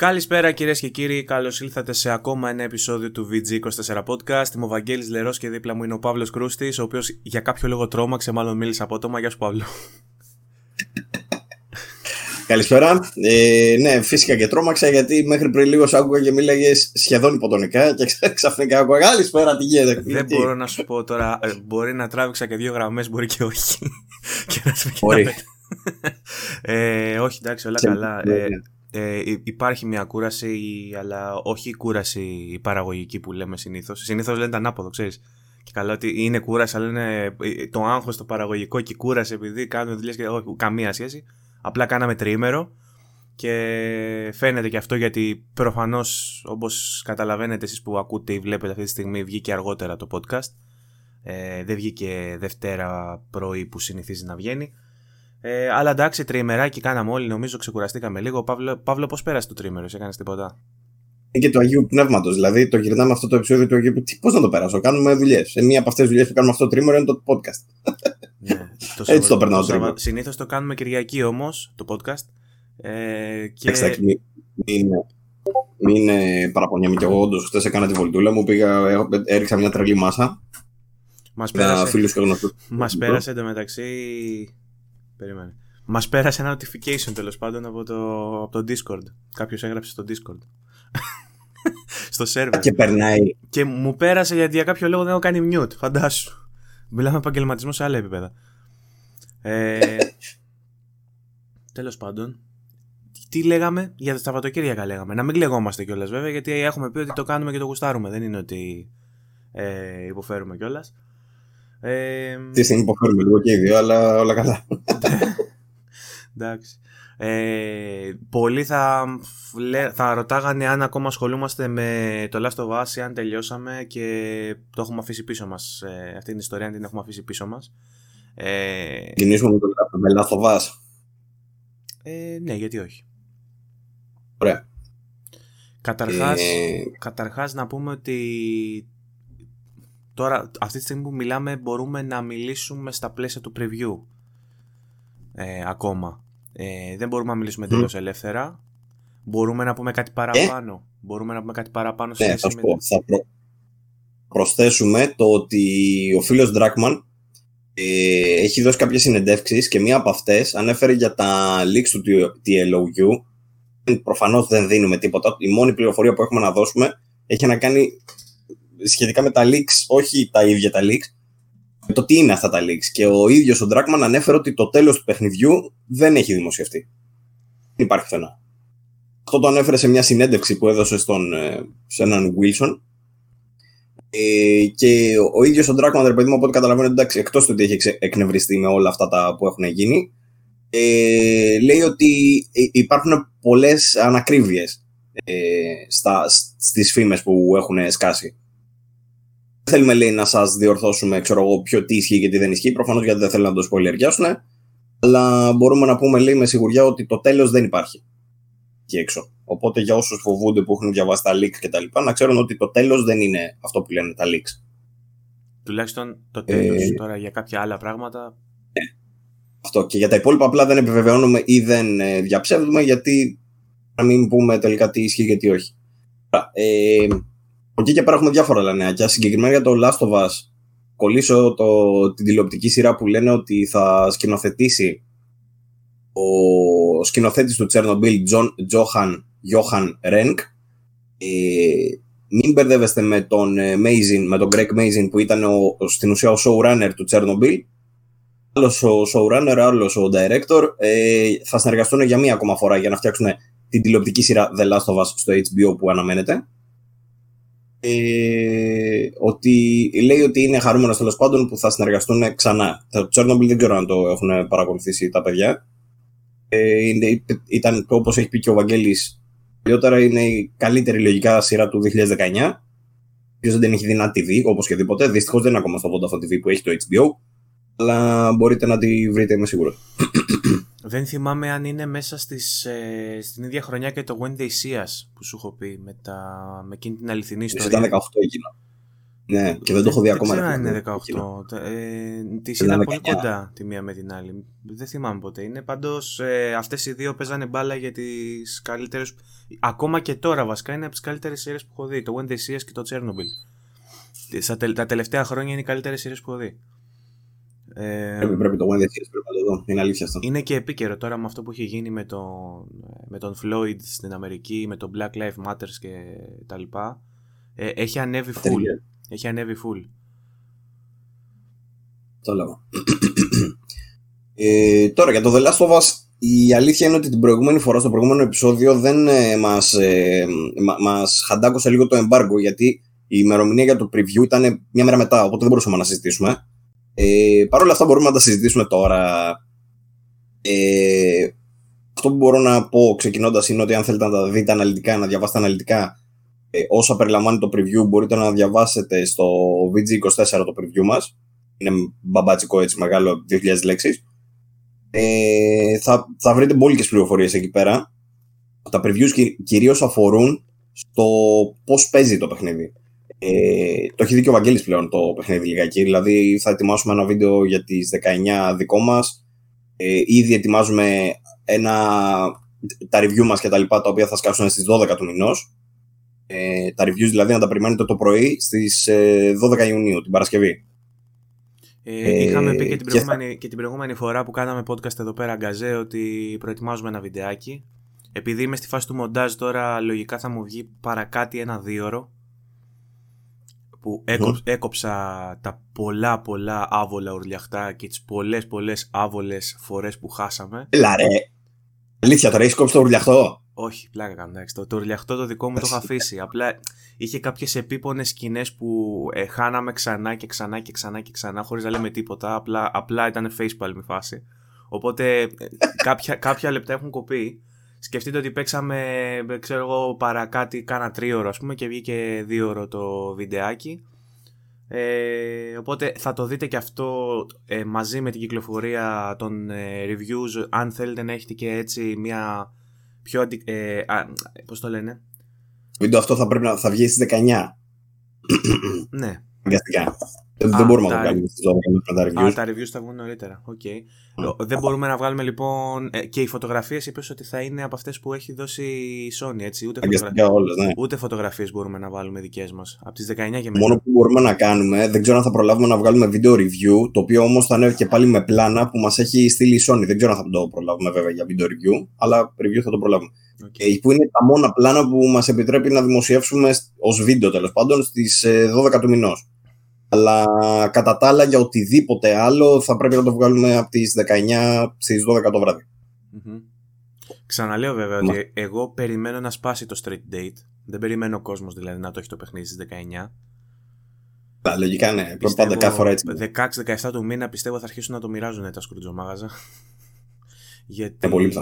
Καλησπέρα κυρίες και κύριοι, καλώς ήλθατε σε ακόμα ένα επεισόδιο του VG24 Podcast. Είμαι ο Βαγγέλης Λερός και δίπλα μου είναι ο Παύλος Κρούστης, ο οποίος για κάποιο λόγο τρόμαξε, μάλλον μίλησε απότομα. Γεια σου, Παύλο. Καλησπέρα. Ε, ναι, φυσικά και τρόμαξα γιατί μέχρι πριν λίγος σ' άκουγα και μίλαγες σχεδόν υποτονικά και ξαφνικά άκουγα Καλησπέρα, τι γίνεται. Δεν μπορώ να σου πω τώρα. Ε, μπορεί να τράβηξα και δύο γραμμές, μπορεί και όχι. και να μπορεί. ε, όχι, εντάξει, όλα καλά. Ε, ε, υπάρχει μια κούραση, αλλά όχι η κούραση η παραγωγική που λέμε συνήθως. Συνήθως λένε τα ανάποδο, ξέρεις. Και καλά ότι είναι κούραση, αλλά είναι ε, το άγχος το παραγωγικό και η κούραση επειδή κάνουμε δουλειές και όχι, καμία σχέση. Απλά κάναμε τριήμερο και φαίνεται και αυτό γιατί προφανώς όπως καταλαβαίνετε εσείς που ακούτε ή βλέπετε αυτή τη στιγμή βγήκε αργότερα το podcast. Ε, δεν βγήκε Δευτέρα πρωί που συνηθίζει να βγαίνει. Ε, αλλά εντάξει, τριημεράκι κάναμε όλοι, νομίζω ξεκουραστήκαμε λίγο. Παύλο, Παύλο πώς πέρασε το τρίμερο, έκανες τίποτα; Και του Αγίου Πνεύματος. Δηλαδή, το γυρνάμε αυτό το επεισόδιο του Αγίου Πώς να το περάσω, κάνουμε δουλειές. Σε μία από αυτές τι δουλειές που κάνουμε αυτό το τρίμερο είναι το podcast. Ναι, το Έτσι το περνάω το Συνήθως το κάνουμε Κυριακή όμως, το podcast. Ε, και... Εντάξει, μην, μην, μην ε, παραπονιέμαι κι εγώ. Όντως, χθες έκανα τη βολτούλα μου, πήγα, έριξα μια τρελή μάσα. Μας πέρασε, μας πέρασε εντωμεταξύ Περίμενε. Μας πέρασε ένα notification τέλος πάντων από το, από το Discord. Κάποιος έγραψε στο Discord. στο server. Και περνάει. Και μου πέρασε γιατί για κάποιο λόγο δεν έχω κάνει mute. Φαντάσου. Μιλάμε επαγγελματισμό σε άλλα επίπεδα. Ε, Τέλος πάντων. Τι λέγαμε; Για τα Σαββατοκύριακα λέγαμε. Να μην κλεγόμαστε κιόλας βέβαια γιατί έχουμε πει ότι το κάνουμε και το γουστάρουμε. Δεν είναι ότι ε, υποφέρουμε κιόλας. Ε, Τι στιγμή υποφέρουμε λίγο και οι δύο, αλλά όλα καλά. Εντάξει. Ε, πολλοί θα, θα ρωτάγανε αν ακόμα ασχολούμαστε με το Last of Us αν τελειώσαμε και το έχουμε αφήσει πίσω μας ε, αυτή την ιστορία αν την έχουμε αφήσει πίσω μας ε, Κινήσουμε με το Last of Us ε, ναι γιατί όχι Ωραία Καταρχάς, ε... καταρχάς να πούμε ότι Τώρα, αυτή τη στιγμή που μιλάμε, μπορούμε να μιλήσουμε στα πλαίσια του preview. Ε, ακόμα. Ε, δεν μπορούμε να μιλήσουμε mm. τελείως ελεύθερα. Μπορούμε να πούμε κάτι παραπάνω. Ε; Μπορούμε να πούμε κάτι παραπάνω σε ναι, θα, με... θα προ... προσθέσουμε το ότι ο φίλος Dragman ε, έχει δώσει κάποιες συνεντεύξεις και μία από αυτές ανέφερε για τα leaks του TLOU. Προφανώς δεν δίνουμε τίποτα. Η μόνη πληροφορία που έχουμε να δώσουμε έχει να κάνει σχετικά με τα leaks, όχι τα ίδια τα leaks, με το τι είναι αυτά τα leaks. Και ο ίδιος ο Ντράκμαν ανέφερε ότι το τέλος του παιχνιδιού δεν έχει δημοσιευτεί. Δεν υπάρχει πουθενά. Αυτό το ανέφερε σε μια συνέντευξη που έδωσε στον, ε, σε έναν Wilson. Ε, και ο ίδιος ο Ντράκμαν, ρε παιδί μου, από ό,τι καταλαβαίνω, εντάξει, εκτός του ότι έχει εκνευριστεί με όλα αυτά τα που έχουν γίνει, ε, λέει ότι ε, υπάρχουν πολλές ανακρίβειες ε, στις φήμες που έχουν σκάσει θέλουμε λέει να σας διορθώσουμε ξέρω εγώ, ποιο τι ισχύει και τι δεν ισχύει. Προφανώς γιατί δεν θέλουν να το σπολιαριάσουν. Αλλά μπορούμε να πούμε λέει με σιγουριά ότι το τέλος δεν υπάρχει εκεί έξω. Οπότε για όσους φοβούνται που έχουν διαβάσει τα leaks κτλ., να ξέρουν ότι το τέλος δεν είναι αυτό που λένε τα leaks. Τουλάχιστον το τέλος ε... τώρα για κάποια άλλα πράγματα. Ναι. Αυτό. Και για τα υπόλοιπα απλά δεν επιβεβαιώνουμε ή δεν ε, διαψεύδουμε γιατί να μην πούμε τελικά τι ισχύει και τι όχι. Ε, εκεί και πέρα έχουμε διάφορα άλλα νέα. Και συγκεκριμένα για το Last of Us, κολλήσω το, την τηλεοπτική σειρά που λένε ότι θα σκηνοθετήσει ο σκηνοθέτης του Chernobyl, Johan, Johan Renk. Ε, μην μπερδεύεστε με τον, ε, Mazin, με τον Greg Mazin που ήταν ο, στην ουσία ο showrunner του Chernobyl. Άλλος ο showrunner, άλλος ο director. Ε, θα συνεργαστούν για μία ακόμα φορά για να φτιάξουν την τηλεοπτική σειρά The Last of Us στο HBO που αναμένεται ε, ότι λέει ότι είναι χαρούμενος τέλος πάντων που θα συνεργαστούν ξανά. Το Chernobyl δεν ξέρω αν το έχουν παρακολουθήσει τα παιδιά. Ε, είναι, ήταν όπως έχει πει και ο Βαγγέλης παλιότερα είναι η καλύτερη λογικά σειρά του 2019 Ποιος δεν την έχει δει να τη δει όπως και δίποτε Δυστυχώς δεν είναι ακόμα στο Vodafone TV που έχει το HBO αλλά μπορείτε να τη βρείτε είμαι σίγουρος δεν θυμάμαι αν είναι μέσα στις, ε, στην ίδια χρονιά και το When They See Us που σου έχω πει με, τα, με εκείνη την αληθινή ιστορία. Ήταν 18 εκείνο. Ναι, και δεν το έχω δει ακόμα. Δεν ξέρω αν είναι 18. Ε, τη είδα πολύ κοντά τη μία με την άλλη. Δεν θυμάμαι ποτέ. Είναι πάντως ε, αυτές οι δύο παίζανε μπάλα για τις καλύτερε. Ακόμα και τώρα βασικά είναι από τις καλύτερες σειρές που έχω δει. Το When They See Us και το Chernobyl. Τα τελευταία χρόνια είναι οι καλύτερες σειρές που έχω δει. Ε, πρέπει, πρέπει το When They See Us πρέπει να το δω. Είναι αλήθεια αυτό. Είναι και επίκαιρο τώρα με αυτό που έχει γίνει με τον, με τον Floyd στην Αμερική, με τον Black Lives Matter και τα λοιπά. Ε, έχει ανέβει full. Έχει ανέβει full. Το λέω. ε, τώρα για το The Last of Us η αλήθεια είναι ότι την προηγούμενη φορά στο προηγούμενο επεισόδιο δεν ε, μας, ε, μας χαντάκωσε λίγο το embargo γιατί η ημερομηνία για το preview ήταν μια μέρα μετά οπότε δεν μπορούσαμε να συζητήσουμε. Ε, Παρ' όλα αυτά μπορούμε να τα συζητήσουμε τώρα. Ε, αυτό που μπορώ να πω ξεκινώντας είναι ότι αν θέλετε να τα δείτε αναλυτικά, να διαβάσετε αναλυτικά ε, όσα περιλαμβάνει το preview μπορείτε να διαβάσετε στο VG24 το preview μας. Είναι μπαμπάτσικο έτσι μεγάλο 2.000 λέξεις. Ε, θα, θα βρείτε μπόλικες πληροφορίες εκεί πέρα. Τα previews κυ, κυρίως αφορούν στο πώς παίζει το παιχνίδι. Ε, το έχει δει και ο Βαγγέλης πλέον το παιχνίδι λιγάκι. Δηλαδή θα ετοιμάσουμε ένα βίντεο για τις 19 δικό μας. Ε, ήδη ετοιμάζουμε ένα, τα review μας και τα λοιπά τα οποία θα σκάσουν στις 12 του μηνός ε, τα reviews δηλαδή να τα περιμένετε το πρωί στις 12 ε, Ιουνίου, την Παρασκευή. Ε, είχαμε πει και την, προηγούμενη, και την προηγούμενη φορά που κάναμε podcast εδώ πέρα Γκαζέ ότι προετοιμάζουμε ένα βιντεάκι. Επειδή είμαι στη φάση του μοντάζ τώρα λογικά θα μου βγει παρακάτι ένα δίωρο που έκοψα τα πολλά πολλά άβολα ουρλιαχτά και τις πολλές πολλές άβολες φορές που χάσαμε. Έλα ρε, αλήθεια τώρα έχεις κόψει το ουρλιαχτό; Όχι, πλάκα κάνω. Εντάξει. Το, το το δικό μου το είχα αφήσει. Απλά είχε κάποιες επίπονες σκηνές που ε, χάναμε ξανά και ξανά και ξανά και ξανά χωρίς να λέμε τίποτα. Απλά, απλά ήταν facepalm η φάση. Οπότε ε, κάποια, κάποια λεπτά έχουν κοπεί. Σκεφτείτε ότι παίξαμε, ξέρω εγώ, παρά κάτι, κάνα τρίωρο ας πούμε και βγήκε δύο ώρο το βιντεάκι. Ε, οπότε θα το δείτε και αυτό ε, μαζί με την κυκλοφορία των ε, reviews αν θέλετε να έχετε και έτσι μια πιο αντι... ε, πώς το λένε; Το βίντεο αυτό θα πρέπει να θα βγει στις 19. ναι. Αγκαστικά. Δεν, μπορούμε να το κάνουμε στις 12 με τα reviews. Α, τα reviews θα βγουν νωρίτερα. Okay. Δεν μπορούμε να βγάλουμε λοιπόν. Ε, και οι φωτογραφίες είπες ότι θα είναι από αυτές που έχει δώσει η Sony. Έτσι. Ούτε, φωτογραφίες, όλες, ναι. ούτε φωτογραφίες μπορούμε να βάλουμε δικές μας. Από τις 19 και μετά. Μόνο που μπορούμε να κάνουμε, δεν ξέρω αν θα προλάβουμε να βγάλουμε βίντεο review. Το οποίο όμως θα είναι και πάλι με πλάνα που μας έχει στείλει η Sony. Δεν ξέρω αν θα το προλάβουμε βέβαια για βίντεο review, αλλά review θα το προλάβουμε. Okay. Ε, που είναι τα μόνα πλάνα που μας επιτρέπει να δημοσιεύσουμε ως βίντεο τέλος πάντων στις 12 ε, του μηνός. Αλλά κατά τα άλλα για οτιδήποτε άλλο θα πρέπει να το βγάλουμε από τις 19 στις 12 το βραδυ Ξαναλέω βέβαια ότι εγώ περιμένω να σπάσει το street date. Δεν περιμένω ο κόσμος δηλαδή να το έχει το παιχνίδι στις 19. Τα λογικά ναι, πάντα κάθε φορά έτσι. 16-17 του μήνα πιστεύω θα αρχίσουν να το μοιράζουν τα σκουρτζομάγαζα. Γιατί πολύ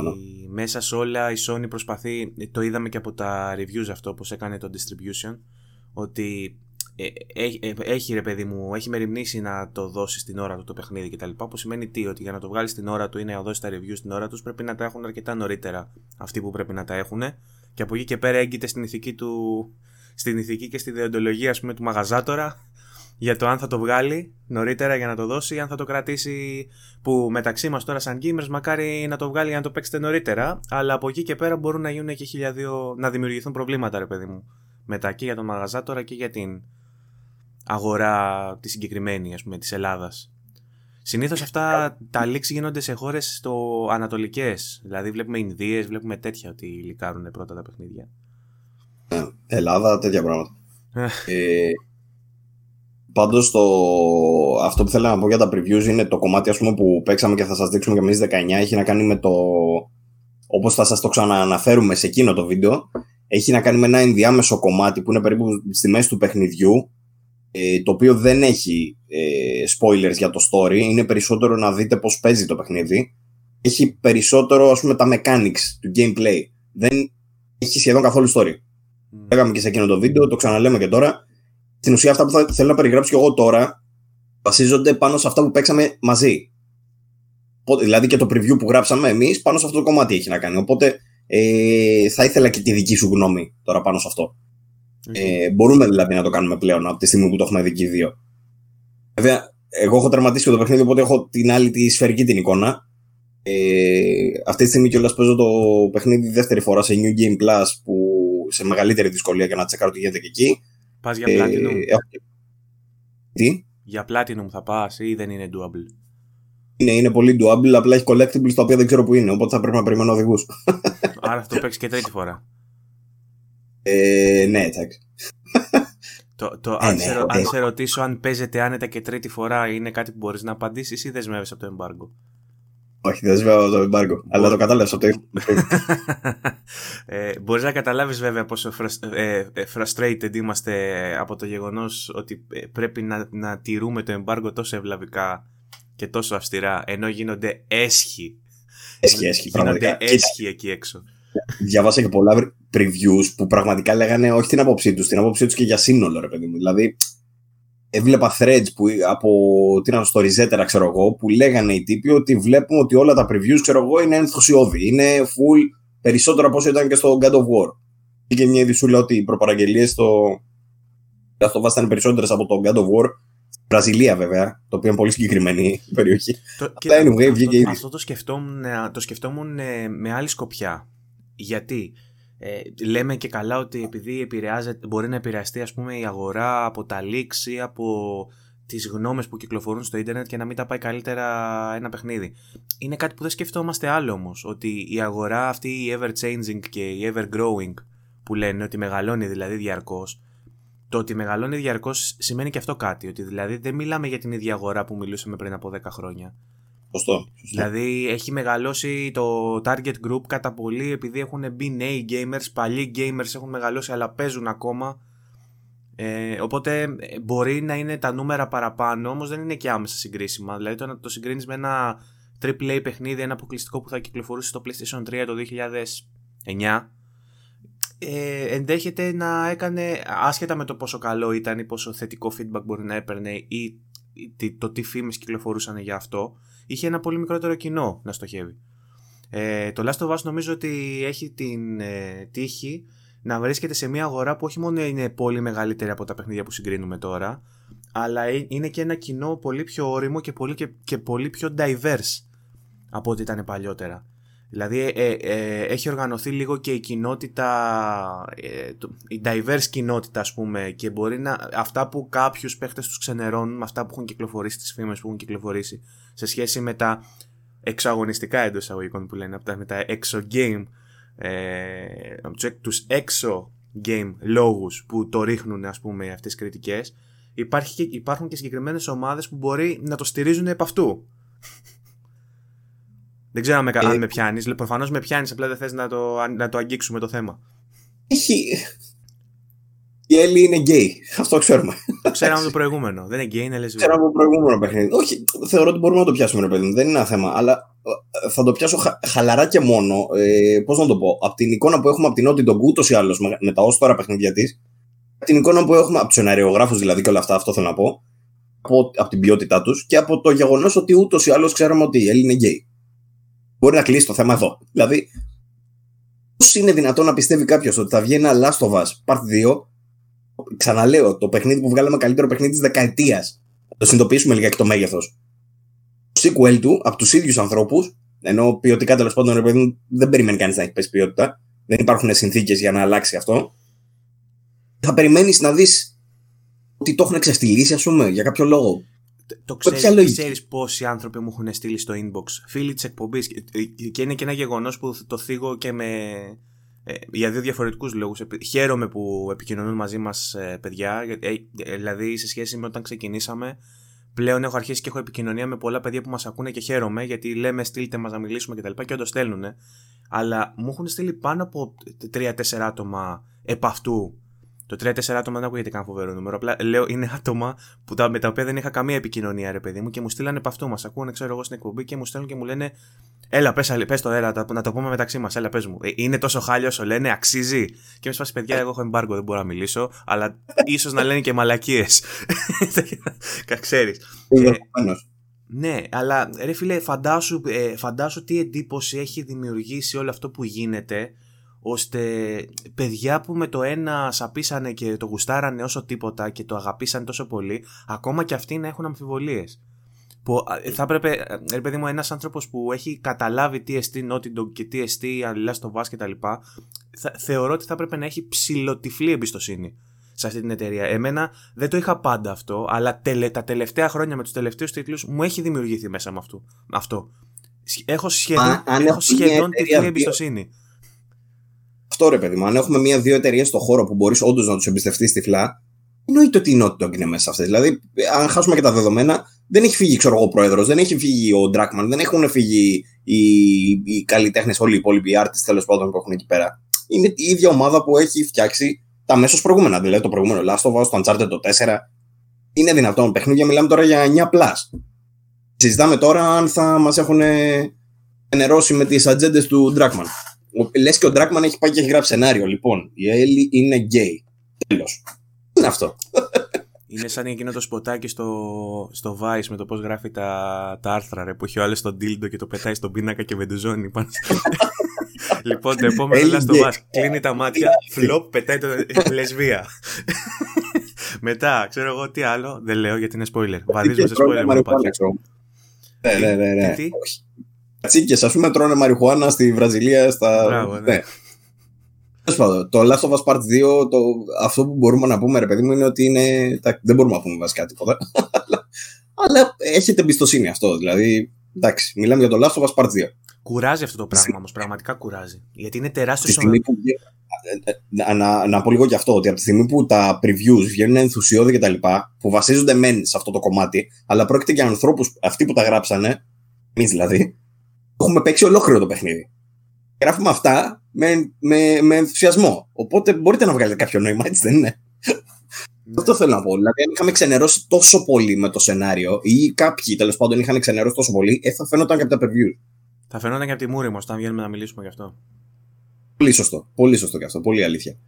μέσα σε όλα η Sony προσπαθεί, το είδαμε και από τα reviews αυτό πως έκανε το distribution, ότι έχει, ε, έχει ρε παιδί μου, έχει μεριμνήσει να το δώσει στην ώρα του το παιχνίδι κτλ. Που σημαίνει τι, ότι για να το βγάλει στην ώρα του ή να δώσει τα reviews στην ώρα τους πρέπει να τα έχουν αρκετά νωρίτερα αυτοί που πρέπει να τα έχουν. Και από εκεί και πέρα έγκυται στην ηθική του. Στην ηθική και στη διοντολογία ας πούμε, του μαγαζάτορα για το αν θα το βγάλει νωρίτερα για να το δώσει ή αν θα το κρατήσει που μεταξύ μας τώρα σαν gamers μακάρι να το βγάλει για να το παίξετε νωρίτερα αλλά από εκεί και πέρα μπορούν να γίνουν και χιλιάδιο να δημιουργηθούν προβλήματα ρε παιδί μου μετά και για τον μαγαζάτορα και για την αγορά τη συγκεκριμένη, ας πούμε, της Ελλάδας. Συνήθως αυτά τα leaks γίνονται σε χώρες στο ανατολικές. Δηλαδή βλέπουμε Ινδίες, βλέπουμε τέτοια ότι λικάρουν πρώτα τα παιχνίδια. Ε, Ελλάδα, τέτοια πράγματα. ε, ε πάντως το... αυτό που θέλω να πω για τα previews είναι το κομμάτι ας πούμε, που παίξαμε και θα σας δείξουμε και εμείς 19 έχει να κάνει με το όπως θα σας το ξανααναφέρουμε σε εκείνο το βίντεο έχει να κάνει με ένα ενδιάμεσο κομμάτι που είναι περίπου στη μέση του παιχνιδιού ε, το οποίο δεν έχει ε, spoilers για το story, είναι περισσότερο να δείτε πώς παίζει το παιχνίδι. Έχει περισσότερο, ας πούμε, τα mechanics του gameplay. Δεν έχει σχεδόν καθόλου story. Mm. Λέγαμε και σε εκείνο το βίντεο, το ξαναλέμε και τώρα. Στην ουσία αυτά που θα, θέλω να περιγράψω και εγώ τώρα βασίζονται πάνω σε αυτά που παίξαμε μαζί. Δηλαδή και το preview που γράψαμε εμείς πάνω σε αυτό το κομμάτι έχει να κάνει. Οπότε ε, θα ήθελα και τη δική σου γνώμη τώρα πάνω σε αυτό. Ε, μπορούμε δηλαδή να το κάνουμε πλέον από τη στιγμή που το έχουμε δει και οι δύο. Βέβαια, εγώ έχω τερματίσει το παιχνίδι, οπότε έχω την άλλη τη σφαιρική την εικόνα. Ε, αυτή τη στιγμή κιόλας παίζω το παιχνίδι δεύτερη φορά σε New Game Plus που σε μεγαλύτερη δυσκολία για να τσεκάρω τι γίνεται και εκεί. Πας για ε, Platinum. Ε, τι; Για Platinum θα πας ή δεν είναι doable; Είναι, είναι πολύ doable, απλά έχει collectibles τα οποία δεν ξέρω που είναι, οπότε θα πρέπει να περιμένω οδηγούς. Άρα θα το παίξεις και τρίτη φορά. Ε, ναι, εντάξει. Το, το, ε, αν, ναι, σε, αν σε ρωτήσω αν παίζεται άνετα και τρίτη φορά είναι κάτι που μπορείς να απαντήσεις ή δεσμεύεσαι από το embargo. Όχι, δεν δεσμεύω από το embargo, αλλά το κατάλαβες από το ε, Μπορείς να καταλάβεις βέβαια πόσο ε, ε, frustrated είμαστε από το γεγονός ότι πρέπει να, να τηρούμε το embargo τόσο ευλαβικά και τόσο αυστηρά, ενώ γίνονται έσχοι. Έσχοι, έσχοι, πραγματικά. Γίνονται έσχοι εκεί έξω. Διάβασα και πολλά previews που πραγματικά λέγανε όχι την άποψή τους, την άποψή τους και για σύνολο, ρε παιδί μου. Δηλαδή, έβλεπα threads που, από τι να στο Ριζέτερα, ξέρω εγώ, που λέγανε οι τύποι ότι βλέπουμε ότι όλα τα previews, ξέρω εγώ, είναι ενθουσιώδη. Είναι full περισσότερο από όσο ήταν και στο God of War. Και μια ειδισούλα ότι οι προπαραγγελίες στο. Αυτό ήταν περισσότερες από το God of War. Βραζιλία βέβαια, το οποίο είναι πολύ συγκεκριμένη περιοχή. Το, anyway, αυτό, αυτό το σκεφτόμουν, το σκεφτόμουν ε, με άλλη σκοπιά. Γιατί; Ε, λέμε και καλά ότι επειδή μπορεί να επηρεαστεί ας πούμε η αγορά από τα leaks ή από τις γνώμες που κυκλοφορούν στο ίντερνετ και να μην τα πάει καλύτερα ένα παιχνίδι. Είναι κάτι που δεν σκεφτόμαστε άλλο όμως, ότι η αγορά αυτή η ever changing και η ever growing που λένε ότι μεγαλώνει δηλαδή διαρκώς, το ότι μεγαλώνει διαρκώς σημαίνει και αυτό κάτι, ότι δηλαδή δεν μιλάμε για την ίδια αγορά που μιλούσαμε πριν από 10 χρόνια. Σωστό. Δηλαδή έχει μεγαλώσει το target group κατά πολύ επειδή έχουν μπει νέοι gamers, παλιοί gamers έχουν μεγαλώσει αλλά παίζουν ακόμα. Ε, οπότε ε, μπορεί να είναι τα νούμερα παραπάνω, όμως δεν είναι και άμεσα συγκρίσιμα. Δηλαδή το να το συγκρίνεις με ένα AAA παιχνίδι, ένα αποκλειστικό που θα κυκλοφορούσε στο PlayStation 3 το 2009, ε, ενδέχεται να έκανε, άσχετα με το πόσο καλό ήταν ή πόσο θετικό feedback μπορεί να έπαιρνε ή το τι φήμες κυκλοφορούσαν για αυτό, είχε ένα πολύ μικρότερο κοινό να στοχεύει. Ε, το Last of Us νομίζω ότι έχει την ε, τύχη να βρίσκεται σε μια αγορά που όχι μόνο είναι πολύ μεγαλύτερη από τα παιχνίδια που συγκρίνουμε τώρα, αλλά ε, είναι και ένα κοινό πολύ πιο όριμο και πολύ, και, και πολύ πιο diverse από ό,τι ήταν παλιότερα. Δηλαδή ε, ε, έχει οργανωθεί λίγο και η κοινότητα, ε, η diverse κοινότητα ας πούμε και μπορεί να, αυτά που κάποιους παίχτες τους ξενερώνουν με αυτά που έχουν κυκλοφορήσει, τις φήμες που έχουν κυκλοφορήσει σε σχέση με τα εξωαγωνιστικά εντός εισαγωγικών που λένε, με τα έξω game, ε, τους έξω game λόγους που το ρίχνουν ας πούμε αυτές τις κριτικές υπάρχει υπάρχουν και συγκεκριμένες ομάδες που μπορεί να το στηρίζουν επ' αυτού δεν ξέρω αν με, ε, με πιάνεις. Προφανώς με πιάνεις, απλά δεν θες να το, να το αγγίξουμε το θέμα. Έχει. Η Ellie είναι γκέι. Αυτό ξέρουμε. Το ξέραμε το προηγούμενο. Δεν είναι γκέι, είναι λεσβία. Ξέραμε το προηγούμενο παιχνίδι. Όχι, θεωρώ ότι μπορούμε να το πιάσουμε, ρε παιδί μου. Δεν είναι ένα θέμα. Αλλά ε, θα το πιάσω χα, χαλαρά και μόνο. Ε, Πώς να το πω; Από την εικόνα που έχουμε από την Naughty Dog ούτως ή άλλως με, με τα ω τώρα παιχνίδια της. Από την εικόνα που έχουμε από τους εναριογράφου δηλαδή και όλα αυτά, αυτό θέλω να πω. Από, από την ποιότητά τους και από το γεγονός ότι ούτως ή άλλως ξέραμε ότι η Έλλη είναι γκέι μπορεί να κλείσει το θέμα εδώ. Δηλαδή, πώς είναι δυνατόν να πιστεύει κάποιος ότι θα βγει ένα Last of Us Part 2, ξαναλέω, το παιχνίδι που βγάλαμε καλύτερο παιχνίδι της δεκαετίας. Το συνειδητοποιήσουμε λίγα και το μέγεθος. Το sequel του από τους ίδιους ανθρώπους, ενώ ποιοτικά τέλος πάντων δεν περιμένει κανείς να έχει πέσει ποιότητα, δεν υπάρχουν συνθήκες για να αλλάξει αυτό. Θα περιμένεις να δεις ότι το έχουν ξεφτυλίσει, ας πούμε, για κάποιο λόγο. Το ξέρεις, ξέρεις πόσοι άνθρωποι μου έχουν στείλει στο inbox, φίλοι της εκπομπής. Και είναι και ένα γεγονός που το θίγω και με. Ε, για δύο διαφορετικούς λόγους. Χαίρομαι που επικοινωνούν μαζί μας ε, παιδιά. Ε, δηλαδή, σε σχέση με όταν ξεκινήσαμε, πλέον έχω αρχίσει και έχω επικοινωνία με πολλά παιδιά που μας ακούνε και χαίρομαι γιατί λέμε στείλτε μας να μιλήσουμε κτλ. Και, και όντως στέλνουν. Αλλά μου έχουν στείλει πάνω από 3-4 άτομα επ' αυτού το 3-4 άτομα δεν ακούγεται καν φοβερό νούμερο. Απλά λέω είναι άτομα που τα, με τα οποία δεν είχα καμία επικοινωνία, ρε παιδί μου, και μου στείλανε από αυτό. Μας ακούνε, ξέρω εγώ, στην εκπομπή και μου στέλνουν και μου λένε Έλα, πες πες το, έλα, να το πούμε μεταξύ μας. Έλα, πες μου. Ε, είναι τόσο χάλιο όσο λένε, αξίζει. Και με σπάσει, παιδιά, εγώ έχω εμπάργκο, δεν μπορώ να μιλήσω, αλλά ίσως να λένε και μαλακίες. Ξέρεις. Ε, ναι, αλλά ρε φίλε, φαντάσου, ε, φαντάσου τι εντύπωση έχει δημιουργήσει όλο αυτό που γίνεται ώστε παιδιά που με το ένα σαπίσανε και το γουστάρανε όσο τίποτα και το αγαπήσανε τόσο πολύ, ακόμα και αυτοί να έχουν αμφιβολίες. Που θα έπρεπε, ε, ρε παιδί μου, ένας άνθρωπος που έχει καταλάβει τι εστί Naughty Dog και τι εστί αλληλά στο Βάσκ και τα λοιπά, θεωρώ ότι θα έπρεπε να έχει ψηλοτυφλή εμπιστοσύνη σε αυτή την εταιρεία. Εμένα δεν το είχα πάντα αυτό, αλλά τελε, τα τελευταία χρόνια με τους τελευταίους τίτλους μου έχει δημιουργηθεί μέσα με αυτό. αυτό. Έχω σχεδόν, έχω σχεδόν τυφλή εμπιστοσύνη. Αυτό ρε παιδί μου, αν έχουμε μία-δύο εταιρείες στο χώρο που μπορείς όντως να τους εμπιστευτείς τυφλά, εννοείται ότι η Naughty Dog είναι μέσα σε αυτές. Δηλαδή, αν χάσουμε και τα δεδομένα, δεν έχει φύγει ξέρω, ο πρόεδρος, δεν έχει φύγει ο Ντράκμαν, δεν έχουν φύγει οι, οι καλλιτέχνες, όλοι οι υπόλοιποι artists τέλος πάντων που έχουν εκεί πέρα. Είναι η ίδια ομάδα που έχει φτιάξει τα αμέσως προηγούμενα. Δηλαδή το προηγούμενο Last of Us, το Uncharted το 4. Είναι δυνατόν παιχνίδια, μιλάμε τώρα για 9 plus. Συζητάμε τώρα αν θα μας έχουν ενερώσει με τις ατζέντες του Druckmann. Λες και ο Druckmann έχει πάει και έχει γράψει σενάριο. Λοιπόν, η Ellie είναι γκέι. Τέλος. Είναι αυτό; Είναι σαν εκείνο το σποτάκι στο, στο Vice με το πώς γράφει τα, τα άρθρα ρε, που έχει ο άλλος τον dildo και το πετάει στον πίνακα και βεντουζώνει πάνω. λοιπόν, το επόμενο είναι στο Vice. Κλείνει τα μάτια, φλοπ, πετάει το λεσβία. Μετά, ξέρω εγώ τι άλλο, δεν λέω γιατί είναι spoiler. Βαδίζουμε σε spoiler μόνο Ναι, ναι, ναι. Ναι. Τσίκε, ας πούμε, τρώνε μαριχουάνα στη Βραζιλία. Στα... Μπράβο, ναι. ναι. Το Last of Us Part 2, το, αυτό που μπορούμε να πούμε, ρε παιδί μου, είναι ότι είναι. Δεν μπορούμε να πούμε βασικά τίποτα. αλλά έχετε εμπιστοσύνη αυτό. Δηλαδή, εντάξει, μιλάμε για το Last of Us Part 2. Κουράζει αυτό το πράγμα όμως, πραγματικά κουράζει. Γιατί είναι τεράστιος σώμα. Που... Ε, ε, να, να πω λίγο και αυτό, ότι από τη στιγμή που τα previews βγαίνουν ενθουσιώδη και τα λοιπά, που βασίζονται μεν σε αυτό το κομμάτι, αλλά πρόκειται για ανθρώπους, αυτοί που τα γράψανε, εμείς δηλαδή, έχουμε παίξει ολόκληρο το παιχνίδι. Γράφουμε αυτά με, με, με ενθουσιασμό. Οπότε μπορείτε να βγάλετε κάποιο νόημα, έτσι δεν είναι; Ναι. Αυτό θέλω να πω. Δηλαδή, αν είχαμε ξενερώσει τόσο πολύ με το σενάριο ή κάποιοι τέλος πάντων είχαν ξενερώσει τόσο πολύ, ε, θα φαίνονταν και από τα previews. Θα φαινόταν και από τη μούρη μα όταν βγαίνουμε να μιλήσουμε γι' αυτό. Πολύ σωστό. Πολύ σωστό και αυτό. Πολύ αλήθεια.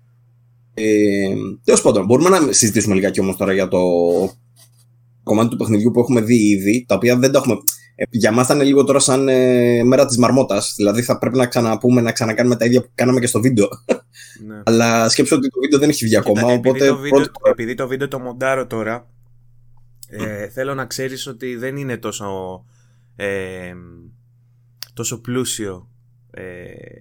Ε, Τέλος πάντων, μπορούμε να συζητήσουμε λιγάκι όμως τώρα για το κομμάτι του παιχνιδιού που έχουμε δει ήδη, τα οποία δεν τα έχουμε. Ε, για μας ήταν λίγο τώρα σαν ε, μέρα της μαρμότας. Δηλαδή θα πρέπει να ξαναπούμε, να ξανακάνουμε τα ίδια που κάναμε και στο βίντεο. Ναι. Αλλά σκέψω ότι το βίντεο δεν έχει βγει ακόμα. Επειδή, οπότε το βίντεο, επειδή το βίντεο το μοντάρω τώρα, ε, θέλω να ξέρεις ότι δεν είναι τόσο, ε, τόσο πλούσιο ε,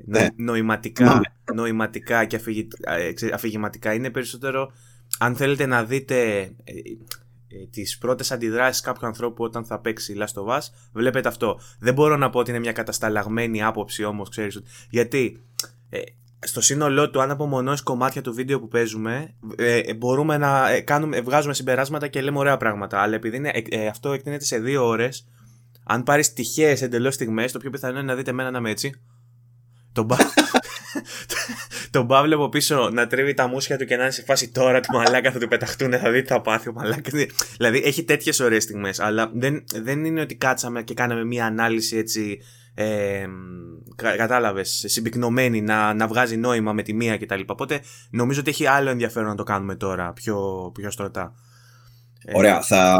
ναι. νοηματικά, νοηματικά και ε, αφηγηματικά. Είναι περισσότερο, αν θέλετε να δείτε ε, ε, τις πρώτες αντιδράσεις κάποιου ανθρώπου όταν θα παίξει Last of Us, βλέπετε αυτό. Δεν μπορώ να πω ότι είναι μια κατασταλαγμένη άποψη όμως, ξέρεις. Γιατί ε, στο σύνολό του, αν απομονώσεις κομμάτια του βίντεο που παίζουμε, ε, μπορούμε να ε, κάνουμε, βγάζουμε συμπεράσματα και λέμε ωραία πράγματα. Αλλά επειδή είναι, ε, αυτό εκτείνεται σε δύο ώρες, αν πάρεις τυχαίες εντελώς στιγμές, το πιο πιθανό είναι να δείτε εμένα να είμαι έτσι. Τον, τον Παύλο από πίσω να τρίβει τα μουσια του και να είναι σε φάση τώρα του μαλάκα θα του πεταχτούν, θα δείτε θα πάθει ο μαλάκας. Δηλαδή έχει τέτοιες ωραίες στιγμές, αλλά δεν, δεν είναι ότι κάτσαμε και κάναμε μία ανάλυση έτσι. Ε, Κατάλαβες, συμπυκνωμένη να, να βγάζει νόημα με τη μία κτλ. Οπότε νομίζω ότι έχει άλλο ενδιαφέρον να το κάνουμε τώρα πιο, πιο στρωτά. Ωραία. Θα,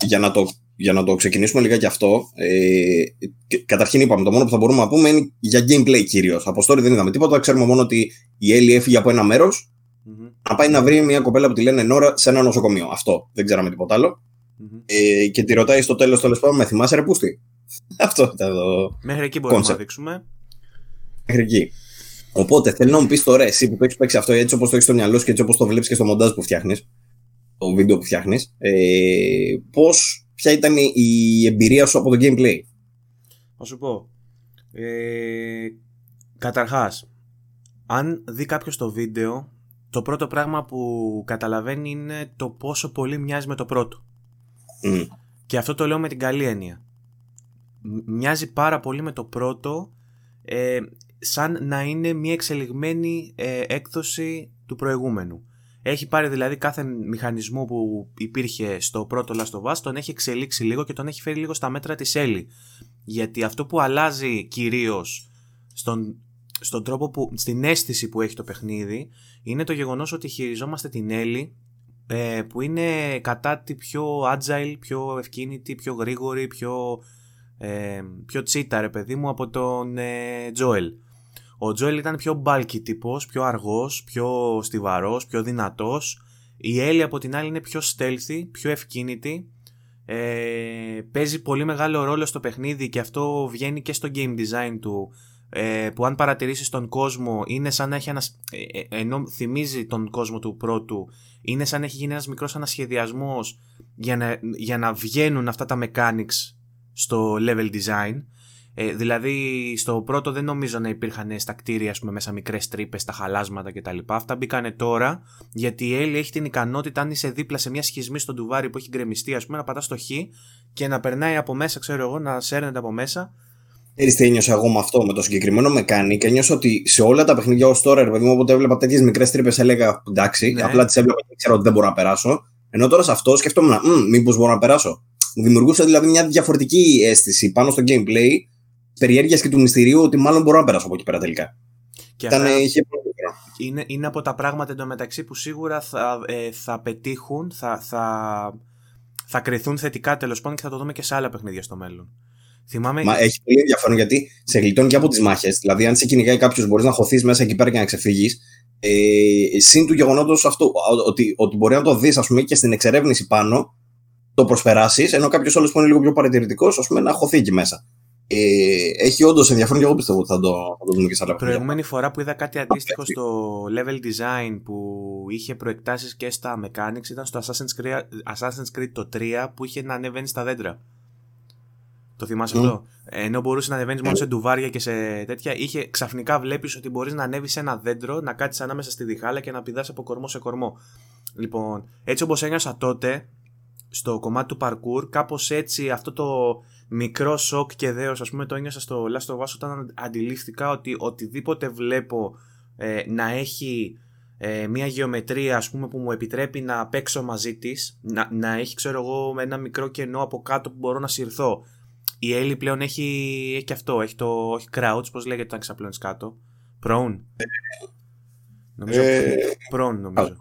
για να το για να το ξεκινήσουμε λίγα και αυτό, ε, καταρχήν είπαμε, το μόνο που θα μπορούμε να πούμε είναι για gameplay κυρίως. Από story δεν είδαμε τίποτα. Ξέρουμε μόνο ότι η Έλλη έφυγε από ένα μέρος mm-hmm. να πάει να βρει μια κοπέλα που τη λένε Νόρα σε ένα νοσοκομείο. Αυτό. Δεν ξέραμε τίποτα άλλο. Mm-hmm. Ε, και τη ρωτάει στο τέλος, τέλος πάντων, με θυμάσαι ρε πούστη; αυτό ήταν το. Μέχρι εκεί μπορούμε concept. να δείξουμε. Μέχρι εκεί. Οπότε θέλω να μου πεις τώρα, εσύ που το έχεις παίξει αυτό έτσι όπως το έχεις στο μυαλό σου και έτσι όπως το βλέπεις και στο μοντάζ που φτιάχνεις, το βίντεο που φτιάχνεις, ε, πώς ποια ήταν η εμπειρία σου από το gameplay; Θα σου πω. Ε, καταρχάς, αν δει κάποιος το βίντεο, το πρώτο πράγμα που καταλαβαίνει είναι το πόσο πολύ μοιάζει με το πρώτο. Και αυτό το λέω με την καλή έννοια. Μοιάζει πάρα πολύ με το πρώτο, ε, σαν να είναι μια εξελιγμένη ε, έκδοση του προηγούμενου. Έχει πάρει δηλαδή κάθε μηχανισμό που υπήρχε στο πρώτο Last of Us, τον έχει εξελίξει λίγο και τον έχει φέρει λίγο στα μέτρα της Ellie. Γιατί αυτό που αλλάζει κυρίως στον, στον τρόπο που, στην αίσθηση που έχει το παιχνίδι, είναι το γεγονός ότι χειριζόμαστε την Ellie ε, που είναι κατά τη πιο agile, πιο ευκίνητη, πιο γρήγορη, πιο, ε, πιο τσίτα ρε παιδί μου από τον ε, Joel. Ο Τζόελ ήταν πιο bulky τύπος, πιο αργός, πιο στιβαρός, πιο δυνατός. Η Έλλη από την άλλη είναι πιο stealthy, πιο ευκίνητη. Ε, παίζει πολύ μεγάλο ρόλο στο παιχνίδι και αυτό βγαίνει και στο game design του ε, που αν παρατηρήσεις τον κόσμο είναι σαν να έχει ένα, ε, ε, ενώ θυμίζει τον κόσμο του πρώτου είναι σαν να έχει γίνει ένας μικρός ανασχεδιασμός για να, για να βγαίνουν αυτά τα mechanics στο level design ε, δηλαδή στο πρώτο δεν νομίζω να υπήρχαν στα κτίρια πούμε, μέσα μικρές τρύπες, τα χαλάσματα κτλ. Αυτά μπήκανε τώρα γιατί η Έλλη έχει την ικανότητα αν είσαι δίπλα σε μια σχισμή στο ντουβάρι που έχει γκρεμιστεί ας πούμε να πατάς το χ και να περνάει από μέσα ξέρω εγώ να σέρνεται από μέσα Ξέρεις τι ένιωσα εγώ με αυτό, με το συγκεκριμένο mechanic. Ένιωσα ότι σε όλα τα παιχνίδια ως τώρα, ρε παιδί μου, όποτε έβλεπα τέτοιες μικρές τρύπες, έλεγα εντάξει, ναι. απλά τις έβλεπα και ξέρω ότι δεν μπορώ να περάσω. Ενώ τώρα σε αυτό σκεφτόμουν, μήπως μπορώ να περάσω. Μου δημιουργούσε δηλαδή μια διαφορετική αίσθηση πάνω στο gameplay, περιέργειας και του μυστηρίου ότι μάλλον μπορώ να περάσω από εκεί πέρα τελικά. Και Ήταν, αυτά... είχε είναι, είναι από τα πράγματα εντωμεταξύ που σίγουρα θα, ε, θα πετύχουν, θα, θα, θα κρυθούν θετικά τέλος πάντων και θα το δούμε και σε άλλα παιχνίδια στο μέλλον. Θυμάμαι... Μα έχει πολύ ενδιαφέρον γιατί σε γλιτώνει και από τις μάχες. Δηλαδή, αν σε κυνηγάει κάποιος, μπορείς να χωθείς μέσα εκεί πέρα και να ξεφύγεις. Ε, συν του γεγονότος αυτό, ότι, ότι μπορεί να το δεις, ας πούμε, και στην εξερεύνηση πάνω, το προσπεράσεις, ενώ κάποιος άλλος που είναι λίγο πιο παρατηρητικός, ας πούμε, να χωθεί εκεί μέσα. Ε, έχει όντως ενδιαφέρον και εγώ πιστεύω ότι θα το, θα το δούμε και σε άλλα παιχνίδια. Προηγούμενη φορά που είδα κάτι αντίστοιχο στο level design που είχε προεκτάσεις και στα mechanics ήταν στο Assassin's Creed, Assassin's Creed το 3 που είχε να ανεβαίνει στα δέντρα. Το θυμάσαι mm. αυτό; Ενώ μπορούσες να ανεβαίνεις μόνο σε ντουβάρια και σε τέτοια, είχε ξαφνικά βλέπεις ότι μπορείς να ανέβεις σε ένα δέντρο, να κάτσεις ανάμεσα στη διχάλα και να πηδάς από κορμό σε κορμό. Λοιπόν, έτσι όπως ένιωσα τότε στο κομμάτι του parkour, κάπως έτσι αυτό το μικρό σοκ και δέος, ας πούμε, το ένιωσα στο Last of Us όταν αντιλήφθηκα ότι οτιδήποτε βλέπω ε, να έχει ε, μια γεωμετρία ας πούμε που μου επιτρέπει να παίξω μαζί της να, να έχει ξέρω εγώ ένα μικρό κενό από κάτω που μπορώ να συρθώ η Έλλη πλέον έχει, έχει και αυτό. Έχει το έχει crouch, πώς λέγεται όταν ξαπλώνεις κάτω. Prone. νομίζω. Ε, prone, νομίζω.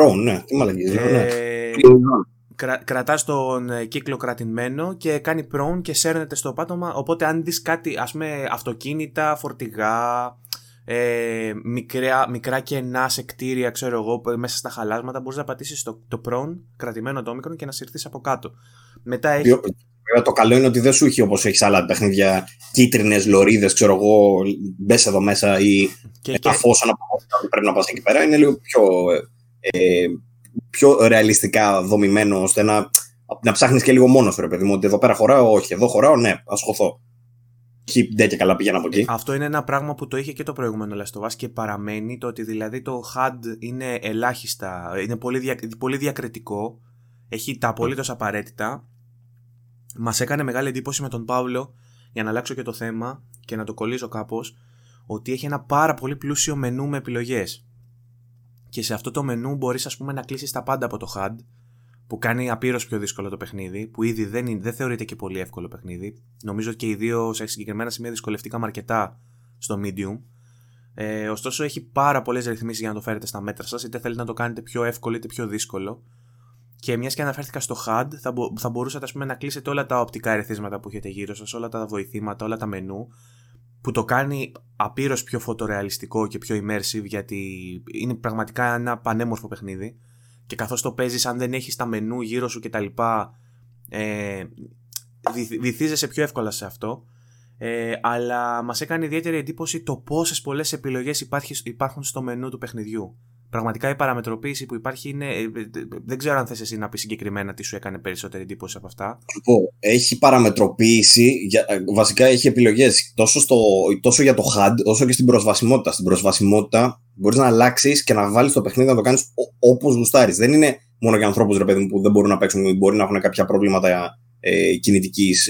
Prone, ναι. Τι μαλακή. Ε, ναι. Κρα, κρατάς τον ε, κύκλο κρατημένο και κάνει prone και σέρνεται στο πάτωμα οπότε αν δεις κάτι ας πούμε αυτοκίνητα, φορτηγά ε, μικρά, μικρά κενά σε κτίρια ξέρω εγώ μέσα στα χαλάσματα μπορείς να πατήσεις το, το prone κρατημένο το όμικρον και να συρθείς από κάτω μετά έχεις... Βέβαια το καλό είναι ότι δεν σου έχει όπως έχεις άλλα παιχνίδια κίτρινες λωρίδες, ξέρω εγώ, μπες εδώ μέσα ή και, τα φως πρέπει να πας εκεί πέρα. Είναι λίγο πιο, ε, πιο ρεαλιστικά δομημένο ώστε να, να ψάχνεις και λίγο μόνος ρε παιδί μου. Ότι εδώ πέρα χωράω, όχι. Εδώ χωράω, ναι, ασχοθώ. Έχει ντε και καλά πήγαινα από εκεί. Αυτό είναι ένα πράγμα που το είχε και το προηγούμενο Last και παραμένει το ότι δηλαδή το HUD είναι ελάχιστα, είναι πολύ, δια, πολύ διακριτικό. Έχει τα απολύτως απαραίτητα Μας έκανε μεγάλη εντύπωση με τον Παύλο, για να αλλάξω και το θέμα και να το κολλήσω κάπως, ότι έχει ένα πάρα πολύ πλούσιο μενού με επιλογές. Και σε αυτό το μενού μπορείς, ας πούμε, να κλείσεις τα πάντα από το HUD, που κάνει απείρως πιο δύσκολο το παιχνίδι, που ήδη δεν, είναι, δεν θεωρείται και πολύ εύκολο παιχνίδι. Νομίζω ότι και οι δύο σε συγκεκριμένα σημεία δυσκολευτήκαμε αρκετά στο Medium. Ε, ωστόσο, έχει πάρα πολλές ρυθμίσεις για να το φέρετε στα μέτρα σας, είτε θέλετε να το κάνετε πιο εύκολο είτε πιο δύσκολο. Και μιας και αναφέρθηκα στο HUD, θα, μπο, θα μπορούσατε πούμε, να κλείσετε όλα τα οπτικά ερεθίσματα που έχετε γύρω σας, όλα τα βοηθήματα, όλα τα μενού, που το κάνει απείρως πιο φωτορεαλιστικό και πιο immersive, γιατί είναι πραγματικά ένα πανέμορφο παιχνίδι. Και καθώς το παίζεις, αν δεν έχεις τα μενού γύρω σου κτλ., ε, βυθίζεσαι πιο εύκολα σε αυτό. Ε, αλλά μας έκανε ιδιαίτερη εντύπωση το πόσες πολλές επιλογές υπάρχουν στο μενού του παιχνιδιού πραγματικά η παραμετροποίηση που υπάρχει είναι. Ε, ε, δεν ξέρω αν θες εσύ να πεις συγκεκριμένα τι σου έκανε περισσότερη εντύπωση από αυτά. Έχει παραμετροποίηση, ε, βασικά έχει επιλογές τόσο, τόσο για το HUD όσο και στην προσβασιμότητα. Στην προσβασιμότητα μπορείς να αλλάξεις και να βάλεις το παιχνίδι να το κάνεις όπως γουστάρεις. Δεν είναι μόνο για ανθρώπους που δεν μπορούν να παίξουν ή μπορεί να έχουν κάποια προβλήματα ε,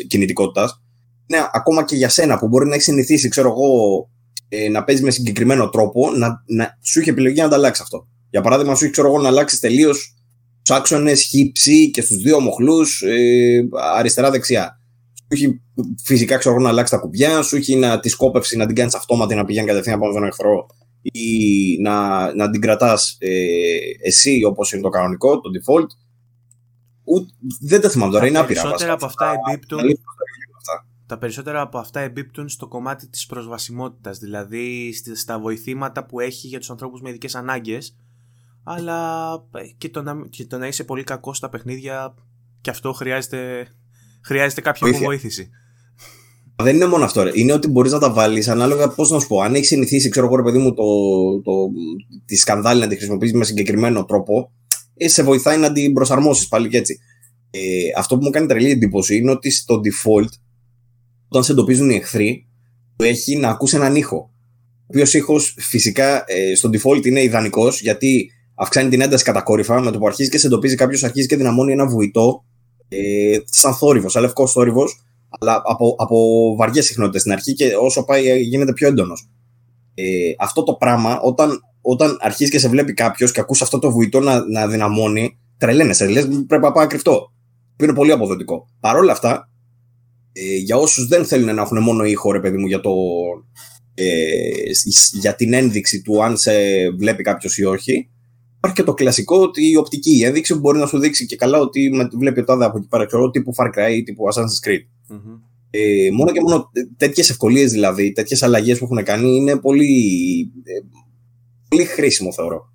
κινητικότητας. Ναι, ακόμα και για σένα που μπορεί να έχεις συνηθίσει, ξέρω εγώ, ε, να παίζει με συγκεκριμένο τρόπο, να, να, σου έχει επιλογή να τα αλλάξει αυτό. Για παράδειγμα, σου έχει ξέρω εγώ να αλλάξεις τελείως τους άξονες χύψη και στους δύο μοχλού ε, αριστερά-δεξιά. Σου έχει φυσικά ξέρω εγώ να αλλάξει τα κουμπιά, σου έχει να, τη σκόπευση να την κάνεις αυτόματη να πηγαίνει κατευθείαν πάνω στον εχθρό ή να, να την κρατάς ε, εσύ όπως είναι το κανονικό, το default. δεν τα θυμάμαι τώρα, είναι άπειρα. Περισσότερα από αυτά εμπίπτουν τα περισσότερα από αυτά εμπίπτουν στο κομμάτι της προσβασιμότητας, δηλαδή στα βοηθήματα που έχει για τους ανθρώπους με ειδικές ανάγκες, αλλά ε, και το, να, και το να είσαι πολύ κακός στα παιχνίδια και αυτό χρειάζεται, χρειάζεται κάποια Βοήθεια. αποβοήθηση. Δεν είναι μόνο αυτό. Ρε. Είναι ότι μπορείς να τα βάλεις ανάλογα πώς να σου πω. Αν έχεις συνηθίσει, ξέρω εγώ, ρε παιδί μου, το, το, τη σκανδάλη να τη χρησιμοποιήσεις με συγκεκριμένο τρόπο, ε, σε βοηθάει να την προσαρμόσεις πάλι και έτσι. Ε, αυτό που μου κάνει τρελή εντύπωση είναι ότι στο default, όταν σε εντοπίζουν οι εχθροί, του έχει να ακούσει έναν ήχο. Ο οποίος ήχος φυσικά ε, στο default είναι ιδανικός γιατί αυξάνει την ένταση κατακόρυφα. Με το που αρχίζει και σε εντοπίζει κάποιος, αρχίζει και δυναμώνει ένα βουητό ε, σαν θόρυβος, σαν λευκός θόρυβος, αλλά από, από βαριές συχνότητες στην αρχή και όσο πάει γίνεται πιο έντονος. Ε, αυτό το πράγμα, όταν, όταν αρχίζει και σε βλέπει κάποιος και ακούς αυτό το βουητό να, να δυναμώνει, τρελαίνεσαι. Λες, πρέπει να πάω κρυφτό. Που είναι πολύ αποδοτικό. Παρ' όλα αυτά, ε, για όσους δεν θέλουν να έχουν μόνο ήχο, ρε παιδί μου, για, το, ε, για την ένδειξη του αν σε βλέπει κάποιος ή όχι, υπάρχει και το κλασικό ότι η οπτική η ένδειξη μπορεί να σου δείξει και καλά ότι με, βλέπει ο τάδε από εκεί πέρα, ξέρω, τύπου Far Cry ή τύπου Assassin's Creed. Mm-hmm. Ε, μόνο και μόνο τέτοιες ευκολίες δηλαδή, τέτοιες αλλαγές που έχουν κάνει είναι πολύ, ε, πολύ χρήσιμο θεωρώ.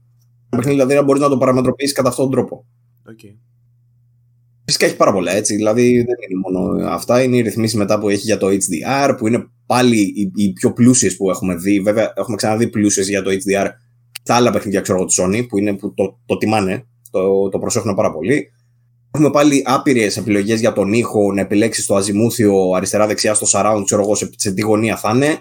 Δηλαδή να μπορείς να το παραμετροποιήσει κατά αυτόν τον τρόπο. Okay. Φυσικά έχει πάρα πολλά έτσι. Δηλαδή δεν είναι μόνο αυτά. Είναι οι ρυθμίσεις μετά που έχει για το HDR, που είναι πάλι οι, οι πιο πλούσιες που έχουμε δει. Βέβαια, έχουμε ξαναδεί πλούσιες για το HDR τα άλλα παιχνίδια ξέρω τη Sony που, είναι, που το, το τιμάνε, το, το προσέχουν πάρα πολύ. Έχουμε πάλι άπειρες επιλογές για τον ήχο, να επιλέξεις το αζημούθιο αριστερά-δεξιά στο surround, ξέρω εγώ σε, σε τι γωνία θα είναι.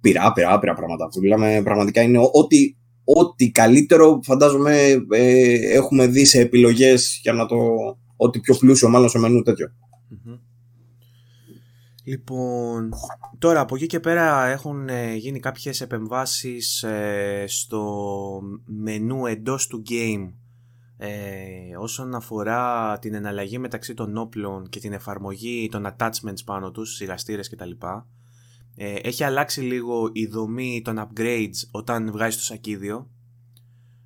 Πειρά, άπειρα, άπειρα πράγματα. Μιλάμε πραγματικά είναι ό,τι, ό,τι καλύτερο φαντάζομαι ε, έχουμε δει σε επιλογές για να το. Ό,τι πιο πλούσιο, μάλλον σε μενού τέτοιο. Λοιπόν, τώρα από εκεί και πέρα έχουν ε, γίνει κάποιες επεμβάσεις ε, στο μενού εντός του game ε, όσον αφορά την εναλλαγή μεταξύ των όπλων και την εφαρμογή των attachments πάνω τους, σιγαστήρες κτλ. Ε, έχει αλλάξει λίγο η δομή των upgrades όταν βγάζεις το σακίδιο.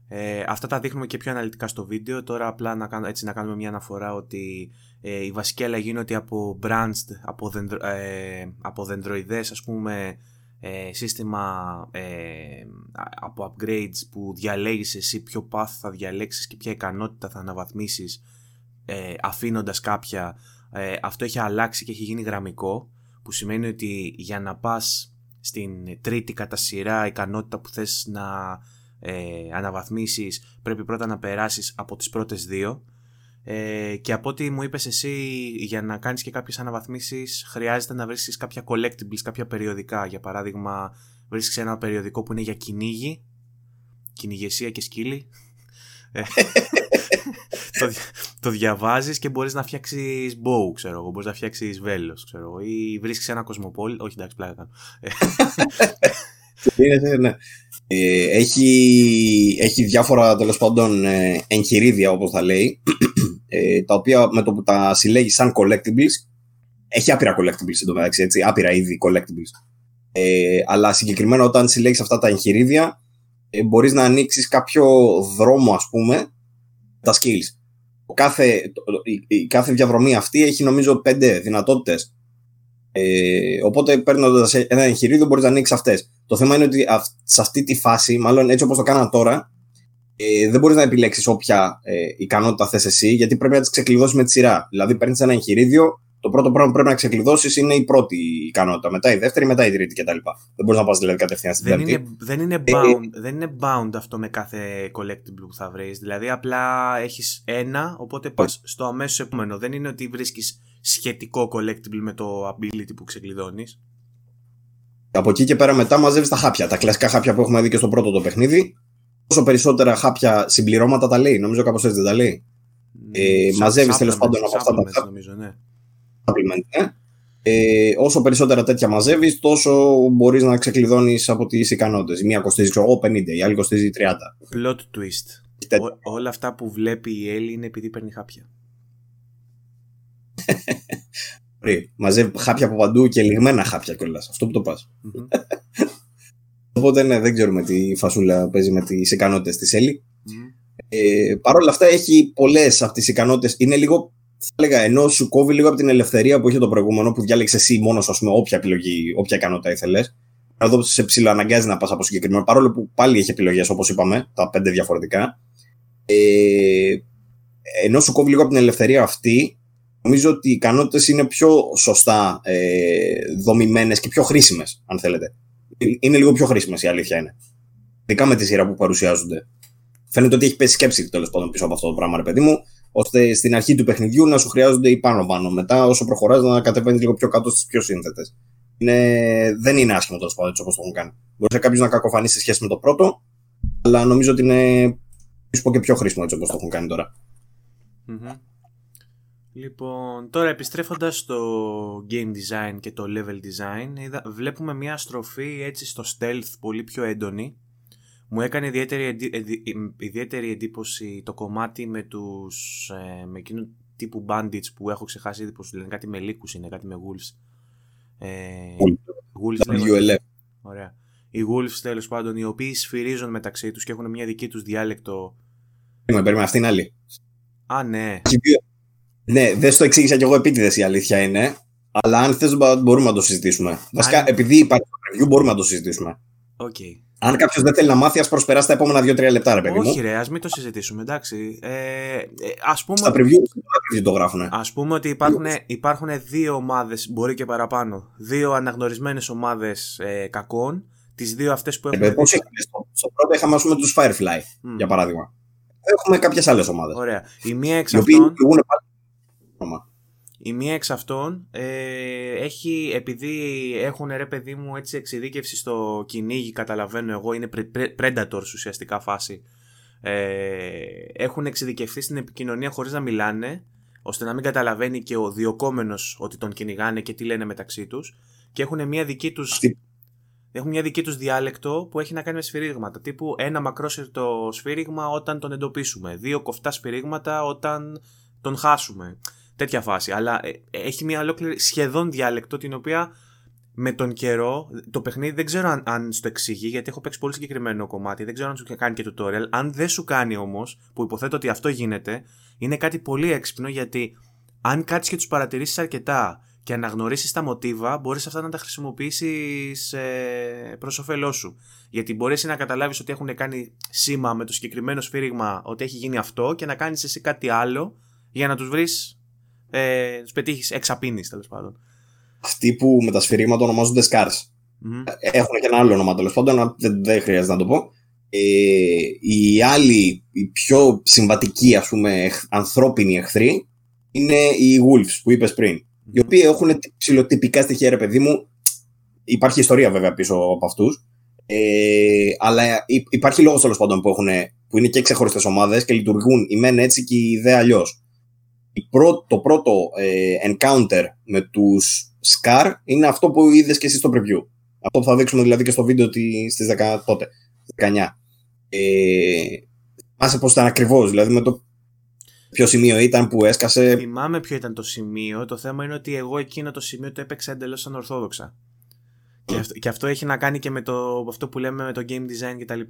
Ε, αυτά τα δείχνουμε και πιο αναλυτικά στο βίντεο. Τώρα απλά να, έτσι, να κάνουμε μια αναφορά ότι ε, η βασική αλλαγή είναι ότι από branched, από, δεντρο, ε, από δεντροειδές ας πούμε ε, σύστημα ε, από upgrades που διαλέγεις εσύ ποιο path θα διαλέξεις και ποια ικανότητα θα αναβαθμίσεις ε, αφήνοντας κάποια ε, αυτό έχει αλλάξει και έχει γίνει γραμμικό που σημαίνει ότι για να πας στην τρίτη κατά σειρά ικανότητα που θες να ε, αναβαθμίσεις πρέπει πρώτα να περάσεις από τις πρώτες δύο ε, και από ό,τι μου είπες εσύ για να κάνεις και κάποιες αναβαθμίσεις χρειάζεται να βρίσκεις κάποια collectibles, κάποια περιοδικά. Για παράδειγμα βρίσκεις ένα περιοδικό που είναι για κυνήγι, κυνηγεσία και σκύλι. Ε, το, το διαβάζεις και μπορείς να φτιάξεις bow, ξέρω εγώ, μπορείς να φτιάξεις βέλος, ξέρω εγώ, ή βρίσκεις ένα κοσμοπόλ, όχι εντάξει πλάκα κάνω. ναι. Ε, έχει, έχει διάφορα τέλος πάντων ε, εγχειρίδια όπως θα λέει ε, τα οποία με το που τα συλλέγεις σαν collectibles έχει άπειρα collectibles εντωμεταξύ μεταξύ έτσι, άπειρα είδη collectibles. Ε, αλλά συγκεκριμένα όταν συλλέγεις αυτά τα εγχειρίδια ε, μπορείς να ανοίξεις κάποιο δρόμο ας πούμε τα skills. Κάθε, η, κάθε διαδρομή αυτή έχει νομίζω πέντε δυνατότητες. Ε, οπότε παίρνοντας ένα εγχειρίδιο μπορείς να ανοίξεις αυτές. Το θέμα είναι ότι σε αυτή τη φάση, μάλλον έτσι όπως το κάναν τώρα, ε, δεν μπορείς να επιλέξεις όποια ε, ικανότητα θες εσύ, γιατί πρέπει να τις ξεκλειδώσεις με τη σειρά. Δηλαδή, παίρνεις ένα εγχειρίδιο, το πρώτο πράγμα που πρέπει να ξεκλειδώσεις είναι η πρώτη ικανότητα, μετά η δεύτερη, μετά η τρίτη κτλ. Δεν μπορείς να πας δηλαδή κατευθείαν στην δεν είναι, δεν, είναι ε, bound, δεν είναι bound αυτό με κάθε collectible που θα βρεις. Δηλαδή, απλά έχεις ένα, οπότε πας στο αμέσως επόμενο. Δεν είναι ότι βρίσκεις σχετικό collectible με το ability που ξεκλειδώνεις. Από εκεί και πέρα μετά μαζεύεις τα χάπια, τα κλασικά χάπια που έχουμε δει και στο πρώτο το παιχνίδι. Όσο περισσότερα χάπια συμπληρώματα τα λέει, νομίζω κάπως έτσι δεν τα λέει. Ε, μαζεύεις τέλος πάντων από αυτά τα νομίζω, ναι. ναι. Ε, όσο περισσότερα τέτοια μαζεύεις, τόσο μπορείς να ξεκλειδώνεις από τις ικανότητες. Η μία κοστίζει ξέρω, 50, η άλλη κοστίζει 30. Plot twist. όλα αυτά που βλέπει η Έλλη είναι επειδή παίρνει χάπια. Μαζεύει χάπια από παντού και λιγμένα χάπια κιόλας. Αυτό που το πας. Οπότε ναι, δεν ξέρουμε τι φασούλα παίζει με τις ικανότητες της Έλλη. Ε, Παρ' όλα αυτά έχει πολλές από τις ικανότητες. Είναι λίγο θα έλεγα ενώ σου κόβει λίγο από την ελευθερία που είχε το προηγούμενο, που διάλεξες εσύ μόνος σου, πούμε, όποια επιλογή, όποια ικανότητα ήθελες. Εδώ σε ψηλοαναγκάζει να πας από συγκεκριμένο, παρόλο που πάλι έχει επιλογές, όπως είπαμε, τα πέντε διαφορετικά. Ε, ενώ σου κόβει λίγο από την ελευθερία αυτή, νομίζω ότι οι ικανότητες είναι πιο σωστά ε, δομημένες και πιο χρήσιμες, αν θέλετε. Είναι λίγο πιο χρήσιμες η αλήθεια είναι. Ειδικά με τη σειρά που παρουσιάζονται. Φαίνεται ότι έχει πέσει σκέψη τέλος πάντων πίσω από αυτό το πράγμα, ρε παιδί μου, ώστε στην αρχή του παιχνιδιού να σου χρειάζονται οι πάνω-πάνω. Μετά, όσο προχωράς, να κατεβαίνεις λίγο πιο κάτω στις πιο σύνθετες. δεν είναι άσχημο τέλος πάντων έτσι όπως το έχουν κάνει. Μπορεί κάποιο να κακοφανείς σε σχέση με το πρώτο, αλλά νομίζω ότι είναι και πιο χρήσιμο έτσι όπως το έχουν κάνει τώρα. Mm-hmm. Λοιπόν, τώρα επιστρέφοντας στο game design και το level design, είδα, βλέπουμε μια στροφή έτσι στο stealth πολύ πιο έντονη. Μου έκανε ιδιαίτερη, ιδιαίτερη εντύπωση το κομμάτι με τους, ε, με εκείνο τύπου bandits που έχω ξεχάσει ήδη πως λένε κάτι με λύκους είναι, κάτι με wolves. Ε, wolves Ωραία. Οι wolves τέλος πάντων, οι οποίοι σφυρίζουν μεταξύ τους και έχουν μια δική τους διάλεκτο. Περίμενε, περίμενε, αυτή είναι άλλη. Α, ναι. Ναι, δεν στο εξήγησα κι εγώ επίτηδες η αλήθεια είναι. Αλλά αν θες, μπορούμε να το συζητήσουμε. Βασικά, επειδή υπάρχει το review, μπορούμε να το συζητήσουμε. Okay. Αν κάποιος δεν θέλει να μάθει, ας προσπεράσει τα επόμενα 2-3 λεπτά, ρε παιδί μου. Όχι, ρε, ας μην το συζητήσουμε, εντάξει. Ε, ε, ας πούμε, Στα preview, το γράφουν. Α πούμε ότι υπάρχουν, υπάρχουν δύο ομάδες, μπορεί και παραπάνω. Δύο αναγνωρισμένες ομάδες ε, κακών. Τις δύο αυτές που έχουν. Ε, πώς στο, στο πρώτο είχαμε, ας πούμε, τους Firefly, mm. για παράδειγμα. Έχουμε κάποιες άλλες ομάδες. Ωραία. Η μία εξ αυτών. Η μία εξ αυτών ε, έχει, επειδή έχουν ρε παιδί μου έτσι εξειδίκευση στο κυνήγι, καταλαβαίνω εγώ, είναι predators ουσιαστικά φάση. Ε, έχουν εξειδικευθεί στην επικοινωνία χωρίς να μιλάνε, ώστε να μην καταλαβαίνει και ο διοκόμενος ότι τον κυνηγάνε και τι λένε μεταξύ τους και έχουν μια δική τους... Έχουν μια δική τους διάλεκτο που έχει να κάνει με σφυρίγματα. Τύπου ένα μακρόσυρτο σφύριγμα όταν τον εντοπίσουμε. Δύο κοφτά σφυρίγματα όταν τον χάσουμε τέτοια φάση. Αλλά ε, έχει μια ολόκληρη σχεδόν διάλεκτο την οποία με τον καιρό το παιχνίδι δεν ξέρω αν, αν στο εξηγεί γιατί έχω παίξει πολύ συγκεκριμένο κομμάτι. Δεν ξέρω αν σου κάνει και tutorial. Αν δεν σου κάνει όμως, που υποθέτω ότι αυτό γίνεται, είναι κάτι πολύ έξυπνο γιατί αν κάτσεις και τους παρατηρήσεις αρκετά και αναγνωρίσεις τα μοτίβα, μπορείς αυτά να τα χρησιμοποιήσεις ε, προς όφελός σου. Γιατί μπορείς να καταλάβεις ότι έχουν κάνει σήμα με το συγκεκριμένο σφύριγμα ότι έχει γίνει αυτό και να κάνεις εσύ κάτι άλλο για να τους βρεις ε, τους πετύχεις εξαπίνει τέλος πάντων. Αυτοί που με τα σφυρίγματα ονομάζονται scars. Mm-hmm. Έχουν και ένα άλλο όνομα τέλος πάντων, δεν, δεν χρειάζεται να το πω. Ε, οι άλλοι, οι πιο συμβατικοί ας πούμε ανθρώπινοι εχθροί είναι οι wolves που είπες πριν. Mm-hmm. Οι οποίοι έχουν ψηλοτυπικά στοιχεία, ρε παιδί μου. Υπάρχει ιστορία βέβαια πίσω από αυτούς. Ε, αλλά υπάρχει λόγος τέλος πάντων που, έχουν, που είναι και ξεχωριστές ομάδες και λειτουργούν η μεν έτσι και η δε αλλιώς το πρώτο ε, encounter με τους Scar είναι αυτό που είδες και εσύ στο preview. Αυτό που θα δείξουμε δηλαδή και στο βίντεο στις 10 τότε, 19. Ε, Άσε πώς ήταν ακριβώς, δηλαδή με το ποιο σημείο ήταν που έσκασε. Θυμάμαι ποιο ήταν το σημείο. Το θέμα είναι ότι εγώ εκείνο το σημείο το έπαιξα εντελώς ανορθόδοξα. Και, αυτό, και αυτό έχει να κάνει και με το, αυτό που λέμε με το game design κτλ.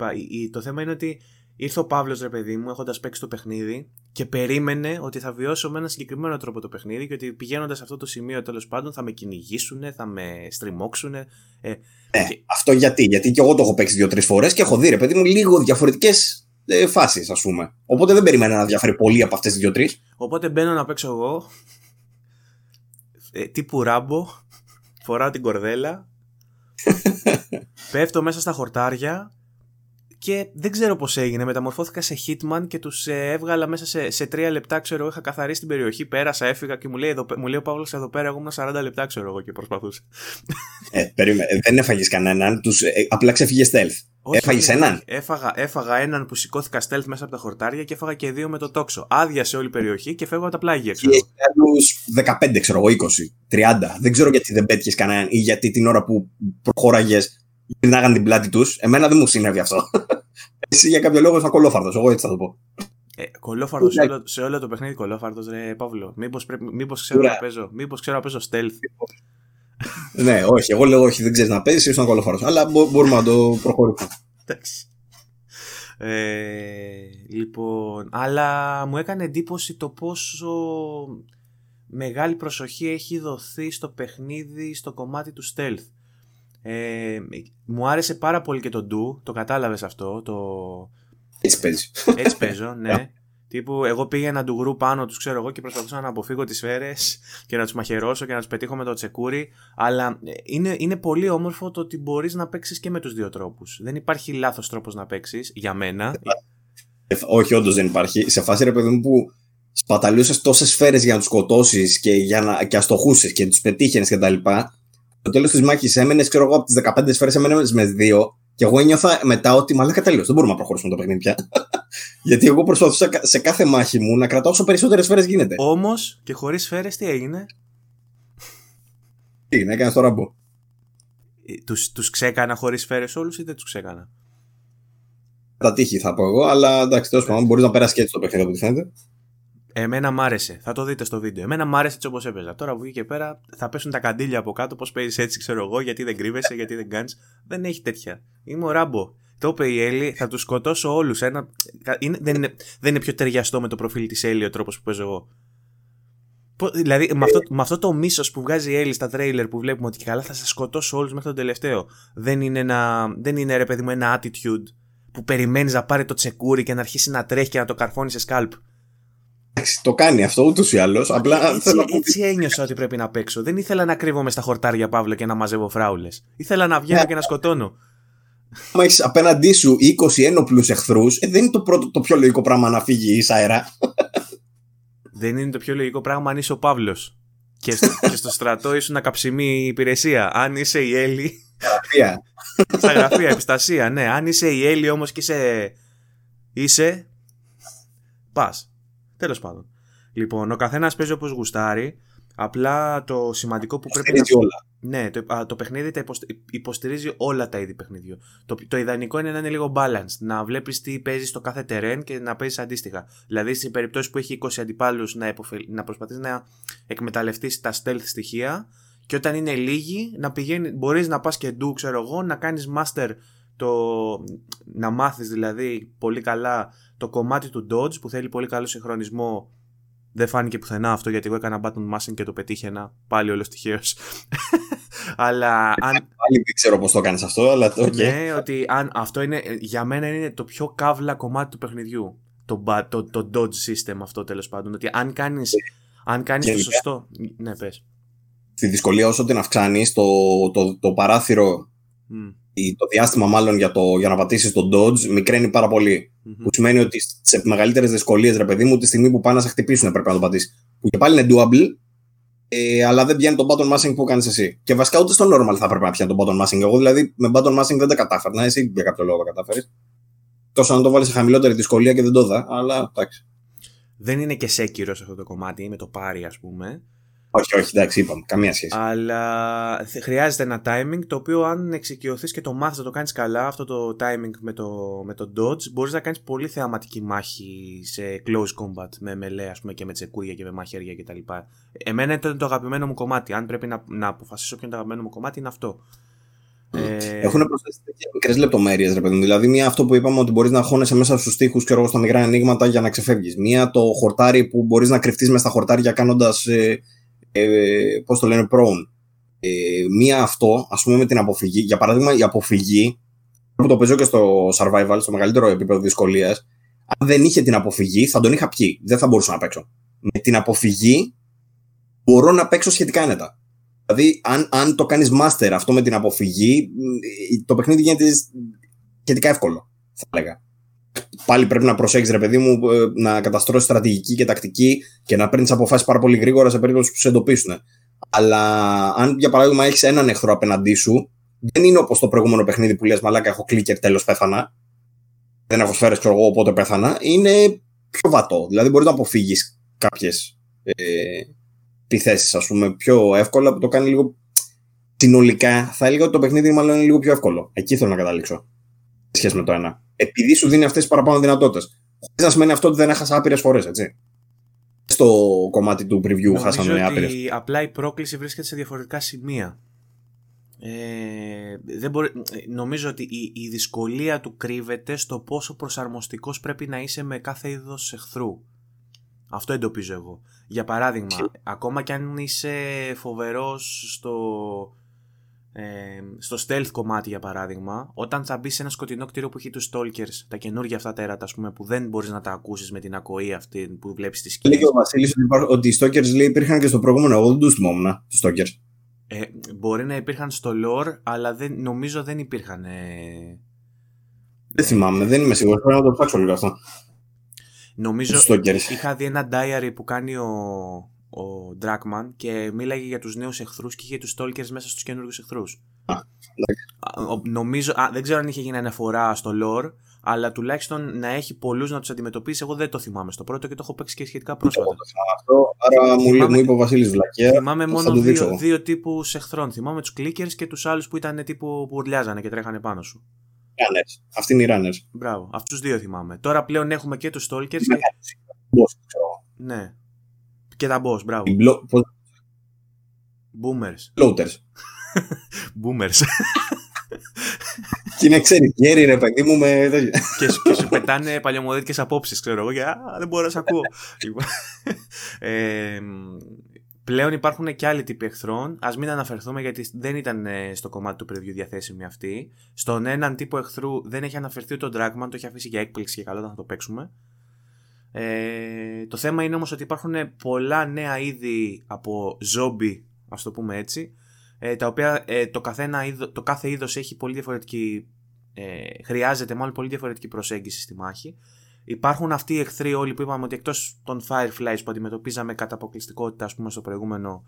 Το θέμα είναι ότι ήρθε ο Παύλος, ρε παιδί μου, έχοντας παίξει το παιχνίδι και περίμενε ότι θα βιώσω με ένα συγκεκριμένο τρόπο το παιχνίδι και ότι πηγαίνοντας σε αυτό το σημείο τέλος πάντων θα με κυνηγήσουν, θα με στριμώξουν. Ε, ναι, αυτό γιατί; Γιατί και εγώ το έχω παίξει δύο-τρεις φορές και έχω δει, ρε παιδί μου, λίγο διαφορετικές ε, φάσεις, ας πούμε. Οπότε δεν περίμενα να διαφέρει πολύ από αυτές τις δύο-τρεις. Οπότε μπαίνω να παίξω εγώ. Ε, τύπου ράμπο. Φοράω την κορδέλα. πέφτω μέσα στα χορτάρια και δεν ξέρω πώς έγινε. Μεταμορφώθηκα σε Hitman και τους ε, έβγαλα μέσα σε, σε τρία λεπτά. Ξέρω, είχα καθαρίσει την περιοχή, πέρασα, έφυγα και μου λέει, εδώ, μου λέει ο Παύλος εδώ πέρα. Εγώ ήμουν 40 λεπτά, ξέρω εγώ και προσπαθούσα. Ε, περίμενε, ε, δεν έφαγες κανέναν. Τους, ε, απλά ξεφύγε stealth. Έφαγες έναν. Έφαγα, έφαγα έναν που σηκώθηκα stealth μέσα από τα χορτάρια και έφαγα και δύο με το τόξο. Άδειασε όλη η περιοχή και φεύγω από τα πλάγια. Ξέρω. Και άλλους 15, ξέρω εγώ, 20, 30. Δεν ξέρω γιατί δεν πέτυχες κανέναν ή γιατί την ώρα που προχώραγες γυρνάγαν την πλάτη τους. Εμένα δεν μου συνέβη αυτό. Εσύ για κάποιο λόγο είσαι κολόφαρδο, εγώ έτσι θα το πω. Ε, κολόφαρδος σε, όλο, σε όλο το παιχνίδι, κολόφαρδος, ρε Παύλο. Μήπως μήπως ξέρω, να παίζω, μήπως ξέρω να παίζω stealth. ναι, όχι, εγώ λέω όχι, δεν ξέρεις να παίζεις, είσαι κολόφαρδο. Αλλά μπορούμε να το προχωρήσουμε. Εντάξει. Ε, λοιπόν, αλλά μου έκανε εντύπωση το πόσο μεγάλη προσοχή έχει δοθεί στο παιχνίδι στο κομμάτι του stealth. Ε, μου άρεσε πάρα πολύ και το do, το κατάλαβες αυτό. Το... Έτσι παίζει. Έτσι παίζω, ναι. Τύπου, εγώ πήγαινα του γκρου πάνω τους, ξέρω εγώ, και προσπαθούσα να αποφύγω τις σφαίρες και να τους μαχαιρώσω και να τους πετύχω με το τσεκούρι. Αλλά ε, είναι, είναι πολύ όμορφο το ότι μπορείς να παίξεις και με τους δύο τρόπους. Δεν υπάρχει λάθος τρόπος να παίξεις, για μένα. Ε, όχι, όντως δεν υπάρχει. Σε φάση ρε παιδί μου που σπαταλούσες τόσες σφαίρες για να τους σκοτώσεις και, για να, και αστοχούσες και τους πετύχαινες κτλ. Στο τέλος της μάχης έμενες, ξέρω εγώ, από τις 15 σφαίρες έμενε με δύο. Και εγώ ένιωθα μετά ότι μαλάκα τέλειω. Δεν μπορούμε να προχωρήσουμε το παιχνίδι πια. Γιατί εγώ προσπαθούσα σε κάθε μάχη μου να κρατάω όσο περισσότερες σφαίρες γίνεται. Όμως και χωρίς σφαίρες τι έγινε; Τι έγινε, έκανες το ραμπό. Τους τους ξέκανα χωρίς σφαίρες όλους ή δεν τους ξέκανα; Τα τύχη θα πω εγώ, αλλά εντάξει, τέλος πάντων μπορείς να περάσεις και έτσι το παιχνίδι από ό,τι φαίνεται. Εμένα μ' άρεσε. Θα το δείτε στο βίντεο. Εμένα μ' άρεσε έτσι όπως έπαιζα. Τώρα που βγήκε πέρα θα πέσουν τα καντήλια από κάτω. Πώς παίζεις έτσι, ξέρω εγώ, γιατί δεν κρύβεσαι, γιατί δεν κάνεις. Δεν έχει τέτοια. Είμαι ο Ράμπο. Το είπε η Έλλη, θα τους σκοτώσω όλους. Ένα... Είναι, δεν, είναι, δεν είναι πιο ταιριαστό με το προφίλ της Έλλη ο τρόπος που παίζω εγώ. Δηλαδή, με αυτό, με αυτό το μίσος που βγάζει η Έλλη στα τρέιλερ που βλέπουμε ότι καλά θα σας σκοτώσω όλους μέχρι τον τελευταίο. Δεν είναι, ένα, δεν είναι ρε παιδί μου ένα attitude που περιμένεις να πάρει το τσεκούρι και να αρχίσει να τρέχει και να το καρφώνει σε σκάλπ. Το κάνει αυτό ούτως ή άλλως. Απλά έτσι, θέλω έτσι ένιωσα ότι πρέπει να παίξω. Δεν ήθελα να κρύβομαι στα χορτάρια Παύλο και να μαζεύω φράουλες. Ήθελα να βγαίνω yeah. και να σκοτώνω. Αν έχει απέναντί σου 20 ένοπλους εχθρούς, ε, δεν είναι το, πρώτο, το πιο λογικό πράγμα να φύγει ίσα αέρα. δεν είναι το πιο λογικό πράγμα αν είσαι ο Παύλος. Και, στο, και στο στρατό ήσουν καψιμή υπηρεσία. Αν είσαι η Έλλη. Γραφεία. Στα γραφεία, επιστασία, ναι. Αν είσαι η Έλλη όμως και είσαι. Είσαι. Πας. Τέλος πάντων. Λοιπόν, ο καθένας παίζει όπως γουστάρει. Απλά το σημαντικό που πρέπει να. Όλα. Ναι, το, το παιχνίδι τα υποστηρίζει όλα τα είδη παιχνιδιού. Το, το ιδανικό είναι να είναι λίγο balanced. Να βλέπεις τι παίζεις στο κάθε terrain και να παίζεις αντίστοιχα. Δηλαδή, σε περιπτώσει που έχει 20 αντιπάλους, να, να προσπαθείς να εκμεταλλευτείς τα stealth στοιχεία. Και όταν είναι λίγοι, να πηγαίνει, μπορείς να πας και ντου, ξέρω εγώ, να κάνεις master το, να μάθεις δηλαδή πολύ καλά το κομμάτι του dodge που θέλει πολύ καλό συγχρονισμό δεν φάνηκε πουθενά αυτό γιατί εγώ έκανα button mashing και το πετύχαινα. Πάλι όλος τυχαίως. αλλά αν. Πάλι δεν ξέρω πώς το κάνεις αυτό, αλλά το. Ναι, ότι αν αυτό είναι. Για μένα είναι το πιο καύλα κομμάτι του παιχνιδιού. Το, το, το dodge system αυτό τέλος πάντων. Ότι αν κάνει αν κάνεις το σωστό. Ναι, πες. Τη δυσκολία όσο την αυξάνεις, το, το, το παράθυρο το διάστημα μάλλον για, το, για να πατήσεις τον dodge μικραίνει πάρα πολύ. Mm-hmm. Που σημαίνει ότι σε μεγαλύτερες δυσκολίες, ρε παιδί μου, τη στιγμή που πάνε να σε χτυπήσουν πρέπει να το πατήσεις. Που και πάλι είναι doable, ε, αλλά δεν πιάνει τον button mashing που κάνεις εσύ. Και βασικά ούτε στο normal θα έπρεπε να πιάνει τον button mashing. Εγώ δηλαδή με button mashing δεν τα κατάφερνα. Εσύ για κάποιο λόγο τα κατάφερες. Τόσο να το βάλεις σε χαμηλότερη δυσκολία και δεν το δα, αλλά εντάξει. Δεν είναι και σέκυρο αυτό το κομμάτι, με το πάρει ας πούμε. Όχι, όχι, εντάξει, είπαμε. Καμία σχέση. Αλλά χρειάζεται ένα timing το οποίο αν εξοικειωθείς και το μάθεις να το κάνεις καλά, αυτό το timing με το, με το dodge, μπορείς να κάνεις πολύ θεαματική μάχη σε close combat με μελέ, ας πούμε, και με τσεκούρια και με μαχαίρια κτλ. Εμένα ήταν το αγαπημένο μου κομμάτι. Αν πρέπει να, να αποφασίσω ποιο είναι το αγαπημένο μου κομμάτι, είναι αυτό. Ε... Έχουν προσθέσει τέτοιες μικρές λεπτομέρειες, ρε παιδί Δηλαδή, μία αυτό που είπαμε ότι μπορείς να χώνεσαι μέσα στους τοίχου και στα μικρά ανοίγματα για να ξεφεύγεις. Μία το χορτάρι που μπορείς να κρυφτείς μέσα στα χορτάρια κάνοντας ε, ε, πώς το λένε, prone. Ε, μία αυτό, ας πούμε με την αποφυγή. Για παράδειγμα, η αποφυγή, που το παίζω και στο survival, στο μεγαλύτερο επίπεδο δυσκολίας, αν δεν είχε την αποφυγή, θα τον είχα πιει. Δεν θα μπορούσα να παίξω. Με την αποφυγή, μπορώ να παίξω σχετικά άνετα. Δηλαδή, αν, αν το κάνεις master αυτό με την αποφυγή, το παιχνίδι γίνεται σχετικά εύκολο, θα έλεγα πάλι πρέπει να προσέχει, ρε παιδί μου, ε, να καταστρώσεις στρατηγική και τακτική και να παίρνεις αποφάσεις πάρα πολύ γρήγορα σε περίπτωση που σε εντοπίσουν. Αλλά αν για παράδειγμα έχεις έναν εχθρό απέναντί σου, δεν είναι όπως το προηγούμενο παιχνίδι που λες Μαλάκα, έχω κλίκερ, τέλος πέθανα. Δεν έχω σφαίρες, ξέρω εγώ, οπότε πέθανα. Είναι πιο βατό. Δηλαδή μπορεί να αποφύγεις κάποιες ε, επιθέσεις, ας πούμε, πιο εύκολα που το κάνει λίγο συνολικά. Θα έλεγα ότι το παιχνίδι μάλλον είναι λίγο πιο εύκολο. Εκεί θέλω να καταλήξω. Σε σχέση με το ένα επειδή σου δίνει αυτές τις παραπάνω δυνατότητες. Χωρίς να σημαίνει αυτό ότι δεν έχασα άπειρες φορές, έτσι. Στο κομμάτι του preview Νομίζω χάσαμε άπειρες. Απλά η πρόκληση βρίσκεται σε διαφορετικά σημεία. Ε, δεν μπορεί, νομίζω ότι η, η δυσκολία του κρύβεται στο πόσο προσαρμοστικός πρέπει να είσαι με κάθε είδος εχθρού. Αυτό εντοπίζω εγώ. Για παράδειγμα, ακόμα κι αν είσαι φοβερός στο, ε, στο stealth κομμάτι για παράδειγμα, όταν θα μπεις σε ένα σκοτεινό κτίριο που έχει τους stalkers, τα καινούργια αυτά τέρατα, ας πούμε, που δεν μπορείς να τα ακούσεις με την ακοή αυτή που βλέπεις στη σκηνή. Λέει και ο Βασίλης ότι, οι stalkers λέει, υπήρχαν και στο προηγούμενο. Εγώ δεν τους θυμόμουν τους stalkers. Ε, μπορεί να υπήρχαν στο lore, αλλά δεν, νομίζω δεν υπήρχαν. Ε... Δεν θυμάμαι, δεν είμαι σίγουρος. Πρέπει να το ψάξω λίγο αυτό. Νομίζω είχα δει ένα diary που κάνει ο, ο Dragman και μίλαγε για τους νέους εχθρούς και είχε τους Stalkers μέσα στους καινούργιους εχθρούς. Α, νομίζω, α, δεν ξέρω αν είχε γίνει αναφορά στο lore, αλλά τουλάχιστον να έχει πολλούς να τους αντιμετωπίσει, εγώ δεν το θυμάμαι στο πρώτο και το έχω παίξει και σχετικά πρόσφατα. το αυτό, άρα θυμάμαι, μου είπε ο Βασίλης Βλακιά. Θυμάμαι μόνο δύο, δύο τύπους εχθρών. Θυμάμαι τους clickers και τους άλλους που ήταν τύπου που ουρλιάζανε και τρέχανε πάνω σου. Runners. Αυτοί είναι οι runners. Μπράβο, αυτούς τους δύο θυμάμαι. Τώρα πλέον έχουμε και τους stalkers. Και... Ναι. Και τα boss, μπράβο. Boomers. Bloaters. Boomers. Και είναι ξέρεις, γέρι ρε παιδί μου με... και, σου, και σου πετάνε παλιωμοδίτικες απόψεις, ξέρω εγώ, και α, δεν μπορώ να σε ακούω. Λοιπόν, ε, πλέον υπάρχουν και άλλοι τύποι εχθρών. Α μην αναφερθούμε γιατί δεν ήταν ε, στο κομμάτι του preview διαθέσιμη αυτή. Στον έναν τύπο εχθρού δεν έχει αναφερθεί ο Dragman, το έχει αφήσει για έκπληξη και καλό να το παίξουμε. Ε, το θέμα είναι όμως ότι υπάρχουν πολλά νέα είδη από ζόμπι, ας το πούμε έτσι, ε, τα οποία ε, το, καθένα, το κάθε είδος έχει πολύ διαφορετική, ε, χρειάζεται μάλλον πολύ διαφορετική προσέγγιση στη μάχη. Υπάρχουν αυτοί οι εχθροί όλοι που είπαμε ότι εκτός των Fireflies που αντιμετωπίζαμε κατά αποκλειστικότητα ας πούμε στο προηγούμενο,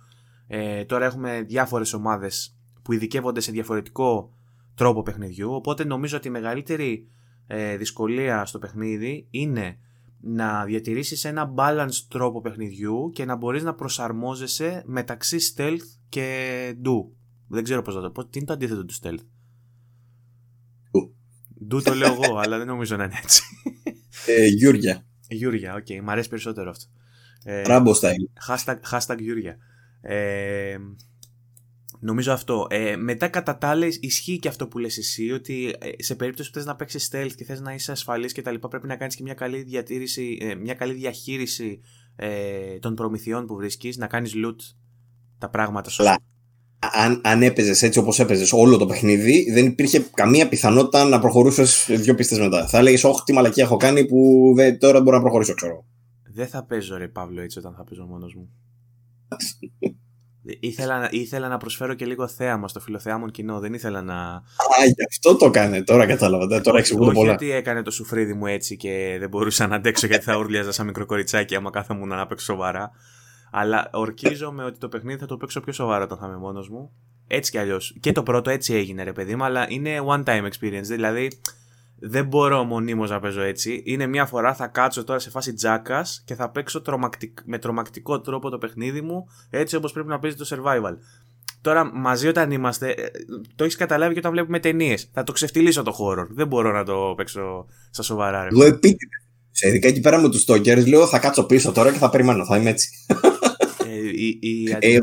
ε, τώρα έχουμε διάφορες ομάδες που ειδικεύονται σε διαφορετικό τρόπο παιχνιδιού, οπότε νομίζω ότι η μεγαλύτερη ε, δυσκολία στο παιχνίδι είναι να διατηρήσεις ένα balanced τρόπο παιχνιδιού και να μπορείς να προσαρμόζεσαι μεταξύ stealth και do. Δεν ξέρω πώς να το πω. Τι είναι το αντίθετο του stealth; Do το λέω εγώ, αλλά δεν νομίζω να είναι έτσι. Ε, Γιούρια. Γιούρια, OK. Okay. Μ' αρέσει περισσότερο αυτό. Ε, Rambo style. Hashtag, hashtag Γιούρια. Ε, Νομίζω αυτό. Ε, μετά κατά τα άλλα ισχύει και αυτό που λες εσύ ότι ε, σε περίπτωση που θες να παίξεις stealth και θες να είσαι ασφαλής και τα λοιπά πρέπει να κάνεις και μια καλή, διατήρηση, ε, μια καλή διαχείριση ε, των προμηθειών που βρίσκεις, να κάνεις loot τα πράγματα σου. Αν, αν έπαιζες έτσι όπως έπαιζες όλο το παιχνίδι, δεν υπήρχε καμία πιθανότητα να προχωρούσες δύο πίστες μετά. Θα έλεγες, Όχι, τι μαλακία έχω κάνει που δεν, τώρα μπορώ να προχωρήσω, ξέρω. Δεν θα παίζω ρε Παύλο έτσι όταν θα παίζω μόνος μου. Ήθελα, ήθελα να προσφέρω και λίγο θέαμα στο φιλοθεάμον κοινό. Δεν ήθελα να. Α, γι' αυτό το έκανε. Τώρα κατάλαβα. Τώρα εξηγούν πολλά. Γιατί έκανε το σουφρίδι μου έτσι και δεν μπορούσα να αντέξω γιατί θα ούρλιαζα σαν μικρό κοριτσάκι άμα κάθομαι να παίξω σοβαρά. Αλλά ορκίζομαι ότι το παιχνίδι θα το παίξω πιο σοβαρά όταν θα είμαι μόνος μου. Έτσι κι αλλιώς. Και το πρώτο έτσι έγινε, ρε παιδί μου, αλλά είναι one time experience. Δηλαδή δεν μπορώ μονίμως να παίζω έτσι. Είναι μια φορά θα κάτσω τώρα σε φάση τζάκας και θα παίξω τρομακτικ... με τρομακτικό τρόπο το παιχνίδι μου έτσι όπως πρέπει να παίζει το survival. Τώρα μαζί όταν είμαστε, ε, το έχεις καταλάβει και όταν βλέπουμε ταινίες. Θα το ξεφτυλίσω το χώρο. Δεν μπορώ να το παίξω στα σοβαρά. Ρε. Εγώ επίτηδες. Ειδικά εκεί πέρα με τους Stalkers λέω θα κάτσω πίσω τώρα και θα περιμένω. Θα είμαι έτσι. Ε, η, η, ε,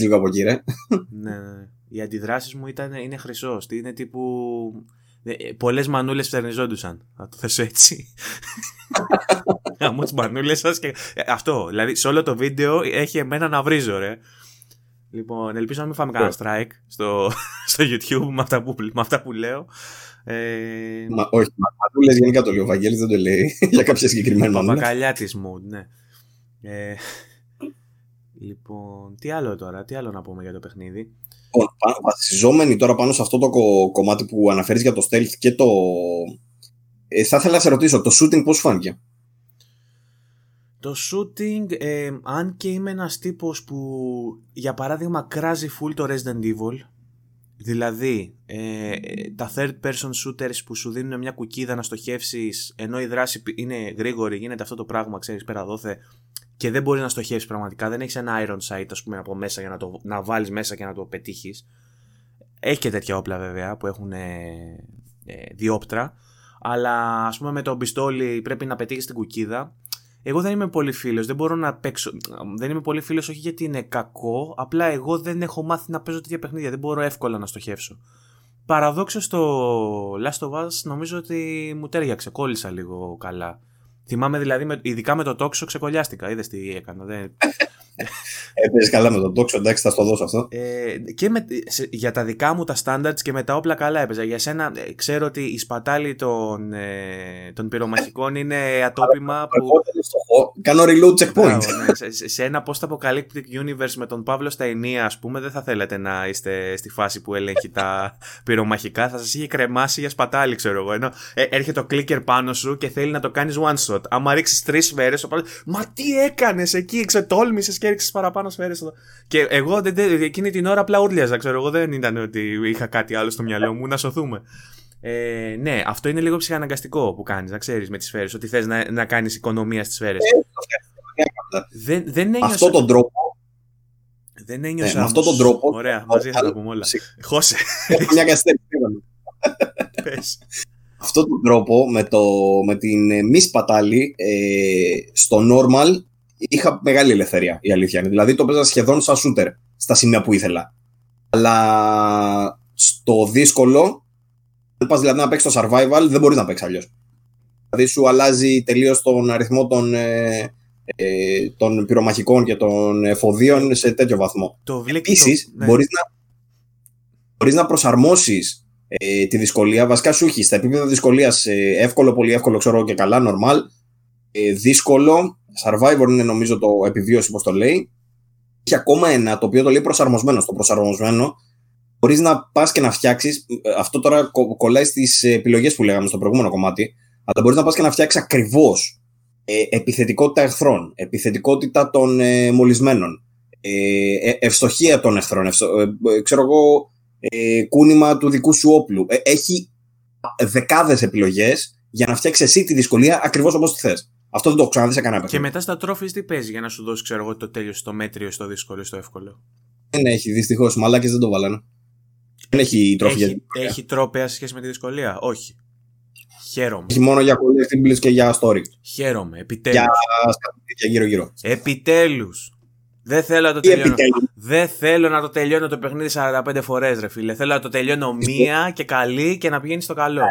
λίγο από εκεί, ρε. ναι, ναι. ναι. Οι αντιδράσεις μου ήταν, είναι χρυσός. Είναι τύπου ε, Πολλές μανούλες φτερνιζόντουσαν. Να το θέσω έτσι. Γαμώ τι μανούλες σας και. Ε, αυτό. Δηλαδή σε όλο το βίντεο έχει εμένα να βρίζω, ρε. Λοιπόν, ελπίζω να μην φάμε κανένα strike στο, στο YouTube με αυτά που, με αυτά που λέω. Ε... Μα, όχι, μανούλες γενικά το λέει ο Βαγγέλης, δεν το λέει για κάποια συγκεκριμένα μανούλα. Παπακαλιά τη mood, ναι. Ε, λοιπόν, τι άλλο τώρα, τι άλλο να πούμε για το παιχνίδι; Λοιπόν, βασιζόμενοι τώρα πάνω σε αυτό το κομμάτι που αναφέρεις για το stealth και το... Ε, θα ήθελα να σε ρωτήσω, το shooting πώς φάνηκε; Το shooting, ε, αν και είμαι ένας τύπος που για παράδειγμα κράζει full το Resident Evil, δηλαδή ε, τα third person shooters που σου δίνουν μια κουκίδα να στοχεύσεις ενώ η δράση είναι γρήγορη, γίνεται αυτό το πράγμα, ξέρεις πέρα δόθε και δεν μπορείς να στοχεύσεις πραγματικά. Δεν έχεις ένα iron sight, ας πούμε, από μέσα για να, το, να βάλεις μέσα και να το πετύχεις. Έχει και τέτοια όπλα βέβαια που έχουν ε, ε, διόπτρα. Αλλά ας πούμε με το πιστόλι πρέπει να πετύχεις την κουκίδα. Εγώ δεν είμαι πολύ φίλος, δεν μπορώ να παίξω. Δεν είμαι πολύ φίλος, όχι γιατί είναι κακό. Απλά εγώ δεν έχω μάθει να παίζω τέτοια παιχνίδια. Δεν μπορώ εύκολα να στοχεύσω. Παραδόξως στο Last of Us νομίζω ότι μου τέριαξε, κόλλησα λίγο καλά. Θυμάμαι δηλαδή, με, ειδικά με το τόξο ξεκολλιάστηκα. Είδες τι έκανα. Δεν... Έπαιζε καλά με τον τόξο, εντάξει, θα στο δώσω αυτό. Ε, και με, σε, για τα δικά μου τα standards και με τα όπλα καλά έπαιζα. Για σένα, ε, ξέρω ότι η σπατάλη των, ε, των πυρομαχικών είναι ατόπιμα που. Κάνω reload checkpoint. ναι, σε, σε, ένα post-apocalyptic universe με τον Παύλο στα ενία, ας πούμε, δεν θα θέλετε να είστε στη φάση που ελέγχει τα πυρομαχικά. Θα σας είχε κρεμάσει για σπατάλη, ξέρω εγώ. Ενώ ε, έρχεται το clicker πάνω σου και θέλει να το κάνεις one shot. Άμα ρίξεις τρεις σφαίρες, Μα τι έκανες εκεί, ξετόλμησες και έριξε παραπάνω σφαίρε εδώ. Και εγώ δεν, εκείνη την ώρα απλά ούρλιαζα, ξέρω εγώ. Δεν ήταν ότι είχα κάτι άλλο στο μυαλό μου να σωθούμε. Ε, ναι, αυτό είναι λίγο ψυχαναγκαστικό που κάνεις, να ξέρεις με τις σφαίρες, ότι θες να, να κάνεις οικονομία στις σφαίρες. Ε, δεν, δεν ένιωσα... Αυτό τον τρόπο. Δεν ένιωσα. Ναι, με αυτόν τον τρόπο. Ωραία, μαζί θα τα πούμε όλα. Χώσε. Μια καθυστέρηση. αυτόν τον τρόπο με, το, με την ε, μη σπατάλη ε, στο normal είχα μεγάλη ελευθερία η αλήθεια είναι. Δηλαδή το παίζα σχεδόν σαν shooter στα σημεία που ήθελα. Αλλά στο δύσκολο, αν πας δηλαδή να παίξεις το survival, δεν μπορείς να παίξεις αλλιώς. Δηλαδή σου αλλάζει τελείως τον αριθμό των, ε, ε, των πυρομαχικών και των εφοδίων σε τέτοιο βαθμό. Επίσης, ναι. μπορείς να, μπορείς να προσαρμόσεις ε, τη δυσκολία. Βασικά σου έχει στα επίπεδα δυσκολίας ε, εύκολο, πολύ εύκολο, ξέρω και καλά, normal. Ε, δύσκολο, Survivor είναι νομίζω το επιβίωση, όπως το λέει. Έχει ακόμα ένα το οποίο το λέει προσαρμοσμένο. Στο προσαρμοσμένο μπορείς να πας και να φτιάξεις. Αυτό τώρα κολλάει στις επιλογές που λέγαμε στο προηγούμενο κομμάτι. Αλλά μπορείς να πας και να φτιάξεις ακριβώς ε, επιθετικότητα εχθρών, επιθετικότητα των ε, μολυσμένων, ε, ε ευστοχία των εχθρών, ευστο, ξέρω εγώ, κούνημα του δικού σου όπλου. έχει δεκάδες επιλογές για να φτιάξεις εσύ τη δυσκολία ακριβώς όπως τη θες. Αυτό δεν το έχω ξαναδείς σε κανένα Και μετά στα τρόφι τι παίζει για να σου δώσει, ξέρω εγώ, το τέλειος στο μέτριο, στο δύσκολο, στο εύκολο; Δεν έχει, δυστυχώς. Μαλάκες δεν το βάλανε. Δεν έχει τρόφι έχει, για Έχει τρόπια σε σχέση με τη δυσκολία; Όχι. Χαίρομαι. Έχει μόνο για collectibles και για story. Χαίρομαι, επιτέλους. Για, για γύρω-γύρω. Επιτέλους. Δεν θέλω να το τελειώνω. Δεν θέλω να το τελειώνω το παιχνίδι 45 φορές, ρε φίλε. Θέλω να το τελειώνω μία και καλή και να πηγαίνει στο καλό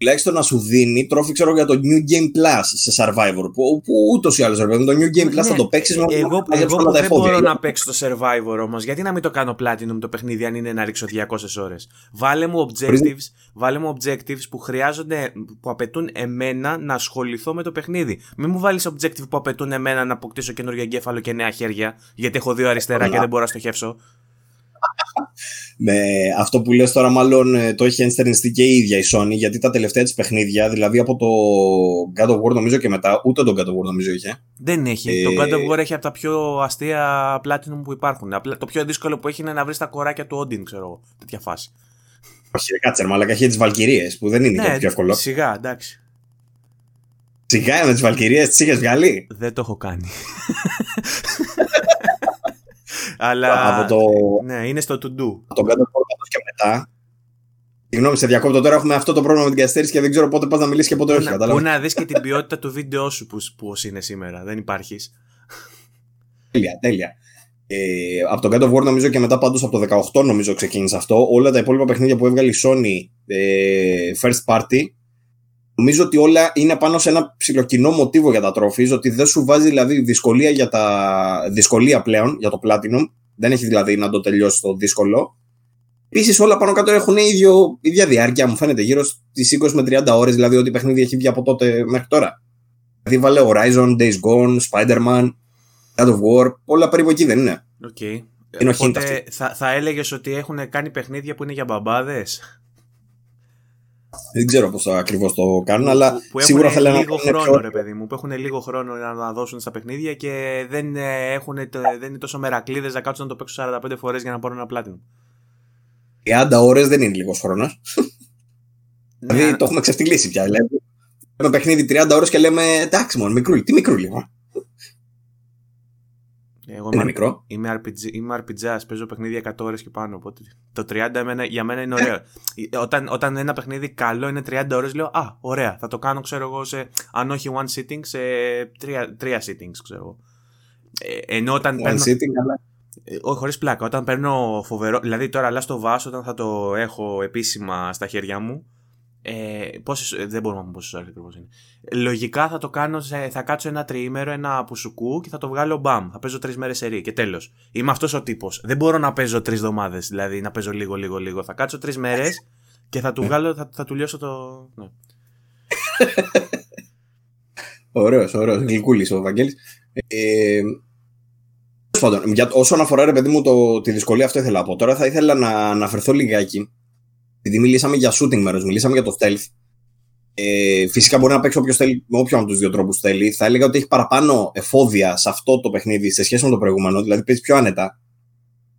τουλάχιστον να σου δίνει τρόφι, ξέρω για το New Game Plus σε Survivor. Που, που ούτως ή άλλως, το New Game Plus ναι, θα το παίξεις με Εγώ, εγώ που δεν μπορώ να παίξω το Survivor όμως, γιατί να μην το κάνω Platinum το παιχνίδι, αν είναι να ρίξω 200 ώρες; Βάλε μου objectives, βάλε μου objectives που χρειάζονται, που απαιτούν εμένα να ασχοληθώ με το παιχνίδι. Μην μου βάλεις objective που απαιτούν εμένα να αποκτήσω καινούργια εγκέφαλο και νέα χέρια, γιατί έχω δύο αριστερά και δεν μπορώ να στοχεύσω με αυτό που λες τώρα μάλλον ε, το έχει ενστερνιστεί και η ίδια η Sony γιατί τα τελευταία της παιχνίδια δηλαδή από το God of War νομίζω και μετά ούτε το God of War νομίζω είχε. Δεν έχει, ε... το God of War έχει από τα πιο αστεία Platinum που υπάρχουν. Το πιο δύσκολο που έχει είναι να βρεις τα κοράκια του Odin ξέρω εγώ, τέτοια φάση. Όχι κάτσε μαλακα έχει τις Βαλκυρίες που δεν είναι ναι, πιο εύκολο. σιγά εντάξει. Σιγά με τις Βαλκυρίες τις είχες βγάλει; Δεν το έχω κάνει Αλλά. Από το... Ναι, είναι στο to do. Το κάτω και μετά. Συγγνώμη, σε διακόπτω τώρα. Έχουμε αυτό το πρόβλημα με την καθυστέρηση και δεν ξέρω πότε πας να μιλήσεις και πότε όχι. Πού να δεις και την ποιότητα του βίντεο σου που, που είναι σήμερα. Δεν υπάρχεις. Τέλεια, τέλεια. Ε, από τον God of War νομίζω και μετά πάντως από το 18 νομίζω ξεκίνησε αυτό. Όλα τα υπόλοιπα παιχνίδια που έβγαλε η Sony ε, first party Νομίζω ότι όλα είναι πάνω σε ένα ψηλοκοινό μοτίβο για τα τρόφι, ότι δεν σου βάζει δηλαδή δυσκολία, για τα... δυσκολία πλέον για το Platinum. Δεν έχει δηλαδή να το τελειώσει το δύσκολο. Επίσης, όλα πάνω κάτω έχουν ίδιο, ίδια διάρκεια, μου φαίνεται, γύρω στις 20 με 30 ώρες, δηλαδή ό,τι παιχνίδι έχει βγει από τότε μέχρι τώρα. Δηλαδή, βάλε Horizon, Days Gone, Spider-Man, God of War, όλα περίπου εκεί δεν είναι. Okay. Είναι Οπότε, θα, θα έλεγες ότι έχουν κάνει παιχνίδια που είναι για μπαμπάδες; Δεν ξέρω πώς ακριβώς το κάνουν, αλλά που σίγουρα θέλουν να λίγο χρόνο, πιο... ρε παιδί μου, που έχουν λίγο χρόνο να δώσουν στα παιχνίδια και δεν, ε, έχουν, δεν είναι τόσο μερακλείδες να κάτσουν να το παίξουν 45 φορές για να πάρουν ένα πλάτινο. 30 ώρες δεν είναι λίγος χρόνος. Ναι. δηλαδή το έχουμε ξεφτυλίσει πια. Λέμε ένα παιχνίδι 30 ώρες και λέμε εντάξει, μόνο μικρούλι. Τι μικρούλι, λοιπόν. Εγώ είναι μικρό. Είμαι RPG, είμαι RPG, παίζω παιχνίδια 100 ώρες και πάνω. Οπότε το 30 εμένα, για μένα είναι ωραίο. Ε, όταν, όταν ένα παιχνίδι καλό είναι 30 ώρες, λέω Α, ωραία, θα το κάνω, ξέρω εγώ, σε, αν όχι one sitting, σε τρία, τρία sittings, ξέρω εγώ. Ε, ενώ όταν one παίρνω, sitting, αλλά. Ε, όχι, χωρίς πλάκα. Όταν παίρνω φοβερό. Δηλαδή τώρα, αλλά στο βάσο, όταν θα το έχω επίσημα στα χέρια μου, Ε, πόσες, ε, δεν μπορούμε να πούμε πόσες ώρες ακριβώς είναι. Λογικά θα το κάνω, θα κάτσω ένα τριήμερο, ένα πουσουκού και θα το βγάλω μπαμ. Θα παίζω τρεις μέρες σε ρί και τέλος. Είμαι αυτός ο τύπος. Δεν μπορώ να παίζω τρεις εβδομάδες, δηλαδή να παίζω λίγο, λίγο, λίγο. Θα κάτσω τρεις μέρες και θα του βγάλω, θα, θα του λιώσω το. Ναι. Ωραίος, ωραίος. Γλυκούλης ο Βαγγέλης. Ε, για, όσον αφορά ρε παιδί μου το, τη δυσκολία αυτό ήθελα να πω. Τώρα θα ήθελα να αναφερθώ λιγάκι. Επειδή μιλήσαμε για shooting μέρος, μιλήσαμε για το stealth. Ε, φυσικά μπορεί να παίξει όποιος θέλει, με όποιον από τους δύο τρόπους θέλει. Θα έλεγα ότι έχει παραπάνω εφόδια σε αυτό το παιχνίδι σε σχέση με το προηγούμενο. Δηλαδή παίζεις πιο άνετα.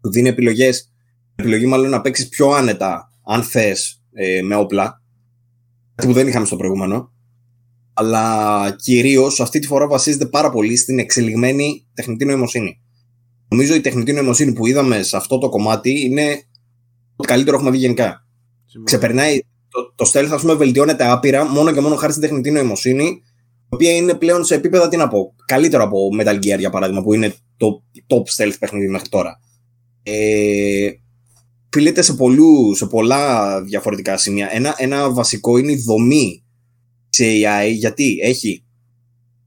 Του δίνει επιλογές. Επιλογή μάλλον να παίξεις πιο άνετα, αν θες, ε, με όπλα. Κάτι που δεν είχαμε στο προηγούμενο αλλά κυρίως αυτή τη φορά βασίζεται πάρα πολύ στην εξελιγμένη τεχνητή νοημοσύνη. Νομίζω η τεχνητή νοημοσύνη που είδαμε σε αυτό το κομμάτι είναι το καλύτερο έχουμε δει γενικά. Ξεπερνάει. Το, το stealth, ας πούμε, βελτιώνεται άπειρα μόνο και μόνο χάρη στην τεχνητή νοημοσύνη, η οποία είναι πλέον σε επίπεδα, τι να πω, καλύτερο από Metal Gear για παράδειγμα, που είναι το top stealth παιχνίδι μέχρι τώρα. Ε, φιλείται σε, σε πολλά διαφορετικά σημεία. Ένα, ένα βασικό είναι η δομή σε AI γιατί έχει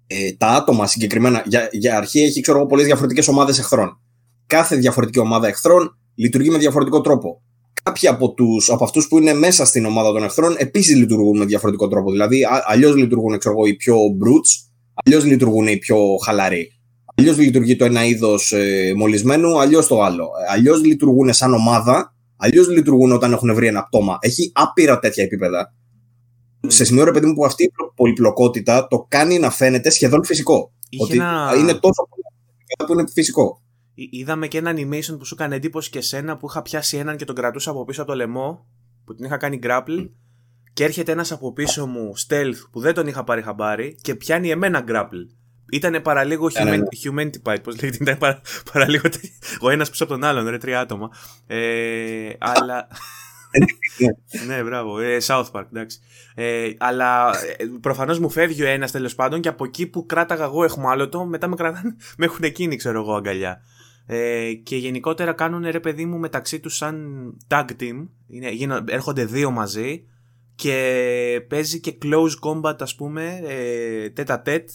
ε, τα άτομα συγκεκριμένα, για, για αρχή έχει ξέρω εγώ πολλές διαφορετικές ομάδες εχθρών. Κάθε διαφορετική ομάδα εχθρών λειτουργεί με διαφορετικό τρόπο. Κάποιοι από, τους, από αυτούς που είναι μέσα στην ομάδα των εχθρών επίσης λειτουργούν με διαφορετικό τρόπο. Δηλαδή αλλιώς λειτουργούν ξέρω εγώ, οι πιο brutes, αλλιώς λειτουργούν οι πιο χαλαροί. Αλλιώς λειτουργεί το ένα είδος ε, μολυσμένου, αλλιώς το άλλο. Αλλιώς λειτουργούν σαν ομάδα, αλλιώς λειτουργούν όταν έχουν βρει ένα πτώμα. Έχει άπειρα τέτοια επίπεδα σε σημείο ρε παιδί μου που αυτή η πολυπλοκότητα το κάνει να φαίνεται σχεδόν φυσικό. ότι είναι τόσο πολύ που είναι φυσικό. Είδαμε και ένα animation που σου έκανε εντύπωση και σένα που είχα πιάσει έναν και τον κρατούσα από πίσω από το λαιμό που την είχα κάνει grapple και έρχεται ένας από πίσω μου stealth που δεν τον είχα πάρει χαμπάρι και πιάνει εμένα grapple. Ήτανε παραλίγο yeah, ναι, ναι. humanity pipe, πώς λέγεται, ήταν παρα, παραλίγο ο ένας πίσω από τον άλλον, ρε, τρία άτομα. Ε, αλλά... ναι, μπράβο. Ε, South Park, εντάξει. Ε, αλλά ε, προφανώς μου φεύγει ο ένας τέλος πάντων και από εκεί που κράταγα εγώ εχμάλωτο, μετά με, κρατάνε, με έχουν εκείνοι, ξέρω εγώ, αγκαλιά. Ε, και γενικότερα κάνουν ρε παιδί μου μεταξύ τους σαν tag team. Είναι, γίνω, έρχονται δύο μαζί και παίζει και close combat, ας πούμε, ε, τέτα τέτ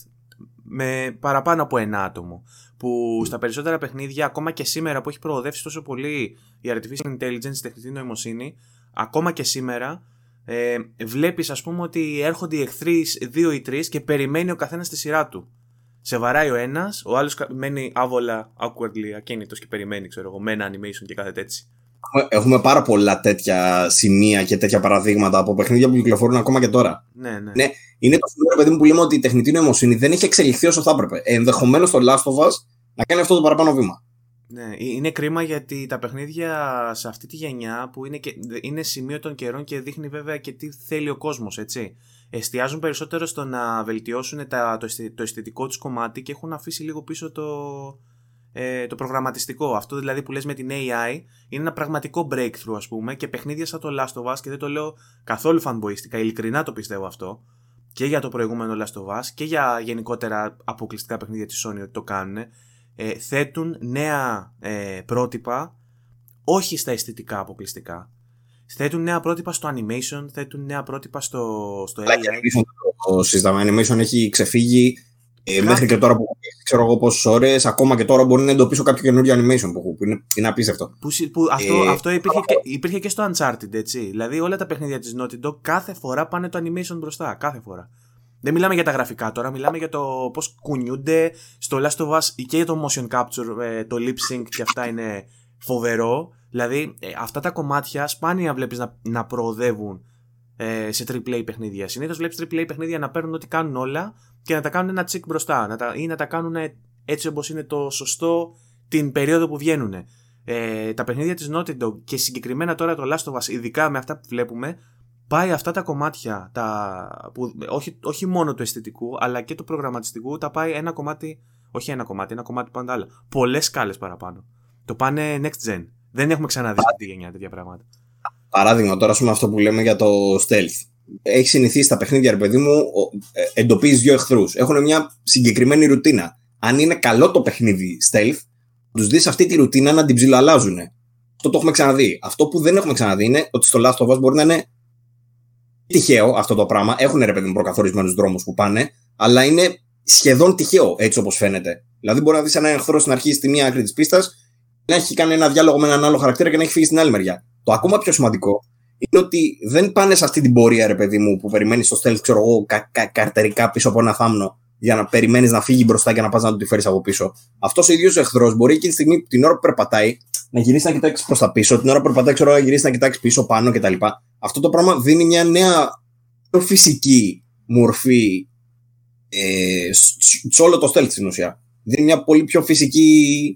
με παραπάνω από ένα άτομο. Που στα περισσότερα παιχνίδια, ακόμα και σήμερα που έχει προοδεύσει τόσο πολύ η artificial intelligence, η τεχνητή νοημοσύνη, ακόμα και σήμερα ε, βλέπεις ας πούμε ότι έρχονται οι εχθροί δύο ή τρεις και περιμένει ο καθένας τη σειρά του. Σε βαράει ο ένας, ο άλλος μένει άβολα, awkwardly, ακίνητος και περιμένει, ξέρω εγώ, με ένα animation και κάθε έτσι. Έχουμε πάρα πολλά τέτοια σημεία και τέτοια παραδείγματα από παιχνίδια που κυκλοφορούν ακόμα και τώρα. Ναι, ναι. ναι είναι το σημείο, παιδί μου, που λέμε ότι η τεχνητή νοημοσύνη δεν έχει εξελιχθεί όσο θα έπρεπε. Ενδεχομένως το Last of Us να κάνει αυτό το παραπάνω βήμα. Ναι, ε, είναι κρίμα γιατί τα παιχνίδια σε αυτή τη γενιά που είναι, και, είναι σημείο των καιρών και δείχνει βέβαια και τι θέλει ο κόσμος, έτσι. Εστιάζουν περισσότερο στο να βελτιώσουν τα, το, το αισθητικό τους κομμάτι και έχουν αφήσει λίγο πίσω το, ε, το προγραμματιστικό. Αυτό δηλαδή που λες με την AI είναι ένα πραγματικό breakthrough ας πούμε και παιχνίδια σαν το Last of Us και δεν το λέω καθόλου φανμποίστικα, ειλικρινά το πιστεύω αυτό και για το προηγούμενο Last of Us και για γενικότερα αποκλειστικά παιχνίδια της Sony ότι το κάνουν ε, θέτουν νέα ε, πρότυπα όχι στα αισθητικά αποκλειστικά. Θέτουν νέα πρότυπα στο animation, θέτουν νέα πρότυπα στο, στο AI. Το σύστημα animation έχει ξεφύγει ε, μέχρι και τώρα που ξέρω εγώ πόσες ώρες, ακόμα και τώρα μπορεί να εντοπίσω κάποιο καινούριο animation που, που είναι, είναι απίστευτο. Που, που αυτό, ε, αυτό υπήρχε, και, υπήρχε και στο Uncharted, έτσι. Δηλαδή όλα τα παιχνίδια της Naughty Dog κάθε φορά πάνε το animation μπροστά. Κάθε φορά. Δεν μιλάμε για τα γραφικά τώρα, μιλάμε για το πώς κουνιούνται στο Last of Us και για το motion capture, ε, το lip sync και αυτά είναι φοβερό. Δηλαδή, ε, αυτά τα κομμάτια σπάνια βλέπεις να, να προοδεύουν ε, σε AAA παιχνίδια. Συνήθως βλέπεις AAA παιχνίδια να παίρνουν ό,τι κάνουν όλα και να τα κάνουν ένα τσικ μπροστά. Να τα, ή να τα κάνουν έτσι όπως είναι το σωστό την περίοδο που βγαίνουν. Ε, τα παιχνίδια της Naughty Dog και συγκεκριμένα τώρα το Last of Us, ειδικά με αυτά που βλέπουμε, πάει αυτά τα κομμάτια, τα, που, όχι, όχι μόνο του αισθητικού, αλλά και του προγραμματιστικού, τα πάει ένα κομμάτι, όχι ένα κομμάτι, ένα κομμάτι πάντα άλλα. Πολλές σκάλες παραπάνω. Το πάνε next gen. Δεν έχουμε ξαναδεί αυτή τη γενιά τέτοια πράγματα. Παράδειγμα, τώρα πούμε αυτό που λέμε για το stealth. Έχει συνηθίσει τα παιχνίδια, ρε παιδί μου, ε, εντοπίζεις δύο εχθρούς. Έχουν μια συγκεκριμένη ρουτίνα. Αν είναι καλό το παιχνίδι stealth, τους δεις αυτή τη ρουτίνα να την ψιλοαλλάζουν. Αυτό το έχουμε ξαναδεί. Αυτό που δεν έχουμε ξαναδεί είναι ότι στο Last of Us μπορεί να είναι τυχαίο αυτό το πράγμα. Έχουν ρε παιδί μου προκαθορισμένους δρόμους που πάνε, αλλά είναι σχεδόν τυχαίο έτσι όπως φαίνεται. Δηλαδή, μπορεί να δεις έναν εχθρό στην αρχή στη μία άκρη της πίστας, να έχει κάνει ένα διάλογο με έναν άλλο χαρακτήρα και να έχει φύγει στην άλλη μεριά. Το ακόμα πιο σημαντικό είναι ότι δεν πάνε σε αυτή την πορεία, ρε παιδί μου, που περιμένεις στο stealth, ξέρω εγώ, κα, κα, καρτερικά πίσω από ένα θάμνο για να περιμένεις να φύγει μπροστά και να πας να του τη φέρει από πίσω. Αυτός ο ίδιος εχθρός μπορεί εκείνη τη στιγμή, την ώρα που περπατάει, να γυρίσει να κοιτάξει προς τα πίσω, την ώρα που περπατάει, ξέρω, να γυρίσει να κοιτάξει πίσω, πάνω κτλ. Αυτό το πράγμα δίνει μια νέα πιο φυσική μορφή ε, σε όλο το stealth στην ουσία. Δίνει μια πολύ πιο φυσική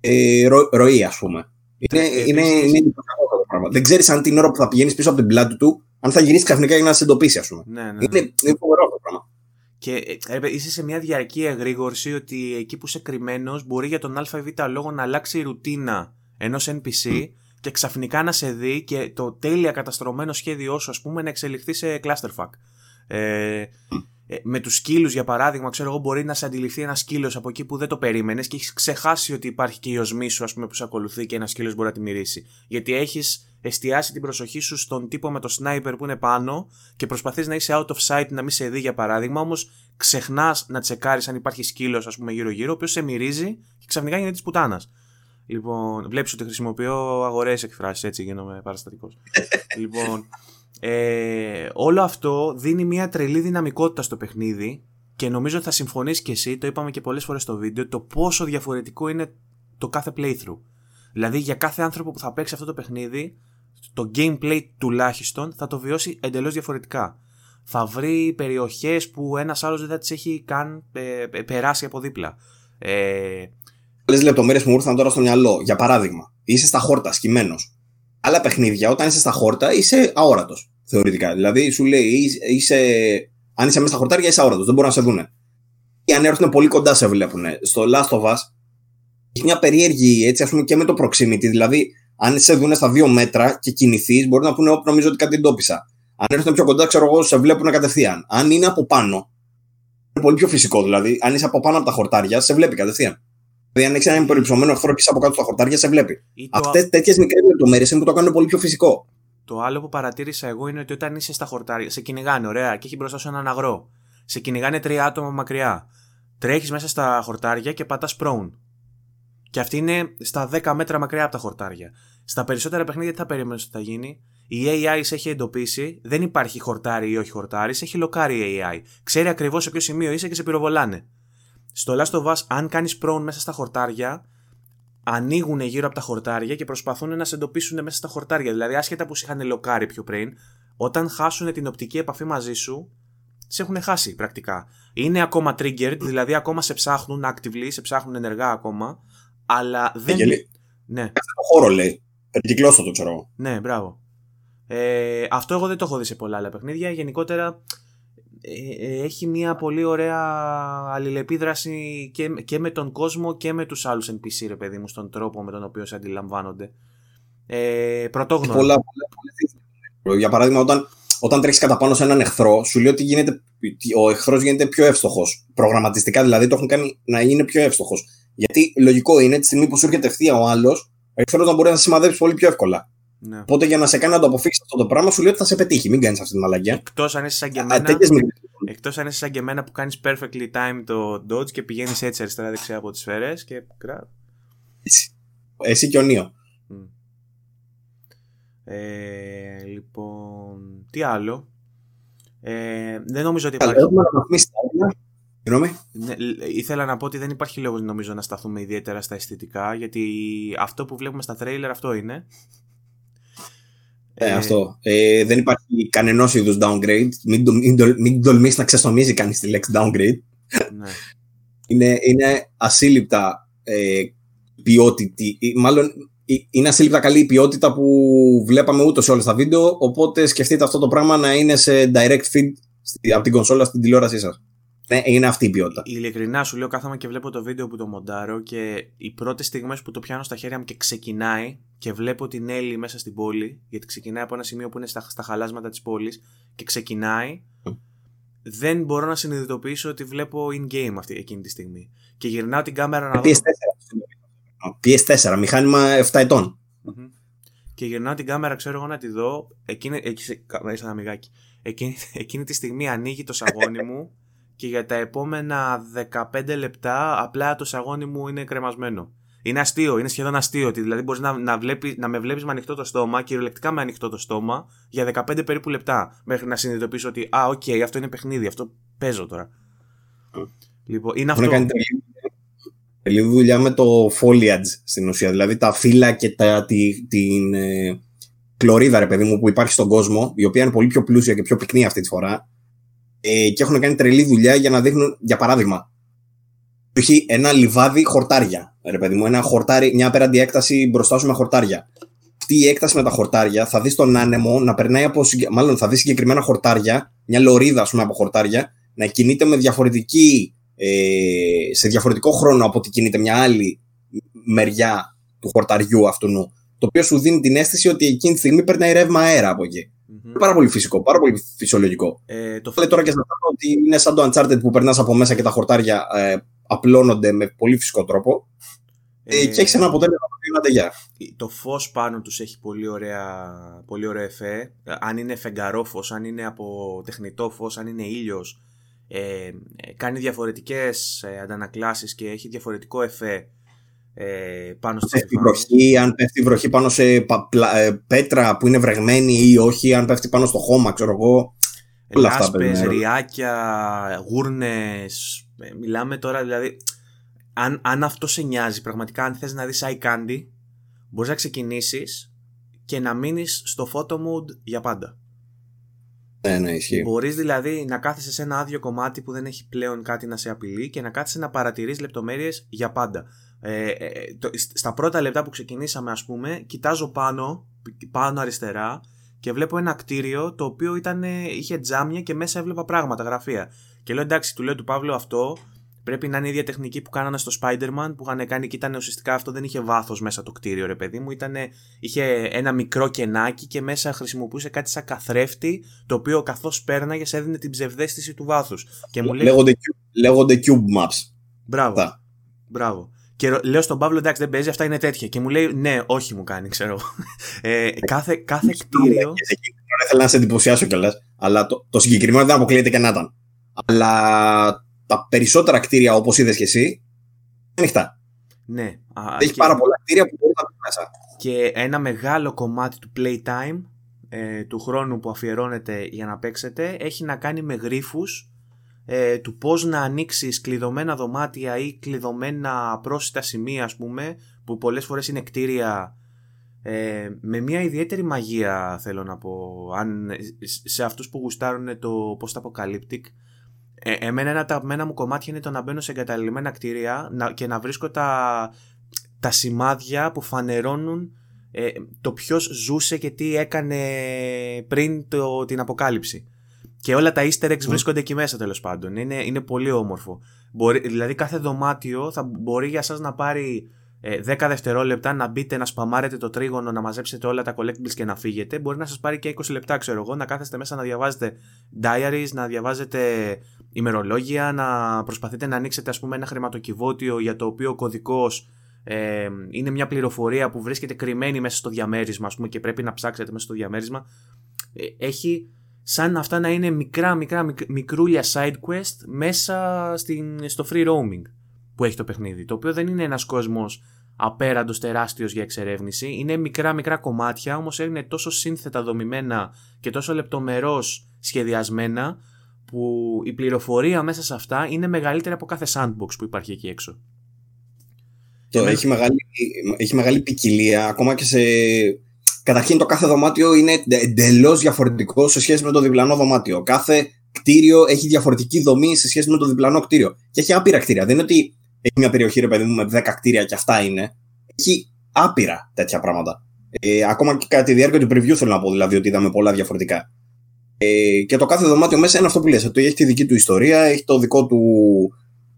ε, ρο, ροή, ας πούμε. Είναι, ε, είναι, είναι, είναι το πράγμα. Δεν ξέρεις αν την ώρα που θα πηγαίνεις πίσω από την πλάτη του, αν θα γυρίσεις ξαφνικά για να σε εντοπίσει, ας πούμε. Ναι, ναι. Είναι, είναι φοβερό αυτό το πράγμα. Και ε, είσαι σε μια διαρκή εγρήγορση ότι εκεί που είσαι κρυμμένος μπορεί για τον ΑΒ λόγο να αλλάξει η ρουτίνα ενός NPC και ξαφνικά να σε δει και το τέλεια καταστρωμένο σχέδιό σου, ας πούμε, να εξελιχθεί σε clusterfuck. Ε, ε, με τους σκύλους, για παράδειγμα, ξέρω εγώ, μπορεί να σε αντιληφθεί ένας σκύλος από εκεί που δεν το περίμενες και έχεις ξεχάσει ότι υπάρχει και η οσμή σου, ας πούμε, που σε ακολουθεί και ένας σκύλος μπορεί να τη μυρίσει. Γιατί έχεις εστιάσει την προσοχή σου στον τύπο με το sniper που είναι πάνω και προσπαθείς να είσαι out of sight, να μην σε δει, για παράδειγμα, όμως ξεχνάς να τσεκάρεις αν υπάρχει σκύλος, ας πούμε, γύρω-γύρω, ο οποίος σε μυρίζει και ξαφνικά είναι της πουτάνας. Λοιπόν, βλέπεις ότι χρησιμοποιώ αγορές εκφράσεις, έτσι γίνομαι παραστατικός. λοιπόν, ε, όλο αυτό δίνει μια τρελή δυναμικότητα στο παιχνίδι και νομίζω ότι θα συμφωνήσεις και εσύ, το είπαμε και πολλές φορές στο βίντεο, το πόσο διαφορετικό είναι το κάθε playthrough. Δηλαδή για κάθε άνθρωπο που θα παίξει αυτό το παιχνίδι, το gameplay τουλάχιστον θα το βιώσει εντελώς διαφορετικά. Θα βρει περιοχές που ένας άλλος δεν θα τις έχει καν ε, ε, περάσει από δίπλα. Ε, Άλλε λεπτομέρειες που μου ήρθαν τώρα στο μυαλό. Για παράδειγμα, είσαι στα χόρτα, σκυμμένος. Άλλα παιχνίδια, όταν είσαι στα χόρτα, είσαι αόρατος θεωρητικά. Δηλαδή, σου λέει, είσαι, αν είσαι μέσα στα χορτάρια, είσαι αόρατος, δεν μπορούν να σε δούνε. Ή αν έρθουν πολύ κοντά, σε βλέπουν. Στο Last of Us έχει μια περίεργη έτσι, ας πούμε, και με το proximity. Δηλαδή, αν σε δούνε στα δύο μέτρα και κινηθείς, μπορεί να πούνε, Νομίζω ότι κάτι εντόπισα. Αν έρθουν πιο κοντά, ξέρω εγώ, σε βλέπουν κατευθείαν. Αν είναι από πάνω, είναι πολύ πιο φυσικό. Δηλαδή, αν είσαι από πάνω από τα χορτάρια, σε βλέπει κατευθείαν. Δηλαδή, αν έχει έναν υπερυψωμένο εχθρό και από κάτω στα χορτάρια, σε βλέπει. Αυτές τέτοιες μικρές λεπτομέρειες είναι που το κάνουν πολύ πιο φυσικό. Το άλλο που παρατήρησα εγώ είναι ότι όταν είσαι στα χορτάρια, σε κυνηγάνε, ωραία, και έχει μπροστά σου έναν αγρό. Σε κυνηγάνε τρία άτομα μακριά. Τρέχεις μέσα στα χορτάρια και πατάς prone. Και αυτή είναι στα 10 μέτρα μακριά από τα χορτάρια. Στα περισσότερα παιχνίδια τι θα περιμένεις ότι θα γίνει; Η AI σε έχει εντοπίσει, δεν υπάρχει χορτάρι ή όχι χορτάρι, σε έχει λοκάρει η AI. Ξέρει ακριβώς σε ποιο σημείο είσαι και σε πυροβολάνε. Στο Last of Us, αν κάνεις prone μέσα στα χορτάρια, ανοίγουν γύρω από τα χορτάρια και προσπαθούν να σε εντοπίσουν μέσα στα χορτάρια. Δηλαδή, άσχετα που σε είχαν λοκάρει πιο πριν, όταν χάσουν την οπτική επαφή μαζί σου, σε έχουν χάσει πρακτικά. Είναι ακόμα triggered, δηλαδή ακόμα σε ψάχνουν actively, σε ψάχνουν ενεργά ακόμα, αλλά δεν. Ναι. Αυτό το χώρο λέει. Περικυκλώστε το ξέρω. Ναι, μπράβο. Ε, αυτό εγώ δεν το έχω δει σε πολλά άλλα παιχνίδια. Γενικότερα ε, ε, έχει μια πολύ ωραία αλληλεπίδραση και, και με τον κόσμο και με τους άλλους NPC ρε παιδί μου στον τρόπο με τον οποίο σε αντιλαμβάνονται. Ε, πρωτόγνωρο. Πολλά, πολλά, για παράδειγμα όταν, όταν τρέχεις κατά πάνω σε έναν εχθρό σου λέει ότι γίνεται, ο εχθρός γίνεται πιο εύστοχος. Προγραμματιστικά δηλαδή το έχουν κάνει να είναι πιο εύστοχος. Γιατί λογικό είναι τη στιγμή που σου έρχεται ευθεία ο άλλος ο εχθρός να μπορεί να σημαδέψει πολύ πιο εύκολα ναι. Οπότε για να σε κάνει να το αποφύγεις αυτό το πράγμα, σου λέει ότι θα σε πετύχει. Μην κάνεις αυτή τη μαλαγιά. Εκτός αν είσαι σαν και εμένα. Εκτός αν είσαι σαν και εμένα που κάνεις perfectly time το dodge και πηγαίνεις έτσι αριστερά-δεξιά από τις σφαίρες και Εσύ, Εσύ και ο Νίο. Ε, λοιπόν, τι άλλο; Ε, δεν νομίζω ότι υπάρχει. Συγγνώμη. Ναι, ήθελα να πω ότι δεν υπάρχει λόγος νομίζω να σταθούμε ιδιαίτερα στα αισθητικά γιατί αυτό που βλέπουμε στα τρέιλερ αυτό είναι. Ε, ε, αυτό. Ε, δεν υπάρχει κανένα είδους downgrade. Μην, μην, μην τολμήσεις να ξεστομίζει κανείς τη λέξη downgrade. Ναι. είναι, είναι ασύλληπτα ε, ποιότητα. Μάλλον ε, είναι ασύλληπτα καλή η ποιότητα που βλέπαμε ούτως σε όλα τα βίντεο. Οπότε σκεφτείτε αυτό το πράγμα να είναι σε direct feed από την κονσόλα στην τηλεόρασή σας. Ναι, είναι αυτή η ποιότητα. Ειλικρινά σου λέω, κάθομαι και βλέπω το βίντεο που το μοντάρω και οι πρώτες στιγμές που το πιάνω στα χέρια μου και ξεκινάει και βλέπω την Έλλη μέσα στην πόλη, γιατί ξεκινάει από ένα σημείο που είναι στα, στα χαλάσματα της πόλης και ξεκινάει. Δεν μπορώ να συνειδητοποιήσω ότι βλέπω in-game αυτή εκείνη τη στιγμή. Και γυρνάω την κάμερα να δω. PS4, PS4 μηχάνημα 7 ετων Και γυρνάω την κάμερα, ξέρω εγώ να τη δω. Εκείνη, εκεί, ένα αμυγάκι εκείνη, εκείνη τη στιγμή ανοίγει το σαγόνι μου και για τα επόμενα 15 λεπτά απλά το σαγόνι μου είναι κρεμασμένο. Είναι αστείο, είναι σχεδόν αστείο. Ότι δηλαδή μπορείς να, να, βλέπεις, να με βλέπεις με ανοιχτό το στόμα, κυριολεκτικά με ανοιχτό το στόμα, για 15 περίπου λεπτά. Μέχρι να συνειδητοποιήσω ότι, α, OK, okay, αυτό είναι παιχνίδι, αυτό παίζω τώρα. Λοιπόν, είναι αυτό. Κάνει τελείω δουλειά με το foliage στην ουσία. Δηλαδή τα φύλλα και τα, τη, την ε, κλωρίδα, ρε παιδί μου, που υπάρχει στον κόσμο, η οποία είναι πολύ πιο πλούσια και πιο πυκνή αυτή τη φορά. Ε, και έχουν κάνει τρελή δουλειά για να δείχνουν, για παράδειγμα, έχει ένα λιβάδι χορτάρια. Ρε παιδί μου, ένα χορτάρι, μια απέραντη έκταση μπροστά σου με χορτάρια. Αυτή η έκταση με τα χορτάρια θα δεις τον άνεμο να περνάει από. Μάλλον θα δεις συγκεκριμένα χορτάρια, μια λωρίδα, ας πούμε, από χορτάρια, να κινείται με διαφορετική. Ε, σε διαφορετικό χρόνο από ότι κινείται μια άλλη μεριά του χορταριού αυτού. Το οποίο σου δίνει την αίσθηση ότι εκείνη τη στιγμή περνάει ρεύμα αέρα από εκεί. Mm-hmm. Πάρα πολύ φυσικό, πάρα πολύ φυσιολογικό. Ε, το... Λέει τώρα και σε αυτό ότι είναι σαν το Uncharted που περνάς από μέσα και τα χορτάρια ε, απλώνονται με πολύ φυσικό τρόπο. Ε, και έχει ένα αποτέλεσμα που είναι αντεγιά. Το φως πάνω τους έχει πολύ, ωραία, πολύ ωραίο εφέ. Αν είναι φεγγαρό φως, αν είναι από τεχνητό φως, αν είναι ήλιος. Ε, κάνει διαφορετικές ε, αντανακλάσεις και έχει διαφορετικό εφέ ε, πάνω στη βροχή, αν πέφτει βροχή πάνω σε πα, πλα, ε, πέτρα που είναι βρεγμένη ή όχι, αν πέφτει πάνω στο χώμα, ξέρω εγώ. Όλα αυτά ριάκια, γούρνες, ε, μιλάμε τώρα δηλαδή, αν, αν αυτό σε νοιάζει, πραγματικά αν θες να δεις eye candy, μπορείς να ξεκινήσεις και να μείνεις στο photo mood για πάντα. Ναι, ναι, ισχύει. Μπορείς δηλαδή να κάθεσαι σε ένα άδειο κομμάτι που δεν έχει πλέον κάτι να σε απειλεί και να κάθεσαι να παρατηρείς λεπτομέρειες για πάντα. Ε, ε, το, στα πρώτα λεπτά που ξεκινήσαμε ας πούμε, κοιτάζω πάνω, πάνω αριστερά και βλέπω ένα κτίριο το οποίο ήταν, είχε τζάμια και μέσα έβλεπα πράγματα, γραφεία. Και λέω εντάξει, του λέω του Παύλου αυτό πρέπει να είναι η ίδια τεχνική που κάνανε στο Spider-Man που είχαν κάνει και ήταν ουσιαστικά αυτό δεν είχε βάθος μέσα το κτίριο, ρε παιδί μου. Ήτανε, είχε ένα μικρό κενάκι και μέσα χρησιμοποιούσε κάτι σαν καθρέφτη το οποίο καθώς πέρναγες έδινε την ψευδέστηση του βάθους. Λέει... Λέγονται, λέγονται cube maps. Μπράβο. Μπράβο. Και λέω στον Παύλο, εντάξει, δεν παίζει, αυτά είναι τέτοια. Και μου λέει, ναι, όχι μου κάνει, ξέρω. Ε, κάθε, κάθε κτίριο. Δεν ήθελα να σε εντυπωσιάσω κιόλας, αλλά το, το συγκεκριμένο δεν αποκλείεται και να ήταν. Αλλά τα περισσότερα κτίρια, όπως είδες και εσύ, είναι ανοιχτά. Ναι. Έχει πάρα πολλά κτίρια που μπορεί να μπει μέσα. Και ένα μεγάλο κομμάτι του playtime, ε, του χρόνου που αφιερώνεται για να παίξετε, έχει να κάνει με γρίφους ε, του πώς να ανοίξεις κλειδωμένα δωμάτια ή κλειδωμένα πρόσιτα σημεία ας πούμε που πολλές φορές είναι κτίρια ε, με μια ιδιαίτερη μαγεία θέλω να πω αν, σε αυτούς που γουστάρουν το post-apocalyptic ε, εμένα ένα τα μένα μου κομμάτια είναι το να μπαίνω σε εγκαταλειμμένα κτίρια να, και να βρίσκω τα, τα σημάδια που φανερώνουν ε, το ποιος ζούσε και τι έκανε πριν το, την αποκάλυψη. Και όλα τα easter eggs βρίσκονται εκεί μέσα τέλος πάντων. Είναι, είναι πολύ όμορφο. Μπορεί, δηλαδή κάθε δωμάτιο θα μπορεί για σας να πάρει ε, 10 δευτερόλεπτα να μπείτε να σπαμάρετε το τρίγωνο, να μαζέψετε όλα τα collectibles και να φύγετε. Μπορεί να σας πάρει και 20 λεπτά, ξέρω εγώ, να κάθεστε μέσα να διαβάζετε diaries, να διαβάζετε ημερολόγια, να προσπαθείτε να ανοίξετε ας πούμε ένα χρηματοκιβώτιο για το οποίο ο κωδικός ε, είναι μια πληροφορία που βρίσκεται κρυμμένη μέσα στο διαμέρισμα ας πούμε, και πρέπει να ψάξετε μέσα στο διαμέρισμα. Ε, έχει σαν αυτά να είναι μικρά μικρά μικρούλια side quest μέσα στην, στο free roaming που έχει το παιχνίδι. Το οποίο δεν είναι ένας κόσμος απέραντος τεράστιος για εξερεύνηση. Είναι μικρά μικρά κομμάτια όμως είναι τόσο σύνθετα δομημένα και τόσο λεπτομερώς σχεδιασμένα που η πληροφορία μέσα σε αυτά είναι μεγαλύτερη από κάθε sandbox που υπάρχει εκεί έξω. Το έχει, μεγάλη, έχει μεγάλη ποικιλία ακόμα και σε Καταρχήν το κάθε δωμάτιο είναι εντελώς διαφορετικό σε σχέση με το διπλανό δωμάτιο. Κάθε κτίριο έχει διαφορετική δομή σε σχέση με το διπλανό κτίριο. Και έχει άπειρα κτίρια. Δεν είναι ότι έχει μια περιοχή, ρε παιδί μου, με 10 κτίρια και αυτά είναι. Έχει άπειρα τέτοια πράγματα. Ε, ακόμα και κατά τη διάρκεια του preview θέλω να πω, δηλαδή ότι είδαμε πολλά διαφορετικά. Ε, και το κάθε δωμάτιο μέσα είναι αυτό που λες, ότι έχει τη δική του ιστορία, έχει το δικό του,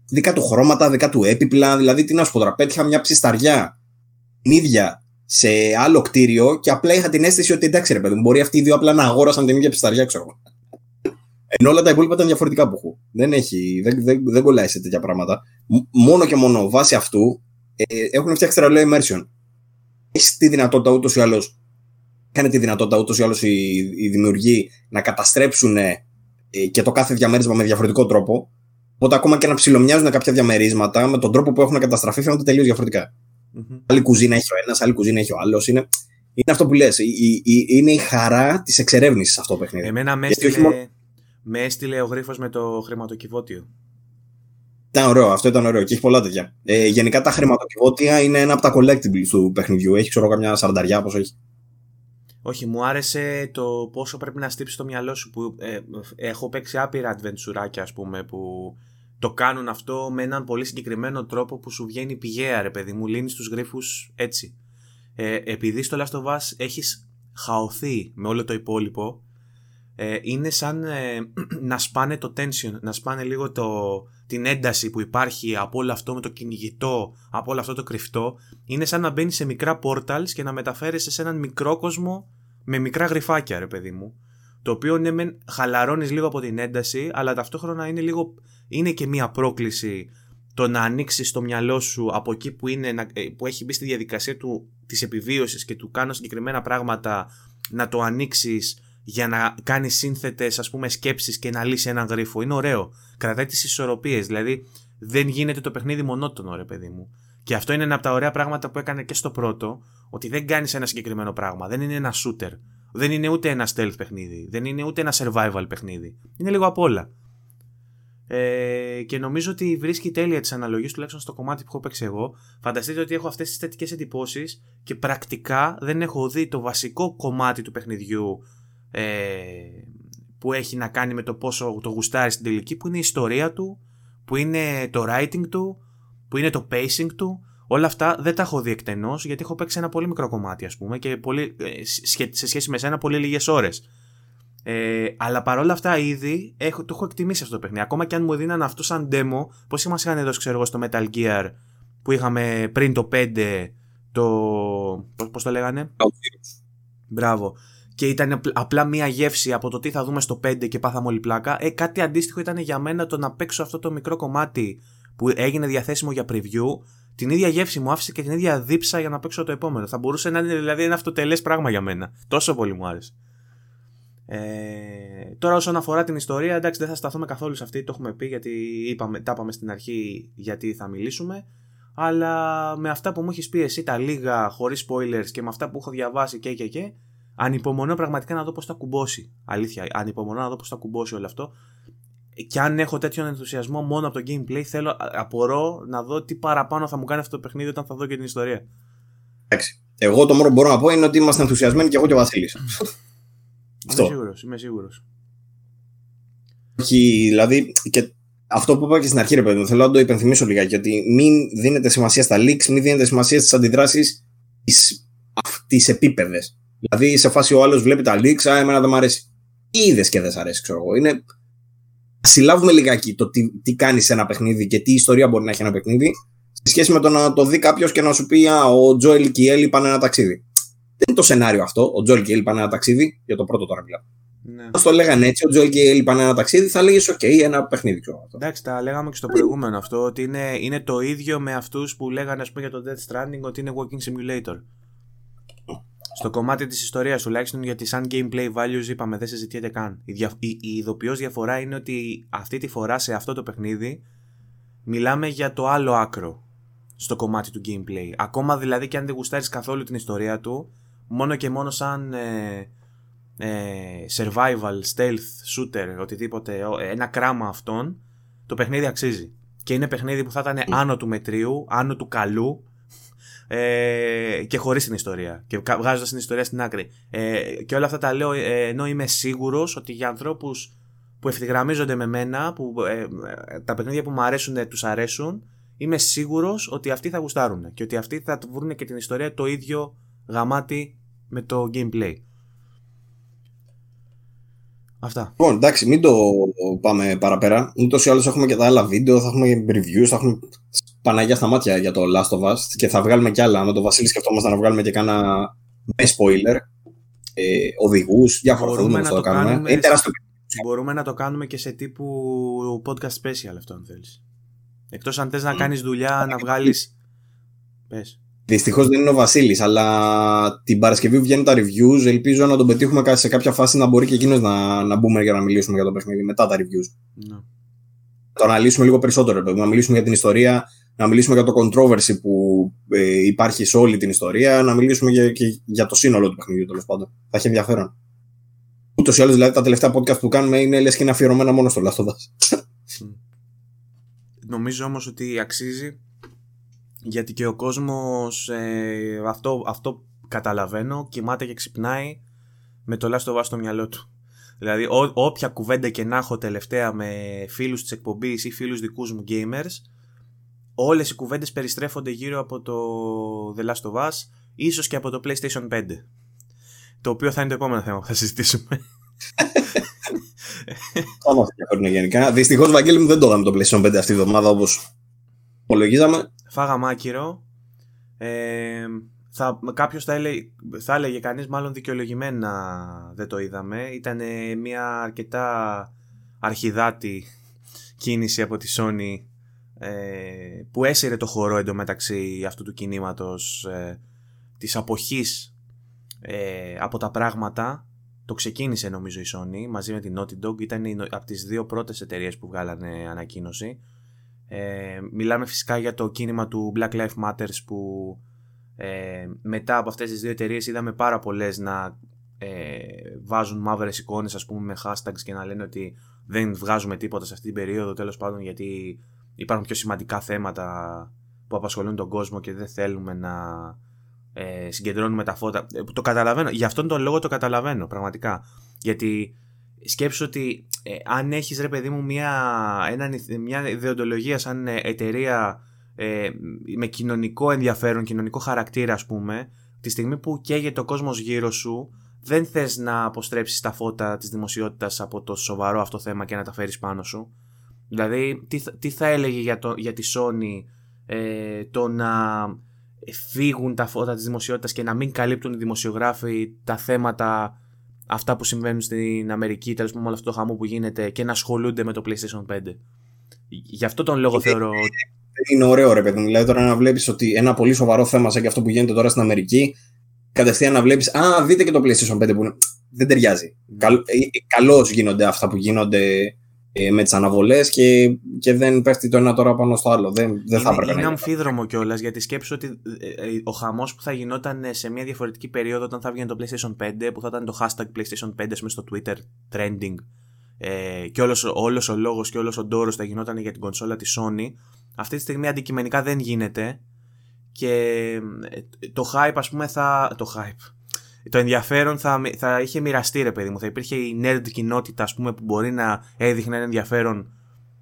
δικά του χρώματα, δικά του έπιπλα, δηλαδή τι να σου πω τώρα, πέτυχα μια ψισταριά ίδια σε άλλο κτίριο και απλά είχα την αίσθηση ότι εντάξει ρε παιδί μου, μπορεί αυτοί οι δύο απλά να αγόρασαν την ίδια πισταριά, ξέρω Ενώ όλα τα υπόλοιπα ήταν διαφορετικά που έχω. Δεν, έχει, δεν, δεν, δεν κολλάει σε τέτοια πράγματα. Μόνο και μόνο βάσει αυτού ε, έχουν φτιάξει τρελό immersion. Έχεις τη δυνατότητα ούτως ή άλλως είχαν τη δυνατότητα ούτως ή άλλως οι, οι δημιουργοί να καταστρέψουν ε, και το κάθε διαμέρισμα με διαφορετικό τρόπο. Οπότε ακόμα και να ψιλομοιάζουν κάποια διαμερίσματα με τον τρόπο που έχουν καταστραφεί φαίνονται τελείως διαφορετικά. Mm-hmm. Άλλη κουζίνα έχει ο ένας, άλλη κουζίνα έχει ο άλλος. Είναι, είναι αυτό που λες. Είναι η χαρά της εξερεύνησης αυτό το παιχνίδι. Εμένα με έστειλε, με έστειλε ο γρίφος με το χρηματοκιβώτιο. Ήταν ωραίο, αυτό ήταν ωραίο και έχει πολλά τέτοια. Ε, γενικά τα χρηματοκιβώτια είναι ένα από τα collectibles του παιχνιδιού. Έχει ξέρω καμιά σαρανταριά, πώ έχει. Όχι, μου άρεσε το πόσο πρέπει να στύψει το μυαλό σου. Που, ε, έχω παίξει άπειρα adventure ας πούμε, που το κάνουν αυτό με έναν πολύ συγκεκριμένο τρόπο που σου βγαίνει πηγαία, ρε παιδί μου. Λύνεις τους γρήφου έτσι. Ε, επειδή στο Last of Us έχεις χαωθεί με όλο το υπόλοιπο, ε, είναι σαν ε, να σπάνε το tension, να σπάνε λίγο το, την ένταση που υπάρχει από όλο αυτό με το κυνηγητό, από όλο αυτό το κρυφτό. Είναι σαν να μπαίνεις σε μικρά portals και να μεταφέρεσαι σε έναν μικρό κόσμο με μικρά γρυφάκια, ρε παιδί μου. Το οποίο ναι, μεν χαλαρώνεις λίγο από την ένταση, αλλά ταυτόχρονα είναι λίγο. Είναι και μία πρόκληση το να ανοίξεις το μυαλό σου από εκεί που, είναι, ε, που έχει μπει στη διαδικασία του, της επιβίωσης και του κάνω συγκεκριμένα πράγματα να το ανοίξεις για να κάνεις σύνθετες ας πούμε σκέψεις και να λύσεις έναν γρίφο. Είναι ωραίο. Κρατάει τις ισορροπίες. Δηλαδή δεν γίνεται το παιχνίδι μονότονο ρε παιδί μου. Και αυτό είναι ένα από τα ωραία πράγματα που έκανε και στο πρώτο, ότι δεν κάνεις ένα συγκεκριμένο πράγμα. Δεν είναι ένα shooter. Δεν είναι ούτε ένα stealth παιχνίδι. Δεν είναι ούτε ένα survival παιχνίδι. Είναι λίγο απ' όλα. Ε, και νομίζω ότι βρίσκει τέλεια τις αναλογίες τουλάχιστον στο κομμάτι που έχω παίξει εγώ. Φανταστείτε ότι έχω αυτές τις θετικές εντυπώσεις και πρακτικά δεν έχω δει το βασικό κομμάτι του παιχνιδιού ε, που έχει να κάνει με το πόσο το γουστάρει στην τελική, που είναι η ιστορία του, που είναι το writing του, που είναι το pacing του. Όλα αυτά δεν τα έχω δει εκτενώς γιατί έχω παίξει ένα πολύ μικρό κομμάτι, ας πούμε, και πολύ, ε, σε σχέση με σένα πολύ λίγες ώρες. Ε, αλλά παρόλα αυτά ήδη έχω, το έχω εκτιμήσει αυτό το παιχνίδι. Ακόμα και αν μου δίναν αυτό σαν demo, πώς μα είχαν δώσει, ξέρω εγώ, στο Metal Gear που είχαμε πριν το 5, το. Πώς το λέγανε; Μπράβο. Και ήταν απλά μία γεύση από το τι θα δούμε στο 5 και πάθαμε όλη πλάκα. Ε, κάτι αντίστοιχο ήταν για μένα το να παίξω αυτό το μικρό κομμάτι που έγινε διαθέσιμο για preview. Την ίδια γεύση μου άφησε και την ίδια δίψα για να παίξω το επόμενο. Θα μπορούσε να είναι δηλαδή ένα αυτοτελές πράγμα για μένα. Τόσο πολύ μου άρεσε. Ε, τώρα όσον αφορά την ιστορία, εντάξει δεν θα σταθούμε καθόλου σε αυτή, το έχουμε πει γιατί είπαμε, τα είπαμε στην αρχή γιατί θα μιλήσουμε. Αλλά με αυτά που μου έχεις πει εσύ τα λίγα χωρίς spoilers και με αυτά που έχω διαβάσει και και και ανυπομονώ πραγματικά να δω πώς θα κουμπώσει. Αλήθεια, ανυπομονώ να δω πώς θα κουμπώσει όλο αυτό. Και αν έχω τέτοιον ενθουσιασμό μόνο από το gameplay, θέλω, απορώ να δω τι παραπάνω θα μου κάνει αυτό το παιχνίδι όταν θα δω και την ιστορία. Εντάξει. Εγώ το μόνο που μπορώ να πω είναι ότι είμαστε ενθουσιασμένοι και εγώ και ο Βασίλης. Αυτό. Είμαι σίγουρος, είμαι σίγουρος. Όχι, δηλαδή, και αυτό που είπα και στην αρχή, ρε παιδί, θέλω να το υπενθυμίσω λιγάκι, ότι μην δίνετε σημασία στα leaks, μην δίνετε σημασία στις αντιδράσεις τις επίπεδες. Δηλαδή, σε φάση ο άλλος βλέπει τα leaks, α, εμένα δεν μου αρέσει. Τι είδες και δεν σ' αρέσει, ξέρω εγώ. Είναι. Συλλάβουμε λιγάκι το τι, τι κάνει σε ένα παιχνίδι και τι ιστορία μπορεί να έχει ένα παιχνίδι, σε σχέση με το να το δει κάποιος και να σου πει Α, ο Τζόελ και η Έλλη πάνε ένα ταξίδι. Δεν είναι το σενάριο αυτό. Ο Τζόελ και η Έλλη πάνε ένα ταξίδι, για το πρώτο τώρα μιλάω. Ναι. Αν το λέγανε έτσι, ο Τζόελ και η Έλλη πάνε ένα ταξίδι, θα λέγε: OK, ένα παιχνίδι, ξέρω Εντάξει, τα λέγαμε και στο προηγούμενο αυτό, ότι είναι, είναι το ίδιο με αυτούς που λέγανε ας πούμε, για το Death Stranding ότι είναι Walking Simulator. Στο κομμάτι της ιστορίας τουλάχιστον, γιατί σαν gameplay values είπαμε δεν συζητιέται καν. Η, δια, η, η διαφορά είναι ότι αυτή τη φορά σε αυτό το παιχνίδι μιλάμε για το άλλο άκρο στο κομμάτι του gameplay. Ακόμα δηλαδή και αν δεν γουστάρεις καθόλου την ιστορία του, μόνο και μόνο σαν ε, ε, survival, stealth, shooter, οτιδήποτε, ένα κράμα αυτών, το παιχνίδι αξίζει. Και είναι παιχνίδι που θα ήταν άνω του μετρίου, άνω του καλού ε, και χωρίς την ιστορία. Και βγάζοντας την ιστορία στην άκρη. Ε, και όλα αυτά τα λέω ε, ενώ είμαι σίγουρος ότι για ανθρώπους που ευθυγραμμίζονται με μένα, που ε, τα παιχνίδια που μου αρέσουν τους αρέσουν, είμαι σίγουρος ότι αυτοί θα γουστάρουν και ότι αυτοί θα βρουν και την ιστορία το ίδιο γαμάτι με το gameplay. Αυτά. Λοιπόν, εντάξει, μην το πάμε παραπέρα. Ούτως ή άλλως έχουμε και τα άλλα βίντεο, θα έχουμε reviews, θα έχουμε Παναγιά στα μάτια για το Last of Us και θα βγάλουμε κι άλλα. Με τον Βασίλη σκεφτόμαστε να βγάλουμε και κάνα με spoiler. Ε, Οδηγούς, διάφορα θα δούμε να το κάνουμε. κάνουμε. Είναι τεράστιο. Μπορούμε να το κάνουμε και σε τύπου podcast special αυτό αν θέλεις. Εκτός αν θες να κάνεις δουλειά, να βγάλει. Πες. Δυστυχώς δεν είναι ο Βασίλης, αλλά την Παρασκευή βγαίνουν τα reviews. Ελπίζω να τον πετύχουμε σε κάποια φάση να μπορεί και εκείνος να, να μπούμε για να μιλήσουμε για το παιχνίδι μετά τα reviews. Ναι. Το αναλύσουμε λίγο περισσότερο, να μιλήσουμε για την ιστορία, να μιλήσουμε για το controversy που ε, υπάρχει σε όλη την ιστορία, να μιλήσουμε για, και για το σύνολο του παιχνιδιού τέλος πάντων. Θα έχει ενδιαφέρον. Ούτως ή άλλως, δηλαδή, τα τελευταία podcast που κάνουμε είναι λες και είναι αφιερωμένα μόνο στο Last of Us. Νομίζω όμως ότι αξίζει γιατί και ο κόσμος ε, αυτό, αυτό καταλαβαίνω κοιμάται και ξυπνάει με το Last of Us στο μυαλό του. Δηλαδή ό, όποια κουβέντα και να έχω τελευταία με φίλους της εκπομπής ή φίλους δικούς μου gamers όλες οι κουβέντες περιστρέφονται γύρω από το The Last of Us ίσως και από το PlayStation 5 το οποίο θα είναι το επόμενο θέμα που θα συζητήσουμε. Πάμε αυτό γενικά. Δυστυχώς Βαγγέλη μου δεν το είδαμε το PlayStation 5 αυτή τη εβδομάδα όπως υπολογίζαμε. Φάγαμε άκυρο. Ε, θα, κάποιος θα έλεγε, θα έλεγε κανείς μάλλον δικαιολογημένα δεν το είδαμε. Ήταν μια αρκετά αρχιδάτη κίνηση από τη Sony ε, που έσυρε το χορό εντωμεταξύ αυτού του κινήματος ε, της αποχής ε, από τα πράγματα το ξεκίνησε νομίζω η Sony μαζί με την Naughty Dog ήταν από τις δύο πρώτες εταιρείες που βγάλανε ανακοίνωση ε, μιλάμε φυσικά για το κίνημα του Black Lives Matter που ε, μετά από αυτές τις δύο εταιρείες είδαμε πάρα πολλές να ε, βάζουν μαύρες εικόνες ας πούμε με hashtags και να λένε ότι δεν βγάζουμε τίποτα σε αυτή την περίοδο τέλος πάντων γιατί υπάρχουν πιο σημαντικά θέματα που απασχολούν τον κόσμο και δεν θέλουμε να ε, συγκεντρώνουμε τα φώτα. Ε, το καταλαβαίνω. Γι' αυτόν τον λόγο το καταλαβαίνω πραγματικά. Γιατί σκέψω ότι ε, αν έχεις ρε παιδί μου μια, ένα, μια ιδεοντολογία σαν ε, εταιρεία ε, με κοινωνικό ενδιαφέρον, κοινωνικό χαρακτήρα ας πούμε, τη στιγμή που καίγεται ο κόσμος γύρω σου, δεν θες να αποστρέψεις τα φώτα της δημοσιότητας από το σοβαρό αυτό θέμα και να τα φέρεις πάνω σου. Δηλαδή, τι, τι θα έλεγε για, το, για τη Sony ε, το να φύγουν τα φώτα της δημοσιότητας και να μην καλύπτουν οι δημοσιογράφοι τα θέματα αυτά που συμβαίνουν στην Αμερική, τέλος πάντων, όλο αυτό το χαμό που γίνεται και να ασχολούνται με το PlayStation 5. Γι' αυτό τον λόγο θεωρώ. Είναι ωραίο, ρε παιδί μου. Δηλαδή, τώρα να βλέπεις ότι ένα πολύ σοβαρό θέμα σαν και αυτό που γίνεται τώρα στην Αμερική, κατευθείαν να βλέπεις, Α, δείτε και το PlayStation 5 που δεν ταιριάζει. Mm. Καλώς γίνονται αυτά που γίνονται ε, με τις αναβολές και, και δεν πέφτει το ένα τώρα πάνω στο άλλο. Δεν, δεν θα έπρεπε είναι, είναι αμφίδρομο κιόλας γιατί σκέψω ότι ε, ε, ο χαμός που θα γινόταν σε μια διαφορετική περίοδο όταν θα βγαίνει το PlayStation 5, που θα ήταν το hashtag PlayStation 5 μέσα στο Twitter trending ε, και όλος, όλος ο λόγος και όλος ο ντόρος θα γινόταν για την κονσόλα της Sony αυτή τη στιγμή αντικειμενικά δεν γίνεται και το hype ας πούμε θα... το hype το ενδιαφέρον θα, θα είχε μοιραστεί ρε παιδί μου. Θα υπήρχε η nerd κοινότητα ας πούμε, που μπορεί να έδειχνε ένα ενδιαφέρον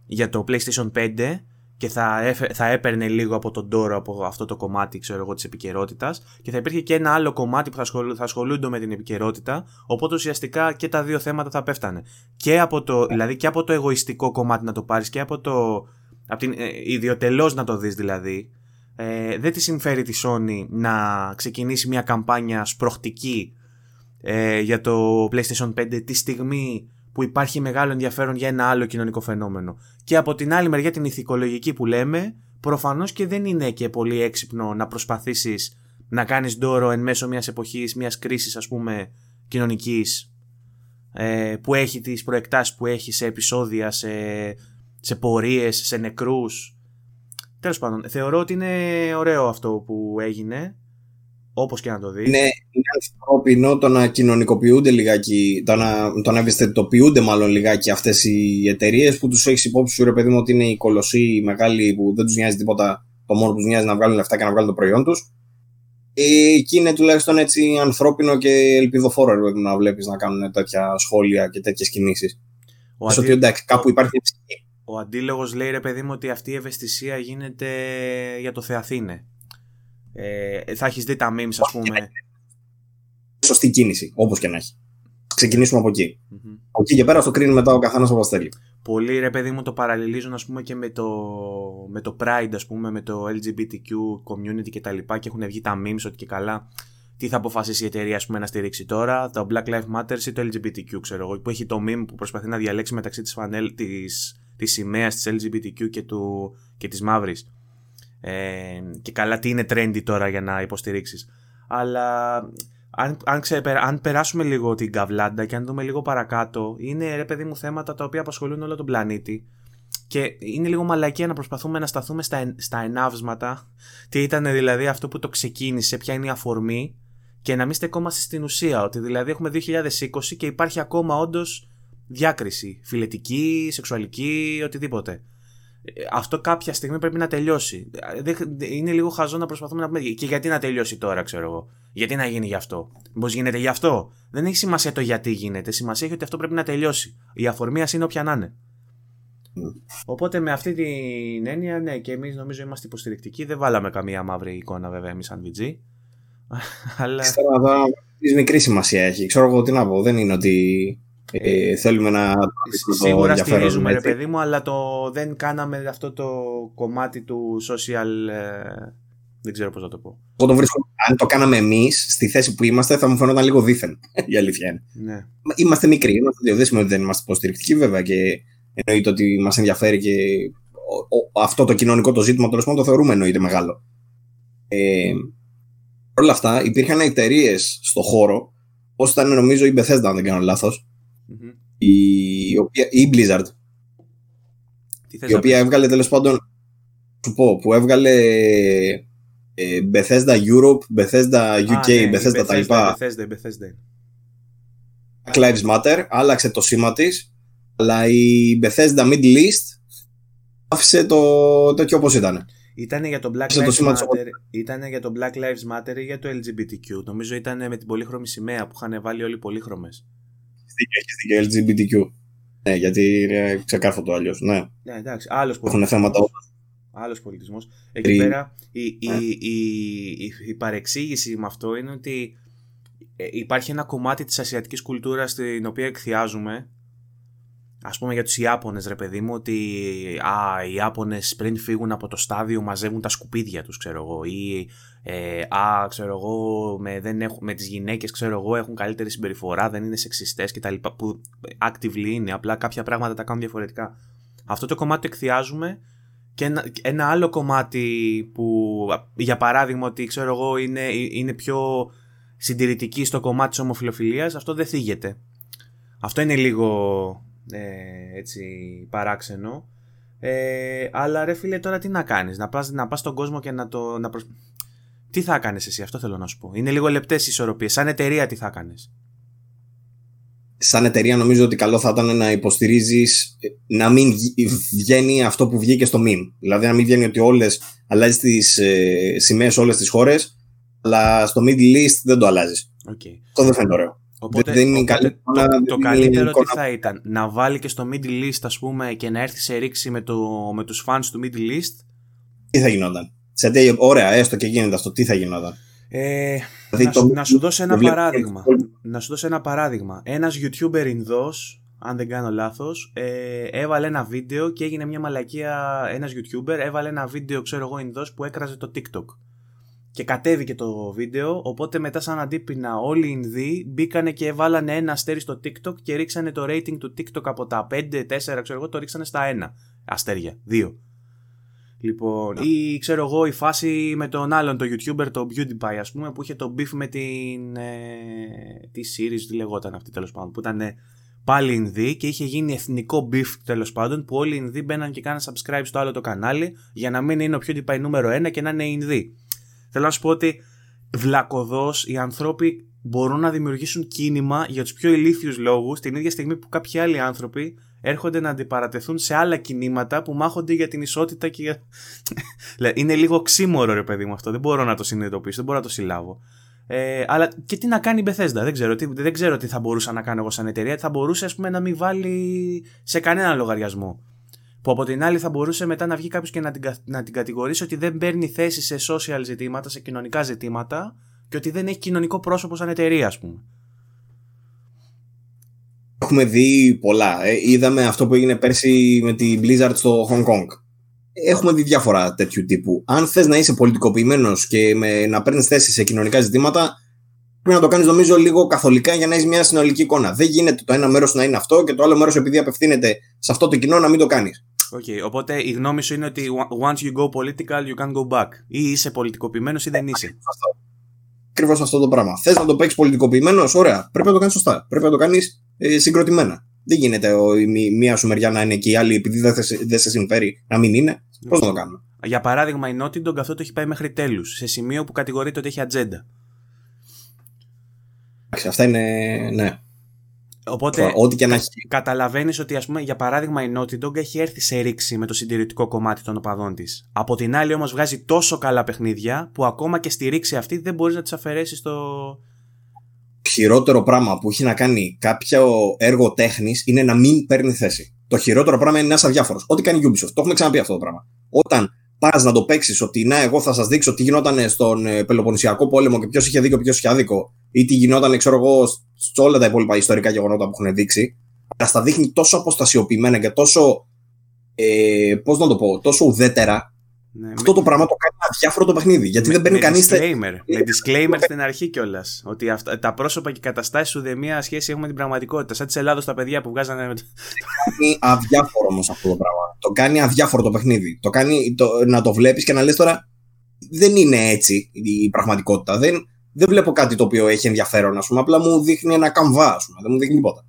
για το PlayStation 5 και θα, θα έπαιρνε λίγο από τον τόρο από αυτό το κομμάτι ξέρω εγώ, της επικαιρότητας και θα υπήρχε και ένα άλλο κομμάτι που θα, ασχολ, θα ασχολούνται με την επικαιρότητα οπότε ουσιαστικά και τα δύο θέματα θα πέφτανε. Και από το, δηλαδή και από το εγωιστικό κομμάτι να το πάρεις και από το από την ε, ιδιωτελώς να το δεις δηλαδή ε, δεν της συμφέρει τη Sony να ξεκινήσει μια καμπάνια σπροχτική ε, για το PlayStation 5 τη στιγμή που υπάρχει μεγάλο ενδιαφέρον για ένα άλλο κοινωνικό φαινόμενο. Και από την άλλη μεριά την ηθικολογική που λέμε, προφανώς και δεν είναι και πολύ έξυπνο να προσπαθήσεις να κάνεις δώρο εν μέσω μιας εποχής, μιας κρίσης ας πούμε κοινωνικής ε, που έχει τις προεκτάσεις που έχει σε επεισόδια, σε, σε πορείες, σε νεκρούς Τέλος πάντων, θεωρώ ότι είναι ωραίο αυτό που έγινε. Όπως και να το δεις. Είναι, είναι ανθρώπινο το να κοινωνικοποιούνται λιγάκι, το να, το να ευαισθητοποιούνται μάλλον λιγάκι αυτές οι εταιρείες που τους έχεις υπόψη σου, ρε παιδί μου, ότι είναι οι κολοσσοί, οι μεγάλοι που δεν τους νοιάζει τίποτα. Το μόνο που τους νοιάζει να βγάλουν λεφτά και να βγάλουν το προϊόν τους. Ε, εκεί είναι τουλάχιστον έτσι ανθρώπινο και ελπιδοφόρο ρε, να βλέπεις να κάνουν τέτοια σχόλια και τέτοιες κινήσεις. Ότι εντάξει, κάπου υπάρχει ψυχή. Ο αντίλογος λέει ρε παιδί μου ότι αυτή η ευαισθησία γίνεται για το Θεαθήνε. Ε, θα έχεις δει τα memes, ας πούμε. Σωστή κίνηση, όπως και να έχει. Ξεκινήσουμε από εκεί. Mm-hmm. Από εκεί και πέρα το κρίνει μετά ο καθένας όπως θέλει. Πολλοί ρε παιδί μου το παραλληλίζουν ας πούμε και με το, με το Pride ας πούμε, με το LGBTQ community και τα λοιπά και έχουν βγει τα memes ότι και καλά τι θα αποφασίσει η εταιρεία ας πούμε, να στηρίξει τώρα, το Black Lives Matter ή το LGBTQ ξέρω εγώ, που έχει το meme που προσπαθεί να διαλέξει μεταξύ της, φανέλ, της τη σημαία της LGBTQ και, του, και της μαύρης. Ε, και καλά τι είναι trendy τώρα για να υποστηρίξεις. Αλλά αν, αν, αν περάσουμε λίγο την καβλάντα και αν δούμε λίγο παρακάτω, είναι ρε παιδί μου θέματα τα οποία απασχολούν όλο τον πλανήτη. Και είναι λίγο μαλακία να προσπαθούμε να σταθούμε στα, στα ενάυσματα. Τι ήταν δηλαδή αυτό που το ξεκίνησε, ποια είναι η αφορμή και να μην στεκόμαστε στην ουσία. Ότι δηλαδή έχουμε 2020 και υπάρχει ακόμα όντως διάκριση. Φιλετική, σεξουαλική, οτιδήποτε. Ε, αυτό κάποια στιγμή πρέπει να τελειώσει. Είναι λίγο χαζό να προσπαθούμε να πούμε. Και γιατί να τελειώσει τώρα, ξέρω εγώ. Γιατί να γίνει γι' αυτό. Μήπως γίνεται γι' αυτό. Δεν έχει σημασία το γιατί γίνεται. Σημασία έχει ότι αυτό πρέπει να τελειώσει. Η αφορμή είναι όποια να είναι. Οπότε με αυτή την έννοια, ναι, και εμείς νομίζω είμαστε υποστηρικτικοί. Δεν βάλαμε καμία μαύρη εικόνα, βέβαια, εμείς σαν VG. Αλλά. Ξέρω εδώ, μικρής σημασία έχει. Ξέρω εγώ τι να πω. Δεν είναι ότι ε, θέλουμε να. Σίγουρα στηρίζουμε, ρε παιδί μου, αλλά το, δεν κάναμε αυτό το κομμάτι του social. Ε, δεν ξέρω πώς να το πω. Εγώ το βρίσκω. Αν το κάναμε εμείς στη θέση που είμαστε, θα μου φαινόταν λίγο δίθεν. Η αλήθεια είναι. Ναι. Είμαστε μικροί. Είμαστε, δεν σημαίνει ότι δεν είμαστε υποστηρικτικοί, βέβαια. Και εννοείται ότι μας ενδιαφέρει και αυτό το κοινωνικό το ζήτημα τέλος πάντων το θεωρούμε εννοείται μεγάλο. Ε, Παρ' όλα αυτά, υπήρχαν εταιρείες στο χώρο, όπω ήταν νομίζω η Bethesda, αν δεν κάνω λάθος, η, η Blizzard, η οποία έβγαλε τέλος πάντων, σου πω, που έβγαλε ε, Bethesda Europe, Bethesda UK, ναι, Bethesda, τα λοιπά. Bethesda, Bethesda. Black Lives Matter, άλλαξε το σήμα της, αλλά η Bethesda Middle East άφησε το τέτοιο όπως ήταν. Ήταν για το Black Lives Matter, ήταν για το Black Lives Matter ή για το LGBTQ. Νομίζω ήταν με την πολύχρωμη σημαία που είχαν βάλει όλοι πολύχρωμες. Έχεις δίκιο, LGBTQ. Ναι, γιατί είναι ξεκάρφωτο αλλιώς. Ναι. ναι, εντάξει. Άλλος Έχουν θέματα Άλλος πολιτισμός. Εκεί πέρα η, η, ναι. η, η, παρεξήγηση με αυτό είναι ότι ε, υπάρχει ένα κομμάτι της ασιατικής κουλτούρας στην οποία εκθιάζουμε ας πούμε για τους Ιάπωνες ρε παιδί μου ότι α, οι Ιάπωνες πριν φύγουν από το στάδιο μαζεύουν τα σκουπίδια τους ξέρω εγώ ή ε, α, ξέρω εγώ με, δεν έχουν, με τις γυναίκες ξέρω εγώ έχουν καλύτερη συμπεριφορά δεν είναι σεξιστές κτλ που actively είναι απλά κάποια πράγματα τα κάνουν διαφορετικά. Αυτό το κομμάτι το εκθιάζουμε και ένα, ένα άλλο κομμάτι που για παράδειγμα ότι ξέρω εγώ είναι, είναι πιο συντηρητική στο κομμάτι της ομοφιλοφιλίας αυτό δεν θίγεται. Αυτό είναι λίγο ε, έτσι παράξενο. Ε, αλλά ρε φίλε τώρα τι να κάνεις, να πας, να πας στον κόσμο και να το... Να προσ... Τι θα κάνεις εσύ, αυτό θέλω να σου πω. Είναι λίγο λεπτές ισορροπίες. Σαν εταιρεία τι θα κάνεις; Σαν εταιρεία νομίζω ότι καλό θα ήταν να υποστηρίζεις να μην βγαίνει αυτό που βγήκε στο meme. Δηλαδή να μην βγαίνει ότι όλες αλλάζεις τις ε, σημαίες όλες τις χώρες αλλά στο Middle East δεν το αλλάζεις. Okay. Αυτό δεν φαίνεται ωραίο. Οπότε, δεν είναι το, το καλύτερο τι θα ήταν, να βάλει και στο Middle East ας πούμε και να έρθει σε ρήξη με, το, με τους fans του Middle East. Τι θα γινόταν; Σε τέλειο, ωραία, έστω και γίνεται αυτό, τι θα γινόταν; Ε, δηλαδή, να, το, να, σου δώσω ένα παράδειγμα. Να σου δώσω ένα παράδειγμα. Ένας YouTuber Ινδός, αν δεν κάνω λάθος, ε, έβαλε ένα βίντεο και έγινε μια μαλακία. Ένας YouTuber έβαλε ένα βίντεο, ξέρω εγώ, Ινδός που έκραζε το TikTok και κατέβηκε το βίντεο, οπότε μετά σαν αντίπεινα όλοι οι Ινδοί μπήκανε και βάλανε ένα αστέρι στο TikTok και ρίξανε το rating του TikTok από τα 5, 4 ξέρω εγώ, το ρίξανε στα 1 αστέρια, 2. Λοιπόν, ή ξέρω εγώ η φάση με τον άλλον, το YouTuber, το PewDiePie ας πούμε, που είχε το beef με την, ε, τι series, τι λεγόταν αυτή τέλος πάντων, που ήταν πάλι Ινδοί και είχε γίνει εθνικό beef τέλος πάντων, που όλοι οι Ινδοί μπαίναν και κάναν subscribe στο άλλο το κανάλι για να μην είναι ο PewDiePie νούμερο 1 και να είναι Ινδοί. Θέλω να σου πω ότι βλακοδό οι άνθρωποι μπορούν να δημιουργήσουν κίνημα για τους πιο ηλίθιους λόγους την ίδια στιγμή που κάποιοι άλλοι άνθρωποι έρχονται να αντιπαρατεθούν σε άλλα κινήματα που μάχονται για την ισότητα και για... είναι λίγο ξύμορο ρε παιδί μου αυτό, δεν μπορώ να το συνειδητοποιήσω, δεν μπορώ να το συλλάβω. Ε, αλλά και τι να κάνει η Bethesda, δεν ξέρω, τι, δεν ξέρω τι θα μπορούσα να κάνω εγώ σαν εταιρεία, θα μπορούσε ας πούμε να μην βάλει σε κανένα λογαριασμό που από την άλλη θα μπορούσε μετά να βγει κάποιος και να την, να την κατηγορήσει ότι δεν παίρνει θέση σε social ζητήματα, σε κοινωνικά ζητήματα και ότι δεν έχει κοινωνικό πρόσωπο σαν εταιρεία, ας πούμε. Έχουμε δει πολλά. Ε, είδαμε αυτό που έγινε πέρσι με την Blizzard στο Hong Kong. Έχουμε δει διάφορα τέτοιου τύπου. Αν θες να είσαι πολιτικοποιημένος και με, να παίρνεις θέση σε κοινωνικά ζητήματα, πρέπει να το κάνεις νομίζω λίγο καθολικά για να έχεις μια συνολική εικόνα. Δεν γίνεται το ένα μέρος να είναι αυτό και το άλλο μέρος επειδή απευθύνεται σε αυτό το κοινό να μην το κάνεις Okay, οπότε η γνώμη σου είναι ότι once you go political, you can go back. Ή είσαι πολιτικοποιημένος ή δεν είσαι. Ακριβώς αυτό το πράγμα. Θες να το παίξεις πολιτικοποιημένος, ωραία. Πρέπει να το κάνεις σωστά. Πρέπει να το κάνεις ε, συγκροτημένα. Δεν γίνεται ο, η, μία σου μεριά να είναι και η άλλη επειδή δεν, δεν σε συμφέρει να μην είναι. Πώς να το κάνουμε; Για παράδειγμα, η Naughty Dog αυτό το έχει πάει μέχρι τέλους. Σε σημείο που κατηγορείται ότι έχει ατζέντα. Αυτά είναι. Ναι. Οπότε καταλαβαίνεις ότι, ας πούμε, για παράδειγμα, η Naughty Dog έχει έρθει σε ρήξη με το συντηρητικό κομμάτι των οπαδών της. Από την άλλη, όμως, βγάζει τόσο καλά παιχνίδια που ακόμα και στη ρήξη αυτή δεν μπορείς να τις αφαιρέσεις το. Χειρότερο πράγμα που έχει να κάνει κάποιο έργο τέχνης είναι να μην παίρνει θέση. Το χειρότερο πράγμα είναι να είσαι αδιάφορος. Ό,τι κάνει η Ubisoft. Το έχουμε ξαναπεί αυτό το πράγμα. Όταν πας να το παίξεις ότι να, εγώ θα σας δείξω τι γινόταν στον ε, Πελοποννησιακό πόλεμο και ποιος είχε δίκιο, ποιος είχε άδικο, ή τι γινόταν, ξέρω εγώ, σε όλα τα υπόλοιπα ιστορικά γεγονότα που έχουν δείξει, αλλά στα δείχνει τόσο αποστασιοποιημένα και τόσο. Ε, Πώς να το πω, τόσο ουδέτερα. Ναι, αυτό με... το πράγμα το κάνει αδιάφορο το παιχνίδι. Γιατί με, δεν παίρνει κανείς. Disclaimer. με disclaimer στην αρχή κιόλας. Ότι αυτά, τα πρόσωπα και οι καταστάσεις σου δεν μία σχέση έχουν με την πραγματικότητα. Σαν της Ελλάδα τα παιδιά που βγάζανε. Είναι αδιάφορο όμως αυτό το πράγμα. Το κάνει αδιάφορο το παιχνίδι. Το κάνει το, να το βλέπεις και να λες τώρα. Δεν είναι έτσι η πραγματικότητα. Δεν, δεν βλέπω κάτι το οποίο έχει ενδιαφέρον, ας πούμε. Απλά μου δείχνει ένα καμβά, ας πούμε. Δεν μου δείχνει τίποτα.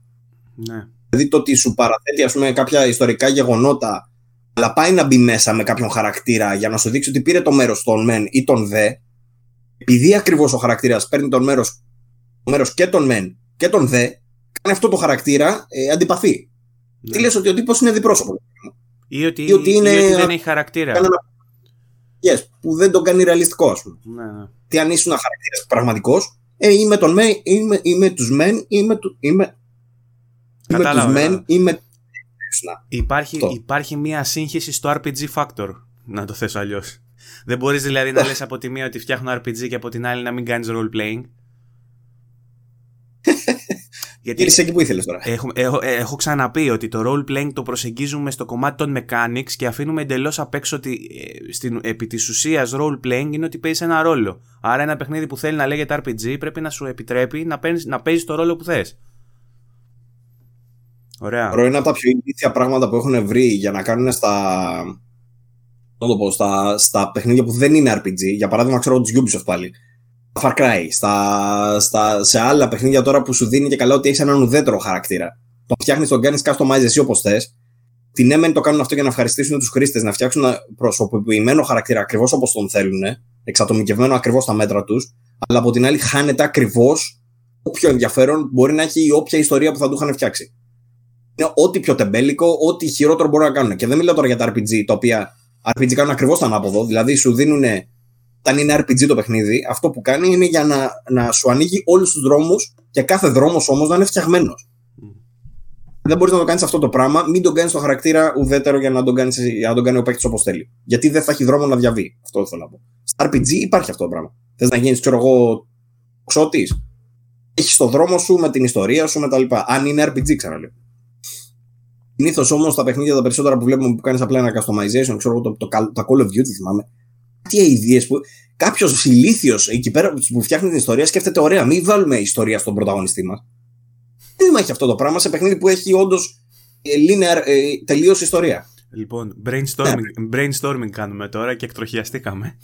Ναι. Δηλαδή το ότι σου παραθέτει, ας πούμε, κάποια ιστορικά γεγονότα, αλλά πάει να μπει μέσα με κάποιον χαρακτήρα για να σου δείξει ότι πήρε το μέρος των μεν ή των δε, επειδή ακριβώς ο χαρακτήρας παίρνει τον μέρος μέρος και των μεν και των δε, κάνει αυτό το χαρακτήρα ε, αντιπαθή. Ναι. Τι λες ότι ο τύπος είναι διπρόσωπο. Ή ότι, ή ότι, είναι, ή ότι δεν έχει χαρακτήρα. Yes, που δεν τον κάνει ρεαλιστικό, ας πούμε. Ναι, ναι τι αν ήσουν χαρακτήρας πραγματικός, ε, είμαι τον μεν, είμαι, είμαι τους μεν, είμαι, του, είμαι, είμαι τους μεν, είμαι Υπάρχει, υπάρχει μια σύγχυση στο RPG Factor, να το θέσω αλλιώς. Δεν μπορείς δηλαδή να λες από τη μία ότι φτιάχνω RPG και από την άλλη να μην κάνεις role playing. Γιατί Είσαι εκεί που ήθελες τώρα. Έχω, έχω, έχω, ξαναπεί ότι το role playing το προσεγγίζουμε στο κομμάτι των mechanics και αφήνουμε εντελώς απ' έξω ότι ε, στην, επί της ουσίας role playing είναι ότι παίζει ένα ρόλο. Άρα ένα παιχνίδι που θέλει να λέγεται RPG πρέπει να σου επιτρέπει να, παίζεις, να παίζεις το ρόλο που θες. Ωραία. Ρο, είναι από τα πιο ηλίθια πράγματα που έχουν βρει για να κάνουν στα. το πω, στα, στα παιχνίδια που δεν είναι RPG. Για παράδειγμα, ξέρω του Ubisoft πάλι. Far Cry, στα, στα, σε άλλα παιχνίδια τώρα που σου δίνει και καλά ότι έχεις έναν ουδέτερο χαρακτήρα. Το φτιάχνεις, τον κάνεις customize εσύ όπως θες. Την έμενε το κάνουν αυτό για να ευχαριστήσουν τους χρήστες, να φτιάξουν ένα προσωποποιημένο χαρακτήρα ακριβώς όπως τον θέλουν, εξατομικευμένο ακριβώς στα μέτρα τους, αλλά από την άλλη χάνεται ακριβώς όποιο ενδιαφέρον μπορεί να έχει η όποια ιστορία που θα του είχαν φτιάξει. Είναι ό,τι πιο τεμπέλικο, ό,τι χειρότερο μπορούν να κάνουν. Και δεν μιλάω τώρα για τα RPG, τα οποία RPG κάνουν ακριβώς το ανάποδο, δηλαδή σου δίνουν όταν είναι RPG το παιχνίδι, αυτό που κάνει είναι για να, να σου ανοίγει όλους τους δρόμους και κάθε δρόμος όμως να είναι φτιαγμένος. Δεν μπορείς να το κάνεις αυτό το πράγμα, μην τον κάνεις το χαρακτήρα ουδέτερο για να τον, κάνεις, για να τον κάνει ο παίκτης όπως θέλει. Γιατί δεν θα έχει δρόμο να διαβεί. Αυτό θέλω να πω. Στα RPG υπάρχει αυτό το πράγμα. Θες να γίνεις, ξέρω εγώ, ξώτης. Έχεις το δρόμο σου με την ιστορία σου με τα λοιπά. Αν είναι RPG, ξαναλέω. Συνήθως όμως τα παιχνίδια τα περισσότερα που βλέπουμε που κάνεις απλά ένα customization, ξέρω εγώ, το, το, το, το Call of Duty θυμάμαι, τι αειδίε που. Κάποιος ηλίθιος εκεί πέρα που φτιάχνει την ιστορία σκέφτεται: Ωραία, μην βάλουμε ιστορία στον πρωταγωνιστή μας. Δεν έχει αυτό το πράγμα σε παιχνίδι που έχει όντως ε, linear ε, τελείως ιστορία. Λοιπόν, brainstorming, ναι. brainstorming κάνουμε τώρα και εκτροχιαστήκαμε.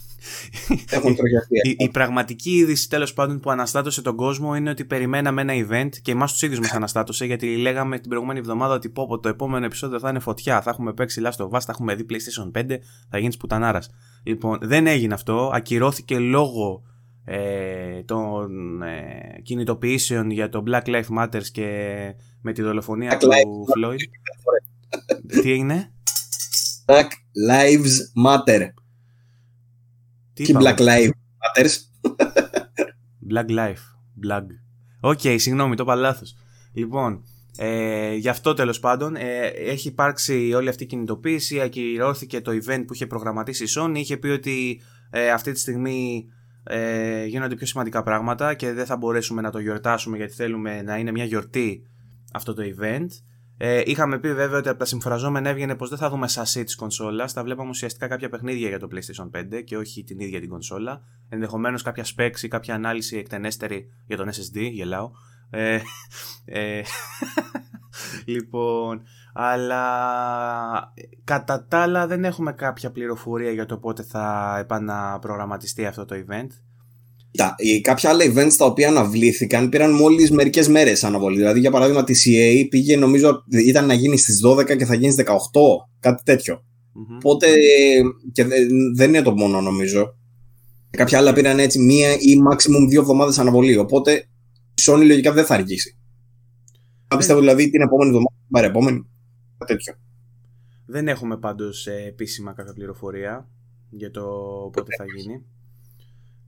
Έχουν εκτροχιαστεί. η, η, πραγματική είδηση τέλος πάντων που αναστάτωσε τον κόσμο είναι ότι περιμέναμε ένα event και εμάς τους ίδιους μας αναστάτωσε γιατί λέγαμε την προηγούμενη εβδομάδα ότι πω, πω το επόμενο επεισόδιο θα είναι φωτιά. Θα έχουμε παίξει Last of Us, θα έχουμε δει PlayStation 5, θα γίνεις πουτανάρας. Λοιπόν, δεν έγινε αυτό. Ακυρώθηκε λόγω ε, των ε, κινητοποιήσεων για το Black Lives Matter και με τη δολοφονία του Floyd. Τι έγινε; Black Lives Matter. Τι Black Lives Matters. Black Life. Black. OK, okay, συγγνώμη, το είπα λάθος. Λοιπόν, ε, γι' αυτό τέλος πάντων ε, έχει υπάρξει όλη αυτή η κινητοποίηση, ακυρώθηκε το event που είχε προγραμματίσει η Sony, είχε πει ότι ε, αυτή τη στιγμή ε, γίνονται πιο σημαντικά πράγματα και δεν θα μπορέσουμε να το γιορτάσουμε γιατί θέλουμε να είναι μια γιορτή αυτό το event. Ε, είχαμε πει βέβαια ότι από τα συμφραζόμενα έβγαινε πως δεν θα δούμε σασί τη κονσόλα. Θα βλέπαμε ουσιαστικά κάποια παιχνίδια για το PlayStation 5 και όχι την ίδια την κονσόλα. Ενδεχομένως κάποια specs ή κάποια ανάλυση εκτενέστερη για τον SSD, γελάω. Ε, ε, λοιπόν, Αλλά κατά τα άλλα δεν έχουμε κάποια πληροφορία για το πότε θα επαναπρογραμματιστεί αυτό το event. Τα, κάποια άλλα events τα οποία αναβλήθηκαν πήραν μόλις μερικές μέρες αναβολή. Δηλαδή, για παράδειγμα, τη CA πήγε, νομίζω, ήταν να γίνει στις 12 και θα γίνει στις 18, κάτι τέτοιο. Mm-hmm. Οπότε και δεν είναι το μόνο, νομίζω. Κάποια άλλα πήραν έτσι μία ή maximum δύο εβδομάδες αναβολή. Οπότε η Sony λογικά δεν θα αργήσει. Θα πιστεύω δηλαδή την επόμενη εβδομάδα, την παρεπόμενη, κάτι τέτοιο. Δεν έχουμε πάντως ε, επίσημα κάποια πληροφορία για το πότε θα γίνει.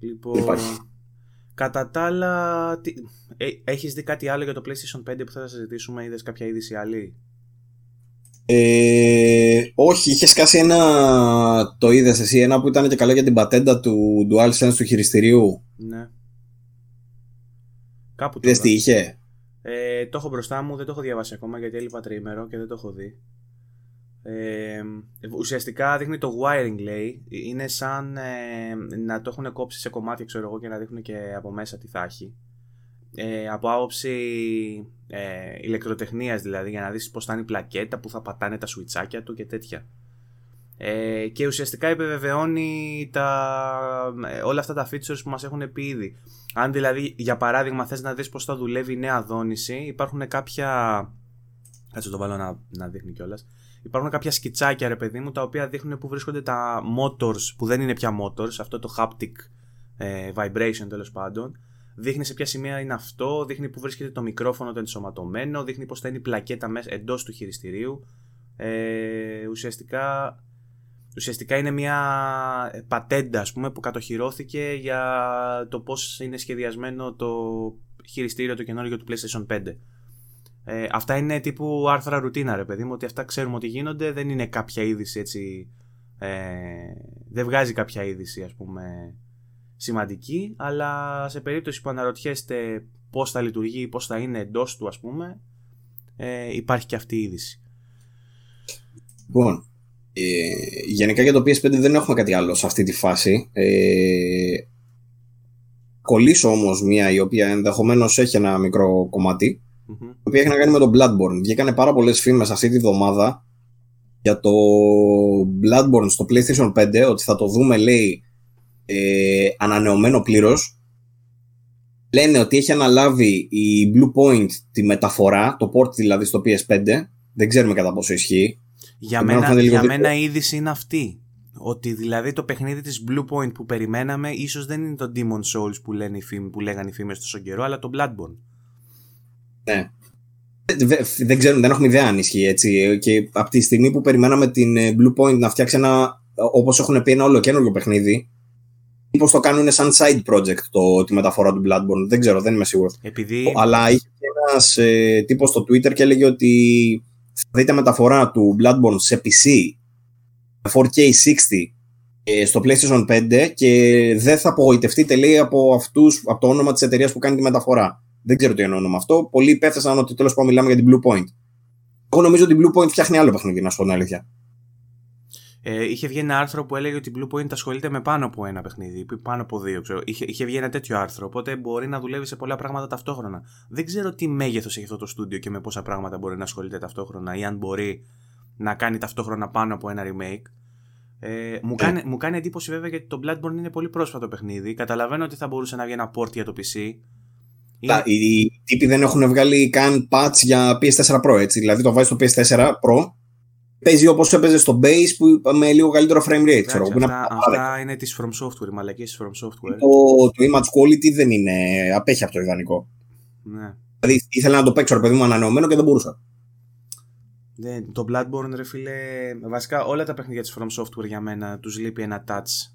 Λοιπόν, κατά τα άλλα, τι... ε, έχεις δει κάτι άλλο για το PlayStation 5 που θα συζητήσουμε, είδες κάποια είδηση άλλη; Ε, όχι, είχες σκάσει ένα, το είδες εσύ, ένα που ήταν και καλό για την πατέντα του DualSense του χειριστηρίου. Ναι. Κάπου το τι είχε; Ε, το έχω μπροστά μου, δεν το έχω διαβάσει ακόμα γιατί έλειπα τρίμερο και δεν το έχω δει. Ε, ουσιαστικά δείχνει το wiring λέει. Είναι σαν ε, να το έχουν κόψει σε κομμάτια ξέρω εγώ και να δείχνουν και από μέσα τι θα έχει. Ε, από άποψη ε, ηλεκτροτεχνίας δηλαδή για να δεις πως θα είναι η πλακέτα που θα πατάνε τα σουιτσάκια του και τέτοια. Ε, και ουσιαστικά επιβεβαιώνει τα, ε, όλα αυτά τα features που μας έχουν πει ήδη. Αν δηλαδή για παράδειγμα θες να δεις πως θα δουλεύει η νέα δόνηση υπάρχουν κάποια κάτσε το βάλω να, να δείχνει κιόλας υπάρχουν κάποια σκιτσάκια ρε παιδί μου τα οποία δείχνουν που βρίσκονται τα motors που δεν είναι πια motors, αυτό το haptic ε, vibration τέλος πάντων. Δείχνει σε ποια σημεία είναι αυτό, δείχνει που βρίσκεται το μικρόφωνο το ενσωματωμένο, δείχνει πώς θα είναι η πλακέτα μέσα εντός του χειριστηρίου. Ε, ουσιαστικά, ουσιαστικά είναι μια πατέντα ας πούμε, που κατοχυρώθηκε για το πώς είναι σχεδιασμένο το χειριστήριο το καινούργιο του PlayStation 5. Ε, αυτά είναι τύπου άρθρα ρουτίνα, ρε παιδί μου, ότι αυτά ξέρουμε ότι γίνονται, δεν είναι κάποια είδηση έτσι. Ε, δεν βγάζει κάποια είδηση, ας πούμε, σημαντική, αλλά σε περίπτωση που αναρωτιέστε πώς θα λειτουργεί, πώς θα είναι εντός του, ας πούμε, ε, υπάρχει και αυτή η είδηση. Λοιπόν, ε, γενικά για το PS5 δεν έχουμε κάτι άλλο σε αυτή τη φάση. Ε, κολλήσω όμως μία η οποία ενδεχομένως έχει ένα μικρό κομμάτι mm-hmm. η οποία έχει να κάνει με το Bloodborne. Βγήκανε πάρα πολλές φήμες αυτή τη βδομάδα για το Bloodborne στο PlayStation 5 ότι θα το δούμε λέει ε, ανανεωμένο πλήρως. Λένε ότι έχει αναλάβει η Blue Point τη μεταφορά, το port δηλαδή στο PS5. Δεν ξέρουμε κατά πόσο ισχύει. Για μένα, για μένα η είδηση είναι αυτή. Ότι δηλαδή το παιχνίδι της Blue Point που περιμέναμε ίσως δεν είναι το Demon Souls που, λένε οι που λέγανε οι φήμες τόσο καιρό, αλλά το Bloodborne. Ναι. Δεν ξέρουμε, δεν έχουμε ιδέα αν ισχύει έτσι. Και από τη στιγμή που περιμέναμε την ε, Blue Point να φτιάξει ένα, όπως έχουν πει, ένα όλο καινούργιο παιχνίδι, Μήπως το κάνουν σαν side project το, τη μεταφορά του Bloodborne. Δεν ξέρω, δεν είμαι σίγουρος. Επειδή... Αλλά είχε ένας ε, τύπος στο Twitter και έλεγε ότι θα δείτε μεταφορά του Bloodborne σε PC 4K 60 ε, στο PlayStation 5 και δεν θα απογοητευτείτε λέει από, αυτούς, από το όνομα της εταιρείας που κάνει τη μεταφορά. Δεν ξέρω τι εννοώ με αυτό. Πολλοί υπέθεσαν ότι τέλος πάντων μιλάμε για την Blue Point. Εγώ νομίζω ότι η Blue Point φτιάχνει άλλο παιχνίδι, να σου πω την αλήθεια. Ε, είχε βγει ένα άρθρο που έλεγε ότι η Blue Point ασχολείται με πάνω από ένα παιχνίδι, πάνω από δύο. Ξέρω. Είχε, είχε βγει ένα τέτοιο άρθρο, οπότε μπορεί να δουλεύει σε πολλά πράγματα ταυτόχρονα. Δεν ξέρω τι μέγεθος έχει αυτό το στούντιο και με πόσα πράγματα μπορεί να ασχολείται ταυτόχρονα ή αν μπορεί να κάνει ταυτόχρονα πάνω από ένα remake. Ε, μου, ε. κάνει, μου κάνει εντύπωση βέβαια γιατί το Bloodborne είναι πολύ πρόσφατο παιχνίδι. Καταλαβαίνω ότι θα μπορούσε να βγει ένα port για το PC. Είναι... Οι τύποι δεν έχουν βγάλει καν patch για PS4 Pro, έτσι. Δηλαδή το βάζει στο PS4 Pro, παίζει όπως έπαιζε στο base που με λίγο καλύτερο frame rate. Ξέρω, αυτά, είναι αυτά είναι της From Software, μαλακή της From Software. Το, το image quality δεν είναι. απέχει από το ιδανικό. Ναι. Δηλαδή ήθελα να το παίξω ρε παιδί μου ανανεωμένο και δεν μπορούσα. Ναι, το Bloodborne ρε φίλε, βασικά όλα τα παιχνίδια της From Software για μένα τους λείπει ένα touch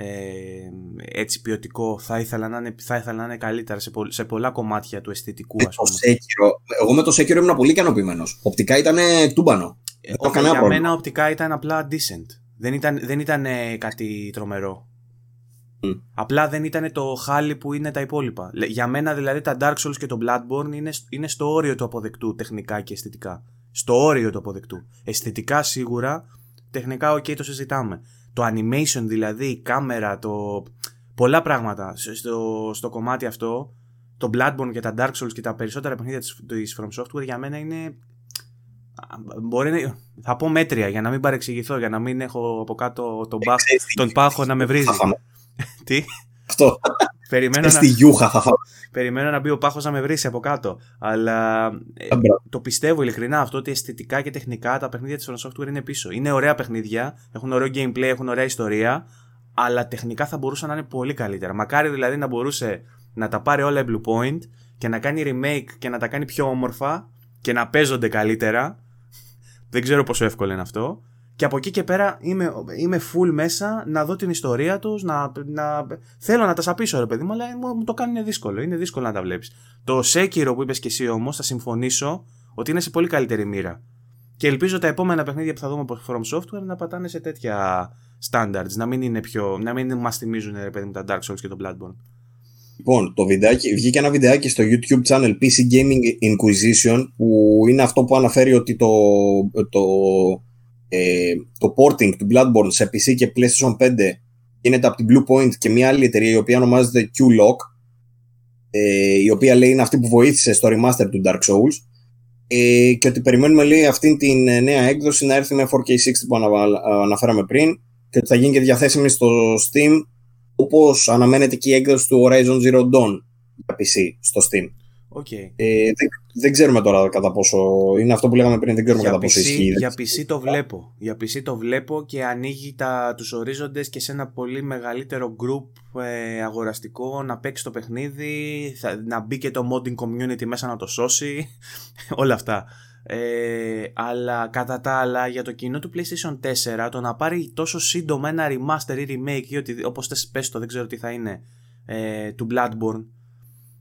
ε, έτσι ποιοτικό θα ήθελα να είναι, θα ήθελα να είναι καλύτερα σε, σε πολλά κομμάτια του αισθητικού ας πούμε. Sekiro, εγώ με το Sekiro ήμουν πολύ ικανοποιημένος. Οπτικά ήταν τούμπανο. Ε, όχι, για μένα οπτικά ήταν απλά decent. Δεν ήταν, δεν ήταν κάτι τρομερό. Mm. Απλά δεν ήταν το χάλι που είναι τα υπόλοιπα. Για μένα δηλαδή τα Dark Souls και το Bloodborne είναι, είναι στο όριο του αποδεκτού τεχνικά και αισθητικά. Στο όριο του αποδεκτού. Αισθητικά σίγουρα, τεχνικά OK okay, το συζητάμε το animation δηλαδή, η κάμερα, το... πολλά πράγματα στο, στο κομμάτι αυτό, το Bloodborne και τα Dark Souls και τα περισσότερα παιχνίδια της, της From Software για μένα είναι Μπορεί να... Θα πω μέτρια για να μην παρεξηγηθώ, για να μην έχω από κάτω τον, πάχ, τον πάχο να με βρίζει. Τι; Αυτό. Περιμένω να... Στη γιούχα θα φάω. Περιμένω να μπει ο πάχος να με βρει από κάτω. Αλλά ε, το πιστεύω ειλικρινά αυτό ότι αισθητικά και τεχνικά τα παιχνίδια της From Software είναι πίσω. Είναι ωραία παιχνίδια, έχουν ωραίο gameplay, έχουν ωραία ιστορία, αλλά τεχνικά θα μπορούσαν να είναι πολύ καλύτερα. Μακάρι δηλαδή να μπορούσε να τα πάρει όλα η Blue Point και να κάνει remake και να τα κάνει πιο όμορφα και να παίζονται καλύτερα. Δεν ξέρω πόσο εύκολο είναι αυτό. Και από εκεί και πέρα είμαι, είμαι full μέσα να δω την ιστορία τους. Να, να, θέλω να τα σαπίσω, ρε παιδί μου, αλλά μου το κάνουν δύσκολο. Είναι δύσκολο να τα βλέπεις. Το Sekiro που είπες και εσύ όμως, θα συμφωνήσω ότι είναι σε πολύ καλύτερη μοίρα. Και ελπίζω τα επόμενα παιχνίδια που θα δούμε από From Software να πατάνε σε τέτοια standards. Να μην, είναι πιο, να μην μας θυμίζουν ρε παιδί μου τα Dark Souls και το Bloodborne. Λοιπόν, το βιντεάκι, βγήκε ένα βιντεάκι στο YouTube channel PC Gaming Inquisition που είναι αυτό που αναφέρει ότι το, το, ε, το porting του Bloodborne σε PC και PlayStation 5 γίνεται από την Blue Point και μια άλλη εταιρεία η οποία ονομάζεται Q-Lock ε, η οποία λέει είναι αυτή που βοήθησε στο remaster του Dark Souls ε, και ότι περιμένουμε λέει αυτή την νέα έκδοση να έρθει με 4K60 που αναφέραμε πριν και ότι θα γίνει και διαθέσιμη στο Steam όπως αναμένεται και η έκδοση του Horizon Zero Dawn για PC στο Steam. Okay. Ε, δεν, δεν ξέρουμε τώρα κατά πόσο. Είναι αυτό που λέγαμε πριν, δεν ξέρουμε για κατά PC, πόσο ισχύει. Για PC το βλέπω. Για PC το βλέπω και ανοίγει τα, τους ορίζοντες και σε ένα πολύ μεγαλύτερο group ε, αγοραστικό να παίξει το παιχνίδι, θα, να μπει και το modding community μέσα να το σώσει. όλα αυτά. Ε, αλλά κατά τα άλλα για το κοινό του PlayStation 4 το να πάρει τόσο σύντομα ένα remaster ή remake ή ότι, όπως πες το δεν ξέρω τι θα είναι ε, του Bloodborne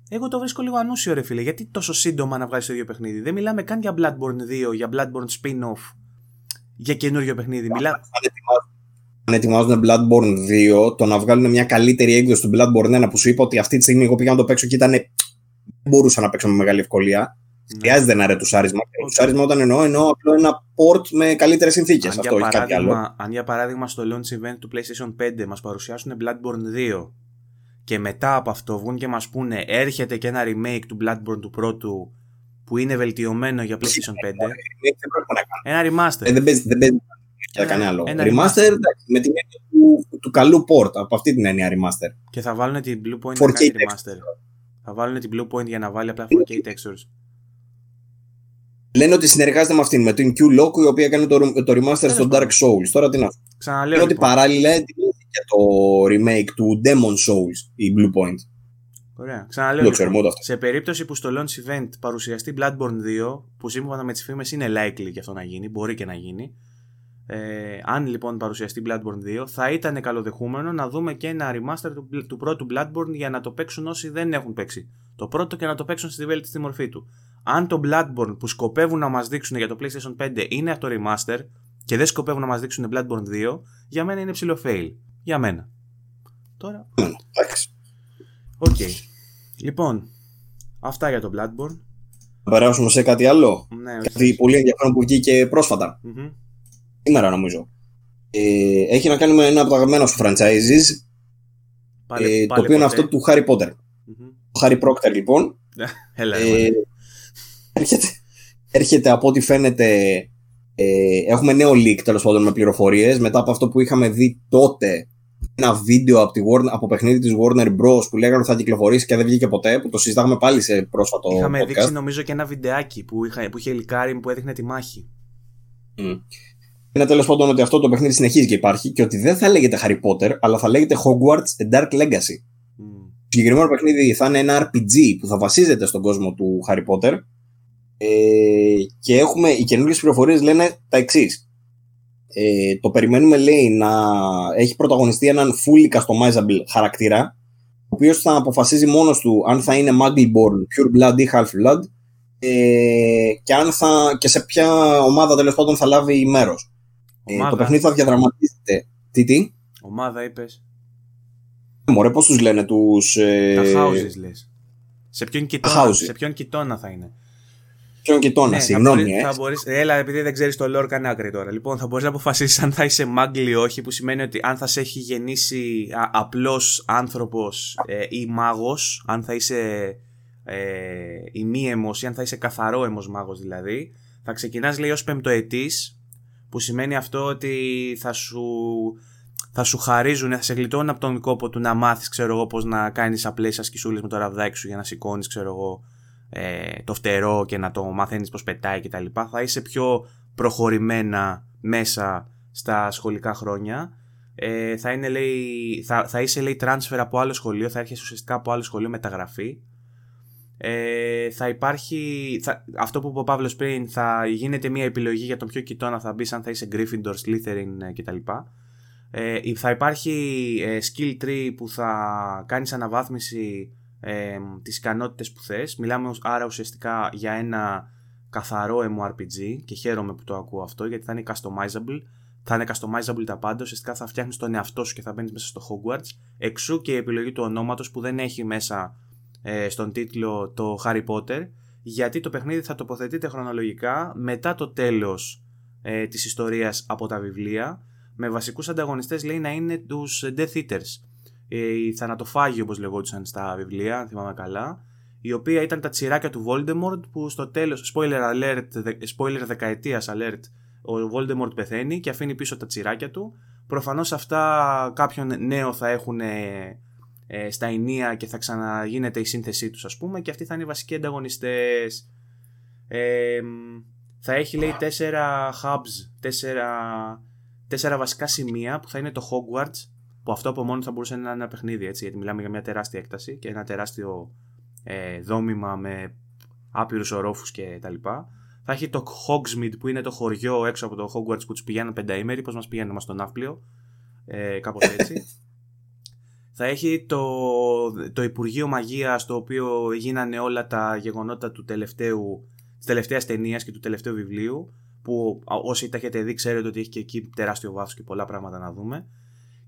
εγώ το βρίσκω λίγο ανούσιο ρε φίλε γιατί τόσο σύντομα να βγάλεις το ίδιο παιχνίδι; Δεν μιλάμε καν για Bloodborne 2 για Bloodborne spin-off για καινούριο παιχνίδι Μιλά... αν ετοιμάζουν Bloodborne 2 το να βγάλουν μια καλύτερη έκδοση του Bloodborne 1 που σου είπα ότι αυτή τη στιγμή εγώ πήγα να το παίξω και ήταν δεν μπορούσα να παίξω με μεγάλη ευκολία ναι. Χρειάζεται ένα ρετουσάρισμα. Okay. Ρετουσάρισμα όταν εννοώ, εννοώ απλό ένα port με καλύτερες συνθήκες. Αυτό όχι κάτι άλλο. Αν για παράδειγμα στο launch event του PlayStation 5 μας παρουσιάσουν Bloodborne 2 και μετά από αυτό βγουν και μας πούνε έρχεται και ένα remake του Bloodborne του πρώτου που είναι βελτιωμένο για PlayStation 5. ένα remaster. Ε, δεν παίζει, δεν παίζει για κανένα λόγο. Ένα remaster, εντάξει, με την έννοια του, του καλού port. Από αυτή την έννοια remaster. Και θα βάλουν την Blue Point για να κάνει remaster. Θα βάλουν την Blue Point για να βάλει απλά 4K textures. Λένε ότι συνεργάζεται με αυτήν, με την Q Loco, η οποία έκανε το, το remaster στο Dark Souls. Τώρα τι να. Ξαναλέω. Λοιπόν. ότι παράλληλα και το remake του Demon Souls η Blue Point. Ωραία. Ξαναλέω. Λοιπόν, σε περίπτωση που στο launch event παρουσιαστεί Bloodborne 2, που σύμφωνα με τις φήμες είναι likely και αυτό να γίνει, μπορεί και να γίνει. Ε, αν λοιπόν παρουσιαστεί Bloodborne 2, θα ήταν καλοδεχούμενο να δούμε και ένα remaster του, του πρώτου Bloodborne για να το παίξουν όσοι δεν έχουν παίξει το πρώτο και να το παίξουν στη βέλτιστη μορφή του αν το Bloodborne που σκοπεύουν να μας δείξουν για το PlayStation 5 είναι αυτό remaster και δεν σκοπεύουν να μας δείξουν Bloodborne 2, για μένα είναι ψηλό fail. Για μένα. Τώρα. Εντάξει. Οκ. Okay. Λοιπόν, αυτά για το Bloodborne. Θα περάσουμε σε κάτι άλλο. Ναι, κάτι πολύ ενδιαφέρον που βγήκε πρόσφατα. Mm-hmm. Σήμερα νομίζω. Ε, έχει να κάνει με ένα από τα αγαπημένα σου franchises. Πάλι, ε, το οποίο είναι αυτό του Harry Potter. Mm-hmm. Ο Harry Procter λοιπόν. Έλα, ε, έρχεται, έρχεται από ό,τι φαίνεται ε, έχουμε νέο leak τέλος πάντων με πληροφορίες μετά από αυτό που είχαμε δει τότε ένα βίντεο από, τη Warner, από παιχνίδι της Warner Bros που λέγανε ότι θα κυκλοφορήσει και δεν βγήκε ποτέ που το συζητάγαμε πάλι σε πρόσφατο Είχαμε podcast. δείξει νομίζω και ένα βιντεάκι που, είχα, που είχε λικάρει που έδειχνε τη μάχη mm. Είναι τέλος πάντων ότι αυτό το παιχνίδι συνεχίζει και υπάρχει και ότι δεν θα λέγεται Harry Potter αλλά θα λέγεται Hogwarts A Dark Legacy. Mm. Το συγκεκριμένο παιχνίδι θα είναι ένα RPG που θα βασίζεται στον κόσμο του Harry Potter ε, και έχουμε, οι καινούργιες πληροφορίες λένε τα εξής. Ε, το περιμένουμε λέει να έχει πρωταγωνιστεί έναν fully customizable χαρακτήρα ο οποίος θα αποφασίζει μόνος του αν θα είναι Muggleborn, Pure Blood ή Half Blood ε, και, αν θα, και σε ποια ομάδα τέλος πάντων θα λάβει μέρος. Ε, το παιχνίδι θα διαδραματίζεται. Τι, τι; Ομάδα είπες. Ε, μωρέ, πώς τους λένε τους... Ε... Τα houses λες. Σε ποιον, κοιτώνα, σε ποιον κοιτώνα θα είναι ποιον ναι, συγγνώμη. Θα, μπορείς, έλα, επειδή δεν ξέρεις το lore, κάνε άκρη τώρα. Λοιπόν, θα μπορείς να αποφασίσεις αν θα είσαι μάγκλι ή όχι, που σημαίνει ότι αν θα σε έχει γεννήσει απλός άνθρωπος ε, ή μάγος, αν θα είσαι ε, ημίαιμος ή αν θα είσαι καθαρό αιμο μάγος δηλαδή, Θα ξεκινάς λέει ως πεμπτοετής που σημαίνει αυτό ότι θα σου, θα σου χαρίζουν, θα σε γλιτώνουν από τον κόπο του να μάθεις ξέρω εγώ πώς να κάνεις απλές ασκησούλες με το ραβδάκι σου για να σηκώνεις ξέρω εγώ ε, το φτερό και να το μαθαίνεις πώς πετάει κτλ. Θα είσαι πιο προχωρημένα μέσα στα σχολικά χρόνια. Ε, θα, είναι, λέει, θα, θα είσαι λέει transfer από άλλο σχολείο, θα έρχεσαι ουσιαστικά από άλλο σχολείο μεταγραφή. Ε, θα υπάρχει, θα, αυτό που είπε ο Παύλος πριν, θα γίνεται μια επιλογή για τον ποιο κοιτώνα θα μπεις, αν θα είσαι Gryffindor, Slytherin ε, κτλ. Ε, θα υπάρχει ε, skill tree που θα κάνεις αναβάθμιση ε, τις ικανότητες που θες. Μιλάμε άρα ουσιαστικά για ένα καθαρό MMORPG και χαίρομαι που το ακούω αυτό γιατί θα είναι customizable. Θα είναι customizable τα πάντα, ουσιαστικά θα φτιάχνεις τον εαυτό σου και θα μπαίνεις μέσα στο Hogwarts. Εξού και η επιλογή του ονόματος που δεν έχει μέσα ε, στον τίτλο το Harry Potter, γιατί το παιχνίδι θα τοποθετείται χρονολογικά μετά το τέλος ε, της ιστορίας από τα βιβλία, με βασικούς ανταγωνιστές λέει να είναι τους Death Eaters, ε, οι θανατοφάγοι όπως λεγόντουσαν στα βιβλία, αν θυμάμαι καλά, η οποία ήταν τα τσιράκια του Voldemort που στο τέλος, spoiler alert, spoiler δεκαετίας alert, ο Voldemort πεθαίνει και αφήνει πίσω τα τσιράκια του. Προφανώς αυτά κάποιον νέο θα έχουν ε, στα ενία και θα ξαναγίνεται η σύνθεσή τους ας πούμε και αυτοί θα είναι οι βασικοί ανταγωνιστές. Ε, θα έχει λέει τέσσερα hubs, τέσσερα, τέσσερα βασικά σημεία που θα είναι το Hogwarts που αυτό από μόνος θα μπορούσε να είναι ένα παιχνίδι έτσι γιατί μιλάμε για μια τεράστια έκταση και ένα τεράστιο ε, δόμημα με άπειρους ορόφους και τα λοιπά. Θα έχει το Hogsmeade που είναι το χωριό έξω από το Hogwarts που τους πηγαίνουν πενταήμεροι, πώς μας πηγαίνουν μας στο Ναύπλιο, ε, κάπως έτσι. θα έχει το, το Υπουργείο Μαγείας το οποίο γίνανε όλα τα γεγονότα του τελευταίου, της τελευταίας ταινίας και του τελευταίου βιβλίου που όσοι τα έχετε δει ξέρετε ότι έχει και εκεί τεράστιο βάθος και πολλά πράγματα να δούμε.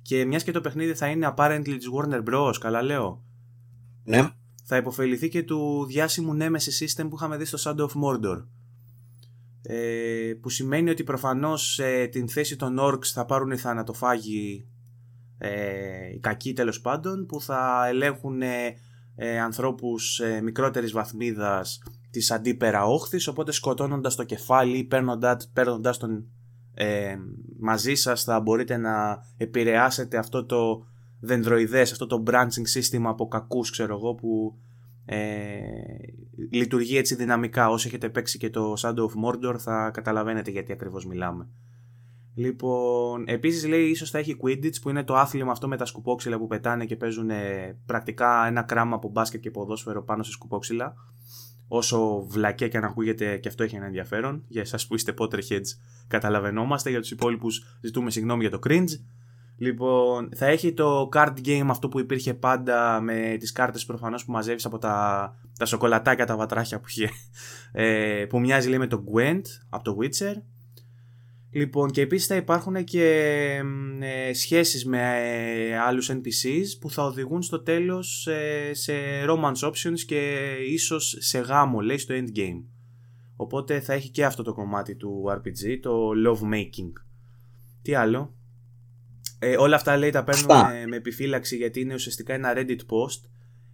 Και μιας και το παιχνίδι θα είναι apparently της Warner Bros. Καλά λέω. Ναι. Θα υποφεληθεί και του διάσημου Nemesis System που είχαμε δει στο Shadow of Mordor. Ε, που σημαίνει ότι προφανώς ε, την θέση των Orcs θα πάρουν οι θανατοφάγοι ε, οι κακοί τέλος πάντων που θα ελέγχουν ε, ε, ανθρώπους ε, μικρότερης βαθμίδας της αντίπερα όχθης οπότε σκοτώνοντας το κεφάλι ή παίρνοντας, παίρνοντας τον ε, μαζί σας θα μπορείτε να επηρεάσετε αυτό το δενδροειδές, αυτό το branching σύστημα από κακούς ξέρω εγώ που ε, λειτουργεί έτσι δυναμικά. Όσοι έχετε παίξει και το Shadow of Mordor θα καταλαβαίνετε γιατί ακριβώς μιλάμε. Λοιπόν, επίσης λέει ίσως θα έχει Quidditch που είναι το άθλημα αυτό με τα σκουπόξυλα που πετάνε και παίζουν πρακτικά ένα κράμα από μπάσκετ και ποδόσφαιρο πάνω σε σκουπόξυλα. Όσο βλακέ και αν ακούγεται και αυτό έχει ένα ενδιαφέρον. Για εσάς που είστε Potterheads καταλαβαίνόμαστε, για τους υπόλοιπους ζητούμε συγγνώμη για το cringe. Λοιπόν, θα έχει το card game αυτό που υπήρχε πάντα με τις κάρτες προφανώς που μαζεύεις από τα, τα σοκολατάκια, τα βατράχια που είχε. Ε, που μοιάζει λέει με το Gwent από το Witcher. Λοιπόν, και επίσης θα υπάρχουν και ε, σχέσεις με ε, άλλους NPCs που θα οδηγούν στο τέλος ε, σε romance options και ίσως σε γάμο, λέει, στο endgame. Οπότε θα έχει και αυτό το κομμάτι του RPG, το love making. Τι άλλο; Ε, όλα αυτά λέει τα παίρνουμε με επιφύλαξη γιατί είναι ουσιαστικά ένα Reddit post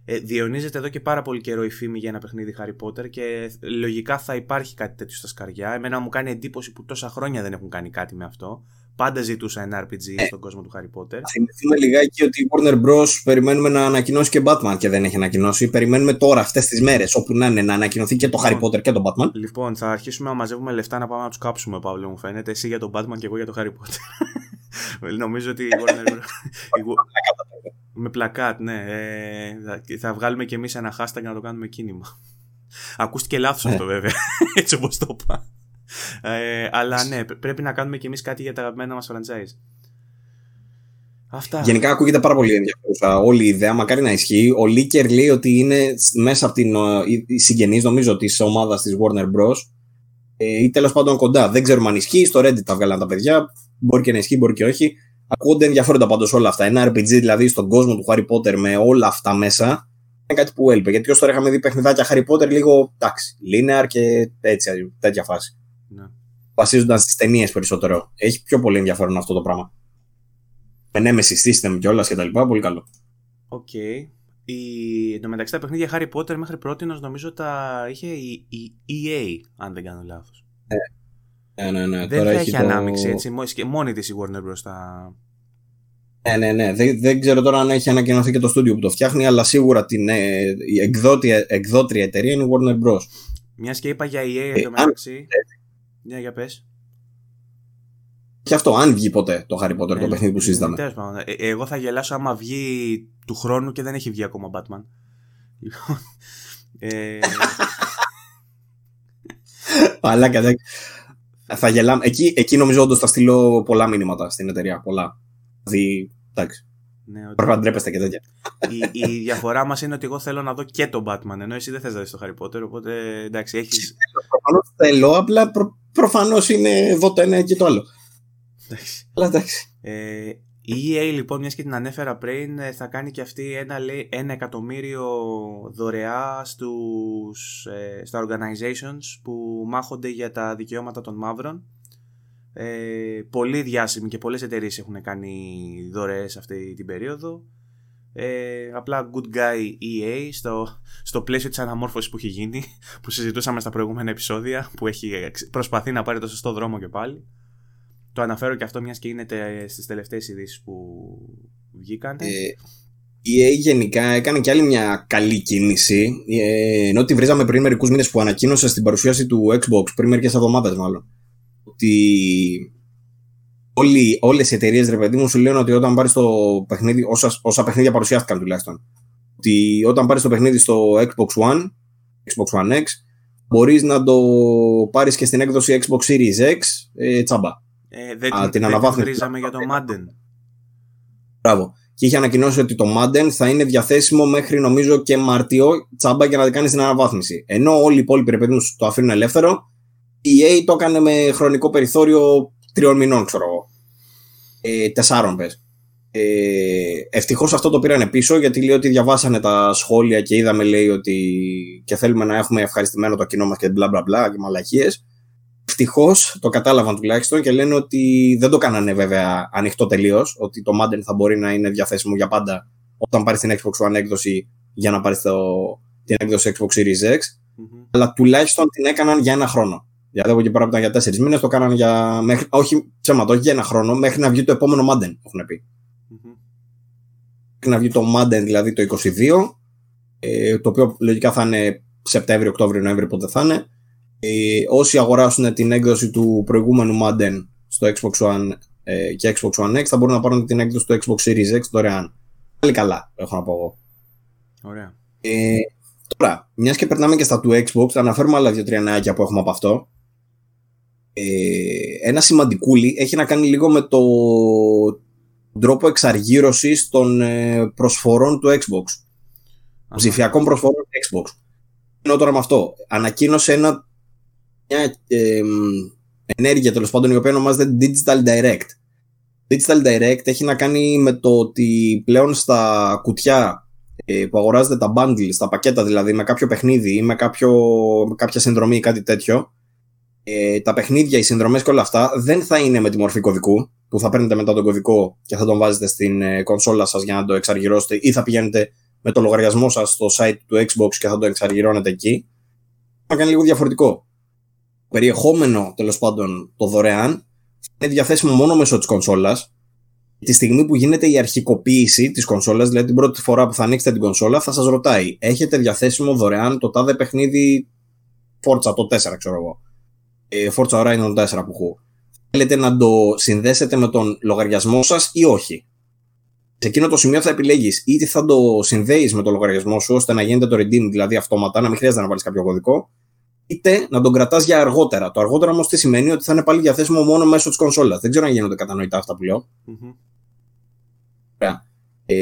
ε, διαιωνίζεται εδώ και πάρα πολύ καιρό η φήμη για ένα παιχνίδι Harry Potter και λογικά θα υπάρχει κάτι τέτοιο στα σκαριά. Εμένα μου κάνει εντύπωση που τόσα χρόνια δεν έχουν κάνει κάτι με αυτό. Πάντα ζητούσα ένα RPG ε, στον κόσμο του Harry Potter. Θυμηθούμε λιγάκι ότι η Warner Bros. περιμένουμε να ανακοινώσει και Batman και δεν έχει ανακοινώσει. Περιμένουμε τώρα αυτές τις μέρες, όπου να είναι, να ανακοινωθεί και το Harry Potter και το Batman. Λοιπόν, θα αρχίσουμε να μαζεύουμε λεφτά να πάμε να τους κάψουμε, Παύλο, μου φαίνεται. Εσύ για τον Batman και εγώ για το Harry Potter. Νομίζω ότι η Warner Bros. Με πλακάτ, ναι. Ε, θα βγάλουμε κι εμείς ένα hashtag να το κάνουμε κίνημα. Ακούστηκε λάθος αυτό ναι. βέβαια. Έτσι όπως το είπα. Ε, αλλά ναι, πρέπει να κάνουμε κι εμείς κάτι για τα αγαπημένα μας franchise. Αυτά. Γενικά ακούγεται πάρα πολύ ενδιαφέρουσα όλη η ιδέα. Μακάρι να ισχύει. Ο Λίκερ λέει ότι είναι μέσα από την συγγενή, νομίζω, της ομάδας της Warner Bros. Ε, ή τέλος πάντων κοντά. Δεν ξέρουμε αν ισχύει. Στο Reddit τα βγάλαν τα παιδιά. Μπορεί και να ισχύει, μπορεί και όχι. Ακούγονται ενδιαφέροντα πάντως όλα αυτά. Ένα RPG δηλαδή στον κόσμο του Harry Potter με όλα αυτά μέσα είναι κάτι που έλειπε. Γιατί ως τώρα είχαμε δει παιχνιδάκια Harry Potter λίγο εντάξει, linear και έτσι, τέτοια φάση. Ναι. Βασίζονταν στις ταινίες περισσότερο. Έχει πιο πολύ ενδιαφέρον αυτό το πράγμα. Με Nemesis System και όλας και τα λοιπά, πολύ καλό. Οκ. Okay. Η... Εν τω μεταξύ τα παιχνίδια Harry Potter μέχρι πρότινος νομίζω τα είχε η, η EA, αν δεν κάνω λάθος. Ναι, ναι, ναι. Δεν Τώρα έχει, το... ανάμειξη έτσι. Μόνη της η Warner μπροστά. Ναι, ναι, ναι. Δεν, δεν ξέρω τώρα αν έχει ανακοινωθεί και το στούντιο που το φτιάχνει, αλλά σίγουρα την, ε, η εκδότρια εταιρεία είναι η Warner Bros. Μιας και είπα για EA ε, μεταξύ. Ναι, για πες. Και αυτό, αν βγει ποτέ το Harry Potter, το ε, παιχνίδι που συζητάμε. Ε, εγώ θα γελάσω άμα βγει του χρόνου και δεν έχει βγει ακόμα Batman. Λοιπόν, ε... Αλλά θα γελάμε. Εκεί, εκεί νομίζω όντως θα στείλω πολλά μήνυματα στην εταιρεία. Πολλά. Δηλαδή, εντάξει. Ναι, ότι... Πρέπει να ντρέπεστε και τέτοια. Η, η διαφορά μας είναι ότι εγώ θέλω να δω και τον Batman, ενώ εσύ δεν θες να δεις το Harry Potter. Οπότε εντάξει, έχει. Προφανώς θέλω, απλά προ, προφανώς είναι εδώ το ένα και το άλλο. Εντάξει. Αλλά εντάξει. Ε, η EA λοιπόν, μιας και την ανέφερα πριν, ε, θα κάνει και αυτή ένα, λέει, ένα εκατομμύριο δωρεά στους, ε, στα organizations που μάχονται για τα δικαιώματα των μαύρων. Ε, πολύ διάσημοι και πολλές εταιρείες έχουν κάνει δωρεές αυτή την περίοδο. Ε, απλά good guy EA στο, στο πλαίσιο της αναμόρφωσης που έχει γίνει, που συζητούσαμε στα προηγούμενα επεισόδια, που έχει προσπαθεί να πάρει το σωστό δρόμο και πάλι. Το αναφέρω και αυτό μιας και είναι στις τελευταίες ειδήσεις που βγήκαν. Ε, η EA γενικά έκανε και άλλη μια καλή κίνηση. Ε, ενώ τη βρίζαμε πριν μερικούς μήνες που ανακοίνωσε στην παρουσίαση του Xbox, πριν μερικές εβδομάδες μάλλον, ότι όλοι, όλες οι εταιρείες ρε παιδί μου σου λένε ότι όταν πάρεις το παιχνίδι, όσα, όσα παιχνίδια παρουσιάστηκαν τουλάχιστον, ότι όταν πάρεις το παιχνίδι στο Xbox One, Xbox One X, μπορείς να το πάρεις και στην έκδοση Xbox Series X ε, τσάμπα. Ε, δεν Α, την αναβάθμιση. για το Madden. Μπράβο. Και είχε ανακοινώσει ότι το Madden θα είναι διαθέσιμο μέχρι νομίζω και Μαρτιό τσάμπα για να κάνει την αναβάθμιση. Ενώ όλοι οι υπόλοιποι ρε παιδί το αφήνουν ελεύθερο, η EA το έκανε με χρονικό περιθώριο τριών μηνών, ξέρω εγώ. Ε, τεσσάρων πες. Ε, Ευτυχώς αυτό το πήραν πίσω γιατί λέει ότι διαβάσανε τα σχόλια και είδαμε λέει ότι και θέλουμε να έχουμε ευχαριστημένο το κοινό μας και μπλα μπλα μπλα και μαλακίες. Ευτυχώς το κατάλαβαν τουλάχιστον και λένε ότι δεν το κάνανε βέβαια ανοιχτό τελείως. Ότι το Madden θα μπορεί να είναι διαθέσιμο για πάντα όταν πάρει την Xbox One έκδοση για να πάρεις την έκδοση Xbox Series X. Mm-hmm. Αλλά τουλάχιστον την έκαναν για ένα χρόνο. Δηλαδή από εκεί πέρα που ήταν για τέσσερις μήνες το κάνανε για. Μέχρι, όχι ψέματα, όχι για ένα χρόνο, μέχρι να βγει το επόμενο Madden, έχουν πει. Mm-hmm. Μέχρι να βγει το Madden δηλαδή το 22, ε, το οποίο λογικά θα είναι Σεπτέμβριο, Οκτώβριο, Νοέμβριο, πότε θα είναι. Ε, όσοι αγοράσουν την έκδοση του προηγούμενου Madden στο Xbox One ε, και Xbox One X θα μπορούν να πάρουν την έκδοση του Xbox Series X δωρεάν. Πάλι καλά, έχω να πω εγώ. Ωραία. Ε, τώρα, μιας και περνάμε και στα του Xbox, θα αναφέρουμε άλλα δύο-τρία νεάκια που έχουμε από αυτό. Ε, ένα σημαντικούλι έχει να κάνει λίγο με το τρόπο εξαργύρωσης των ε, προσφορών του Xbox. Ψηφιακών προσφορών του Xbox. Ενώ τώρα με αυτό. Ανακοίνωσε ένα, μια ε, ενέργεια τέλος πάντων η οποία ονομάζεται Digital Direct. Digital Direct έχει να κάνει με το ότι πλέον στα κουτιά ε, που αγοράζετε τα bundles, τα πακέτα δηλαδή με κάποιο παιχνίδι ή με, κάποιο, με κάποια συνδρομή ή κάτι τέτοιο ε, τα παιχνίδια, οι συνδρομές και όλα αυτά δεν θα είναι με τη μορφή κωδικού που θα παίρνετε μετά τον κωδικό και θα τον βάζετε στην ε, κονσόλα σας για να το εξαργυρώσετε ή θα πηγαίνετε με το λογαριασμό σας στο site του Xbox και θα το εξαργυρώνετε εκεί. Θα κάνει λίγο διαφορετικό. Περιεχόμενο τέλος πάντων το δωρεάν είναι διαθέσιμο μόνο μέσω της κονσόλας. Τη στιγμή που γίνεται η αρχικοποίηση της κονσόλας, δηλαδή την πρώτη φορά που θα ανοίξετε την κονσόλα, θα σας ρωτάει: Έχετε διαθέσιμο δωρεάν το τάδε παιχνίδι Forza το 4, ξέρω εγώ ε, Forza Horizon 4 που έχω. Θέλετε να το συνδέσετε με τον λογαριασμό σας ή όχι; Σε εκείνο το σημείο θα επιλέγεις είτε θα το συνδέεις με τον λογαριασμό σου ώστε να γίνεται το redeem, δηλαδή αυτόματα, να μην χρειάζεται να βάλεις κάποιο κωδικό, είτε να τον κρατάς για αργότερα. Το αργότερα όμως τι σημαίνει ότι θα είναι πάλι διαθέσιμο μόνο μέσω της κονσόλας. Δεν ξέρω αν γίνονται κατανοητά αυτά που λέω. Mm-hmm. Ε,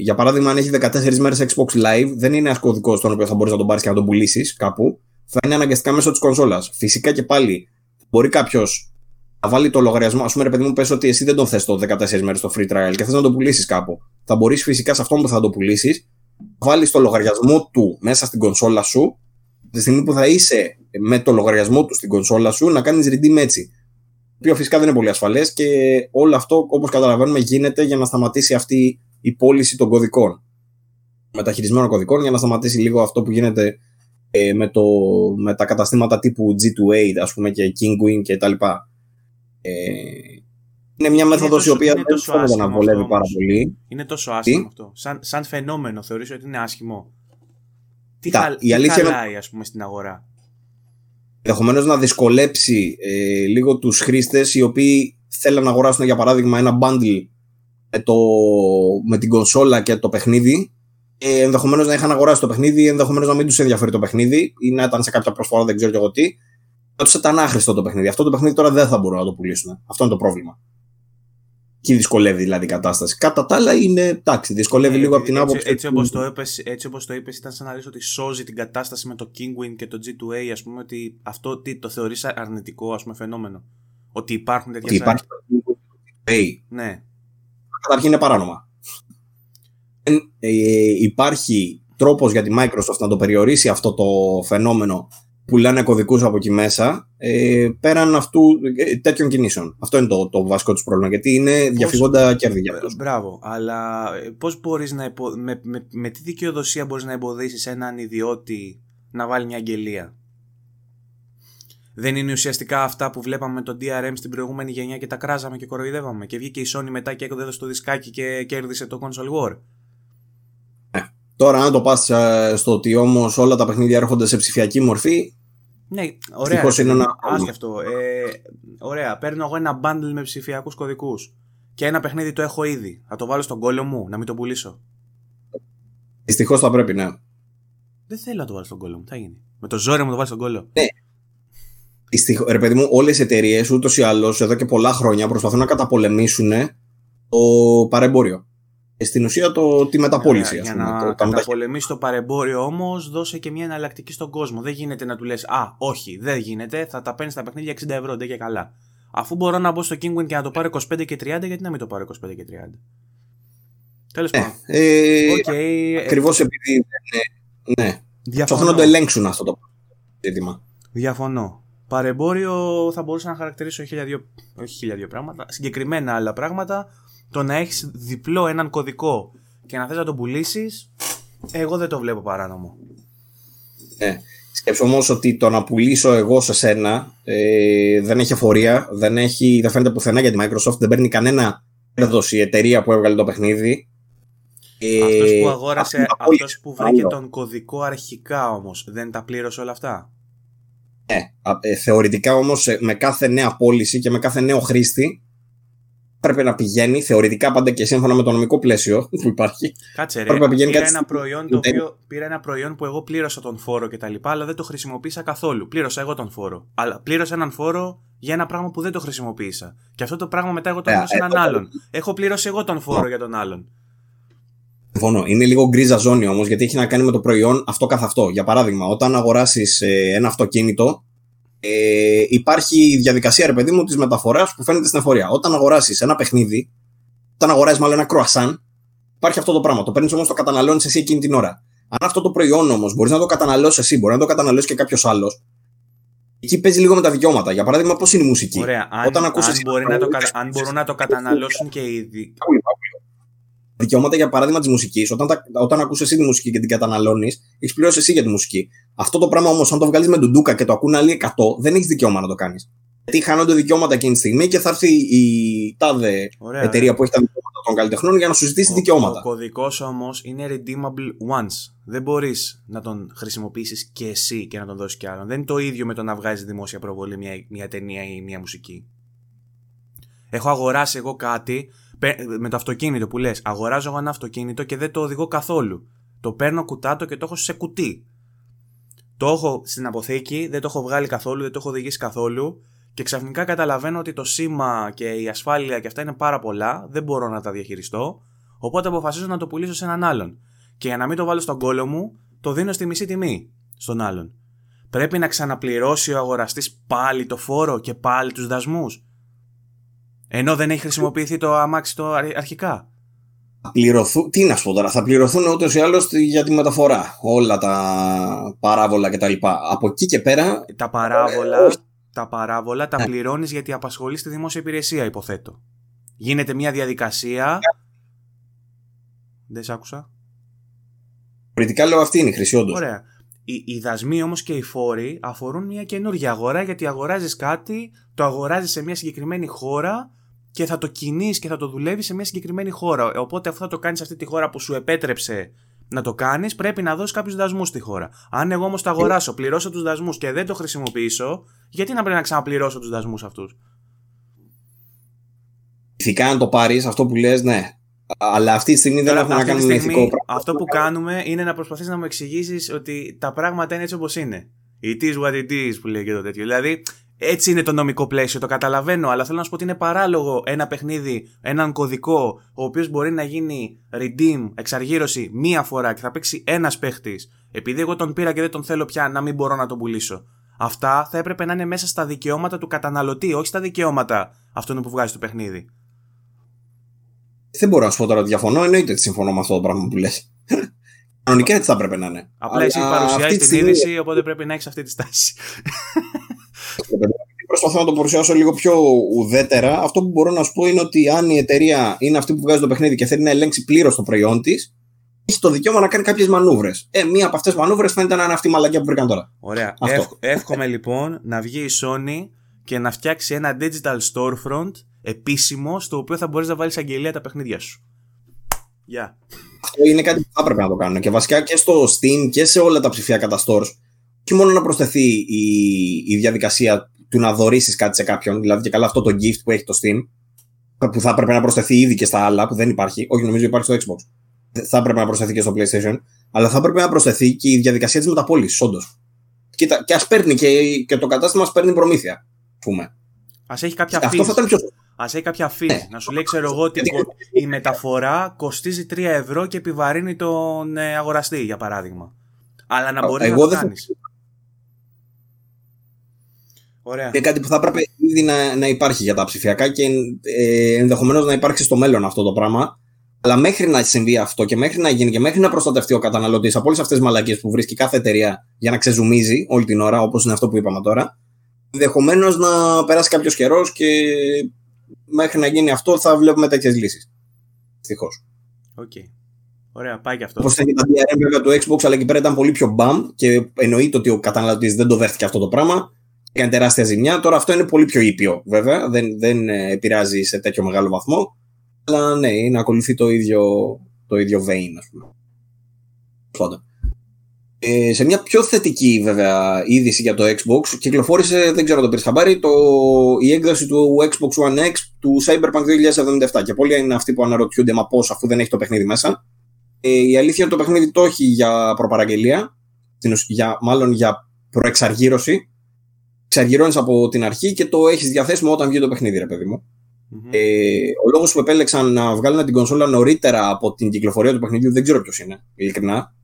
για παράδειγμα, αν έχει 14 μέρες Xbox Live, δεν είναι ένα κωδικό στον οποίο θα μπορείς να τον πάρεις και να τον πουλήσεις κάπου θα είναι αναγκαστικά μέσω της κονσόλας. Φυσικά και πάλι μπορεί κάποιος να βάλει το λογαριασμό. Α πούμε, ρε παιδί μου, πες ότι εσύ δεν τον θες το 14 μέρες το free trial και θες να το πουλήσεις κάπου. Θα μπορείς φυσικά σε αυτόν που θα το πουλήσεις, βάλεις το λογαριασμό του μέσα στην κονσόλα σου, τη στιγμή που θα είσαι με το λογαριασμό του στην κονσόλα σου, να κάνεις redeem έτσι. Το οποίο φυσικά δεν είναι πολύ ασφαλές και όλο αυτό, όπως καταλαβαίνουμε, γίνεται για να σταματήσει αυτή η πώληση των κωδικών. Μεταχειρισμένων κωδικών, για να σταματήσει λίγο αυτό που γίνεται ε, με, το, με τα καταστήματα τύπου G2A ας πούμε και Kingwin και τα λοιπά. Ε, είναι μια μέθοδος η οποία δεν φαίνεται να βολεύει πάρα πολύ. Είναι τόσο άσχημο αυτό. Σαν, σαν φαινόμενο θεωρείς ότι είναι άσχημο; Τι, Τα, χα, η τι αλήθεια είναι- χαλάει ας πούμε στην αγορά; Ενδεχομένως να δυσκολέψει ε, λίγο τους χρήστες οι οποίοι θέλουν να αγοράσουν για παράδειγμα ένα bundle με, το, με την κονσόλα και το παιχνίδι ε, ενδεχομένως να είχαν αγοράσει το παιχνίδι, ενδεχομένως να μην τους ενδιαφέρει το παιχνίδι ή να ήταν σε κάποια προσφορά, δεν ξέρω και εγώ τι. Να του ήταν άχρηστο το παιχνίδι. Αυτό το παιχνίδι τώρα δεν θα μπορούν να το πουλήσουν. Αυτό είναι το πρόβλημα. Εκεί δυσκολεύει δηλαδή η κατάσταση. Κατά τα άλλα είναι εντάξει, δυσκολεύει Ε, λίγο από την έτσι- άποψη. Έτσι, όπως το είπες, έτσι όπως το είπες ήταν σαν να λες ότι σώζει την κατάσταση με το Kingwin και το G2A ας πούμε ότι αυτό τι, το θεωρείς αρνητικό ας πούμε φαινόμενο; Ότι υπάρχουν τέτοια ότι site. υπάρχει. Hey, Ναι. καταρχήν είναι παράνομα. Δεν, ε, υπάρχει τρόπος για τη Microsoft να το περιορίσει αυτό το φαινόμενο που λένε κωδικούς από εκεί μέσα ε, πέραν αυτού ε, τέτοιων κινήσεων. Αυτό είναι το, το βασικό τους πρόβλημα γιατί είναι διαφυγόντα κέρδη για αυτούς. Μπράβο, αλλά ε, πώς μπορείς να υπο... με, με, με τι δικαιοδοσία μπορείς να εμποδίσεις έναν ιδιώτη να βάλει μια αγγελία; Δεν είναι ουσιαστικά αυτά που βλέπαμε με το DRM στην προηγούμενη γενιά και τα κράζαμε και κοροϊδεύαμε. Και βγήκε η Sony μετά και έκδοσε το δισκάκι και κέρδισε το console war. Τώρα αν το πας ε, στο ότι όμως όλα τα παιχνίδια έρχονται σε ψηφιακή μορφή Ναι, ωραία. Ευτυχώς είναι ένα Άσχε αυτό. Ε, ωραία, παίρνω εγώ ένα bundle με ψηφιακούς κωδικούς και ένα παιχνίδι το έχω ήδη. Θα το βάλω στον κόλλο μου, να μην το πουλήσω. δυστυχώς θα πρέπει ναι. Δεν θέλω να το βάλω στον κόλλο μου, τι θα γίνει. Με το ζόρι μου το βάλω στον κόλλο. Δυστυχώς, ρε παιδί μου, όλες οι εταιρείες ούτως ή άλλως εδώ και πολλά χρόνια προσπαθούν να καταπολεμήσουν το παρεμπόριο. Ε, Στην ουσία το, τη μεταπόληση, Ωραία, ας για πούμε. να το, τα μεταχ- καταπολεμήσει το παρεμπόριο όμως, δώσε και μια εναλλακτική στον κόσμο. Δεν γίνεται να του λες: Α, όχι, δεν γίνεται, θα τα παίρνεις τα παιχνίδια 60 ευρώ, ντε και καλά. Αφού μπορώ να μπω στο Kinguin και να το πάρω 25 και 30, γιατί να μην το πάρω 25 και 30. Τέλος Ναι, πάντων. ε, Οκ, ε, Ακριβώς επειδή δεν ναι, προσπαθούν διαφωνώ. να το ελέγξουν αυτό το ζήτημα. Διαφωνώ. Παρεμπόριο θα μπορούσα να χαρακτηρίσω χίλια δύο, όχι χίλια δύο πράγματα, συγκεκριμένα άλλα πράγματα. Το να έχεις διπλό έναν κωδικό και να θες να τον πουλήσεις, εγώ δεν το βλέπω παράνομο. Ναι. Σκέψου όμως ότι το να πουλήσω εγώ σε σένα ε, δεν έχει εφορία, δεν, έχει, δεν φαίνεται πουθενά για τη Microsoft, δεν παίρνει κανένα κέρδος η εταιρεία που έβγαλε το παιχνίδι. Ε, αυτός που αυτή αγόρασε, είναι απόλυτη. αυτός που βρήκε Άλλο. τον κωδικό αρχικά όμως, δεν τα πλήρωσε όλα αυτά; Ναι, α- ε, θεωρητικά όμως ε, με κάθε νέα πώληση και με κάθε νέο χρήστη πρέπει να πηγαίνει θεωρητικά πάντα και σύμφωνα με το νομικό πλαίσιο που υπάρχει. Κάτσε ρε, Πρέπει να πηγαίνει πήρα κάτι ένα, στην- προϊόν το δεν- οποίο, πήρα ένα προϊόν που εγώ πλήρωσα τον φόρο και τα λοιπά, αλλά δεν το χρησιμοποίησα καθόλου. Πλήρωσα εγώ τον φόρο. Αλλά πλήρωσα έναν φόρο για ένα πράγμα που δεν το χρησιμοποίησα. Και αυτό το πράγμα μετά εγώ το Ε, έδωσα σε ε, έναν το- άλλον. Έχω πληρώσει εγώ τον φόρο για τον άλλον. Συμφωνώ. Είναι λίγο γκρίζα ζώνη όμως, γιατί έχει να κάνει με το προϊόν αυτό καθ' αυτό. Για παράδειγμα, όταν αγοράσεις ένα αυτοκίνητο, ε, υπάρχει η διαδικασία, ρε παιδί μου, της μεταφοράς που φαίνεται στην εφορία. Όταν αγοράσεις ένα παιχνίδι, όταν αγοράζεις μάλλον ένα κρουασάν, υπάρχει αυτό το πράγμα. Το παίρνεις όμως, το καταναλώνεις εσύ εκείνη την ώρα. Αν αυτό το προϊόν όμως μπορείς να το καταναλώσεις εσύ, μπορεί να το καταναλώσεις και κάποιος άλλος, εκεί παίζει λίγο με τα δικαιώματα. Για παράδειγμα, πώς είναι η μουσική; Ωραία, αν, Όταν αν, ακούσεις- μπορεί να το, κατα- αν μπορούν να το καταναλώσουν και οι δι- δικαιώματα για παράδειγμα της μουσικής, όταν, τα- όταν ακούς εσύ τη μουσική και την καταναλώνεις, έχεις πληρώσει εσύ για τη μουσική. Αυτό το πράγμα όμως, αν το βγάλεις με ντουντούκα και το ακούνε άλλοι 100, δεν έχεις δικαίωμα να το κάνεις. Γιατί χάνονται δικαιώματα εκείνη τη στιγμή και θα έρθει η τάδε Ωραία, εταιρεία που έχει τα δικαιώματα των καλλιτεχνών για να σου ζητήσει Ο- δικαιώματα. Ο κωδικός όμως είναι redeemable once. Δεν μπορείς να τον χρησιμοποιήσεις και εσύ και να τον δώσεις κι άλλον. Δεν είναι το ίδιο με το να βγάζει δημόσια προβολή μια, μια ταινία ή μια μουσική. Έχω αγοράσει εγώ κάτι πε- με το αυτοκίνητο που λες Αγοράζω εγώ ένα αυτοκίνητο και δεν το οδηγώ καθόλου. Το παίρνω κουτάτο και το έχω σε κουτί. Το έχω στην αποθήκη, δεν το έχω βγάλει καθόλου, δεν το έχω οδηγήσει καθόλου και ξαφνικά καταλαβαίνω ότι το σήμα και η ασφάλεια και αυτά είναι πάρα πολλά, δεν μπορώ να τα διαχειριστώ, οπότε αποφασίζω να το πουλήσω σε έναν άλλον. Και για να μην το βάλω στον κόλο μου, το δίνω στη μισή τιμή στον άλλον. Πρέπει να ξαναπληρώσει ο αγοραστής πάλι το φόρο και πάλι τους δασμούς. Ενώ δεν έχει χρησιμοποιηθεί το αμάξι το αρχ- αρχικά; Θα πληρωθούν, τι να σου πω τώρα, θα πληρωθούν ούτως ή άλλως για τη μεταφορά. Όλα τα παράβολα κτλ. Από εκεί και πέρα, Τα παράβολα, όχι. τα παράβολα τα Ναι. πληρώνεις γιατί απασχολείς στη δημόσια υπηρεσία, υποθέτω. Γίνεται μια διαδικασία. Δεν σ' άκουσα. πολιτικά λέω αυτή είναι η χρήση όντως. Ωραία. Οι, οι δασμοί όμως και οι φόροι αφορούν μια καινούργια αγορά γιατί αγοράζεις κάτι, το αγοράζεις σε μια συγκεκριμένη χώρα και θα το κινείς και θα το δουλεύεις σε μια συγκεκριμένη χώρα. Οπότε αυτό θα το κάνεις σε αυτή τη χώρα που σου επέτρεψε να το κάνεις, πρέπει να δώσεις κάποιους δασμούς στη χώρα. Αν εγώ όμως το αγοράσω, πληρώσω τους δασμούς και δεν το χρησιμοποιήσω, γιατί να πρέπει να ξαναπληρώσω τους δασμούς αυτούς; Ηθικά, αν το πάρεις, αυτό που λες, ναι. Αλλά αυτή τη στιγμή δεν έχουμε να κάνουμε με ηθικό πράγμα. Αυτό που κάνουμε είναι να προσπαθείς να μου εξηγήσεις ότι τα πράγματα είναι έτσι όπως είναι. It is what it is που λέει και το τέτοιο. Δηλαδή, έτσι είναι το νομικό πλαίσιο, το καταλαβαίνω, αλλά θέλω να σου πω ότι είναι παράλογο ένα παιχνίδι, έναν κωδικό, ο οποίος μπορεί να γίνει redeem, εξαργύρωση μία φορά και θα παίξει ένας παίχτης, επειδή εγώ τον πήρα και δεν τον θέλω πια, να μην μπορώ να τον πουλήσω. Αυτά θα έπρεπε να είναι μέσα στα δικαιώματα του καταναλωτή, όχι στα δικαιώματα αυτών που βγάζει το παιχνίδι. Δεν μπορώ να σου πω τώρα ότι διαφωνώ, εννοείται ότι συμφωνώ με αυτό το πράγμα που λες. Κανονικά έτσι θα έπρεπε να είναι. Απλά εσύ παρουσιάζεις την είδηση, οπότε πρέπει να έχεις αυτή τη στάση. Προσπαθώ να το παρουσιάσω λίγο πιο ουδέτερα. Αυτό που μπορώ να σου πω είναι ότι αν η εταιρεία είναι αυτή που βγάζει το παιχνίδι και θέλει να ελέγξει πλήρως το προϊόν της, έχει το δικαίωμα να κάνει κάποιες μανούβρες. Ε, μία από αυτές τι μανούβρες φαίνεται να είναι αυτή η μαλακιά που βρήκαν τώρα. Ωραία. Αυτό. εύχομαι λοιπόν να βγει η Sony και να φτιάξει ένα digital storefront επίσημο στο οποίο θα μπορείς να βάλεις αγγελία τα παιχνίδια σου. Γεια. Yeah. Αυτό είναι κάτι που θα έπρεπε να το κάνουν. Και βασικά και στο Steam και σε όλα τα ψηφιακά τα stores όχι μόνο να προσθεθεί η, η διαδικασία του να δωρήσει κάτι σε κάποιον, δηλαδή και καλά αυτό το gift που έχει το Steam, που θα έπρεπε να προσθεθεί ήδη και στα άλλα που δεν υπάρχει, όχι νομίζω υπάρχει στο Xbox. Θα έπρεπε να προσθεθεί και στο PlayStation, αλλά θα έπρεπε να προσθεθεί και η διαδικασία της μεταπόλησης, όντως. Και, και ας παίρνει και, και το κατάστημα ας παίρνει προμήθεια, πούμε. Α έχει κάποια Αυτό θα ήταν πιο Α έχει κάποια fees. Ναι. Να σου λέει, ξέρω εγώ, ότι η μεταφορά κοστίζει 3 ευρώ και επιβαρύνει τον ε, αγοραστή, για παράδειγμα. Αλλά να μπορείς να το κάνεις. Ωραία. Και κάτι που θα έπρεπε ήδη να, να υπάρχει για τα ψηφιακά και ε, ενδεχομένως να υπάρξει στο μέλλον αυτό το πράγμα. Αλλά μέχρι να συμβεί αυτό και μέχρι να γίνει και μέχρι να προστατευτεί ο καταναλωτής από όλες αυτές τις μαλακίες που βρίσκει κάθε εταιρεία για να ξεζουμίζει όλη την ώρα, όπως είναι αυτό που είπαμε τώρα, ενδεχομένως να περάσει κάποιος καιρός και μέχρι να γίνει αυτό θα βλέπουμε τέτοιες λύσεις. Δυστυχώς. Οκ. Okay. Ωραία, πάει και αυτό. Όπως ήταν και τα DRM βέβαια του Xbox, αλλά εκεί πέρα ήταν πολύ πιο μπαμ και εννοείται ότι ο καταναλωτής δεν το δέχτηκε αυτό το πράγμα. Έκανε τεράστια ζημιά. Τώρα αυτό είναι πολύ πιο ήπιο, βέβαια. Δεν, δεν ε, επηρεάζει σε τέτοιο μεγάλο βαθμό. Αλλά ναι, είναι ακολουθεί το ίδιο, το ίδιο vein, ας πούμε. Ε, σε μια πιο θετική βέβαια είδηση για το Xbox κυκλοφόρησε, δεν ξέρω αν το πήρες χαμπάρι, το, η έκδοση του Xbox One X του Cyberpunk 2077 και πολλοί είναι αυτοί που αναρωτιούνται μα πώς αφού δεν έχει το παιχνίδι μέσα. Ε, η αλήθεια είναι το παιχνίδι το έχει για προπαραγγελία, για, μάλλον για προεξαργύρωση. Εξαργυρώνεις από την αρχή και το έχεις διαθέσιμο όταν βγει το παιχνίδι ρε παιδί μου. Ε, ο λόγος που επέλεξαν να βγάλουν την κονσόλα νωρίτερα από την κυκλοφορία του παιχνιδιού δεν ξέρω ποιος είναι, ειλικρινά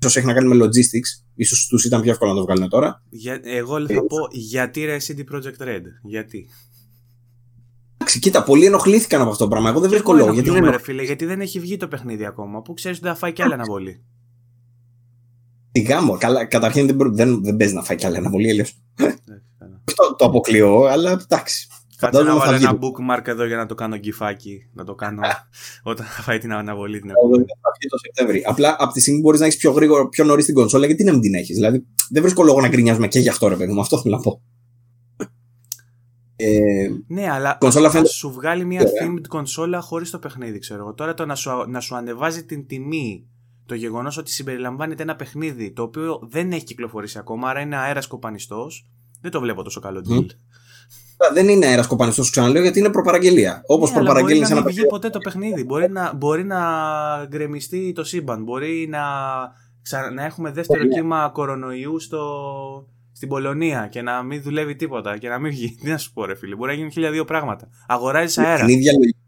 ίσως έχει να κάνει με logistics. Ίσως τους ήταν πιο εύκολο να το βγάλουν τώρα. Για, εγώ θα πω γιατί ρε CD Projekt Red. Γιατί; Εντάξει, κοίτα, πολλοί ενοχλήθηκαν από αυτό το πράγμα. Εγώ δεν βρίσκω λόγο. Γιατί, είναι... φίλε, γιατί δεν έχει βγει το παιχνίδι ακόμα. Που ξέρεις ότι θα φάει κι άλλη αναβολή. Τι γάμο. Καλά, καταρχήν δεν, δεν, δεν παίζει να φάει κι άλλη αναβολή, Αυτό το αποκλείω, αλλά εντάξει. Κάτσε να βάλω ένα bookmark εδώ για να το κάνω γκυφάκι. Να το κάνω όταν θα φάει την αναβολή την επόμενη. Θα βγει το Σεπτέμβρη. Απλά από τη στιγμή μπορείς να έχεις πιο, γρήγορα, πιο νωρίς την κονσόλα, γιατί να μην την έχεις. Δηλαδή δεν βρίσκω λόγο να γκρινιάζουμε και γι' αυτό ρε παιδί μου. Αυτό θέλω να πω. Ε, ναι, αλλά κονσόλα θα σου βγάλει μια yeah. themed κονσόλα χωρίς το παιχνίδι, ξέρω εγώ. Τώρα το να σου, να σου ανεβάζει την τιμή το γεγονός ότι συμπεριλαμβάνεται ένα παιχνίδι το οποίο δεν έχει κυκλοφορήσει ακόμα, άρα είναι αέρας κοπανιστός, δεν το βλέπω τόσο καλό deal. Δεν είναι αέρα κοπανιστός, ξαναλέω, γιατί είναι προπαραγγελία. Όπως ναι, προπαραγγέλνει ένα. Δεν βγει ποτέ το παιχνίδι. Μπορεί να, μπορεί να γκρεμιστεί το σύμπαν. Μπορεί να, να έχουμε δεύτερο yeah. κύμα κορονοϊού στο, στην Πολωνία και να μην δουλεύει τίποτα και να μην βγει. Τι να σου πω, ρε φίλε. Μπορεί να γίνουν χίλια δύο πράγματα. Αγοράζεις αέρα. Την ίδια, λογική,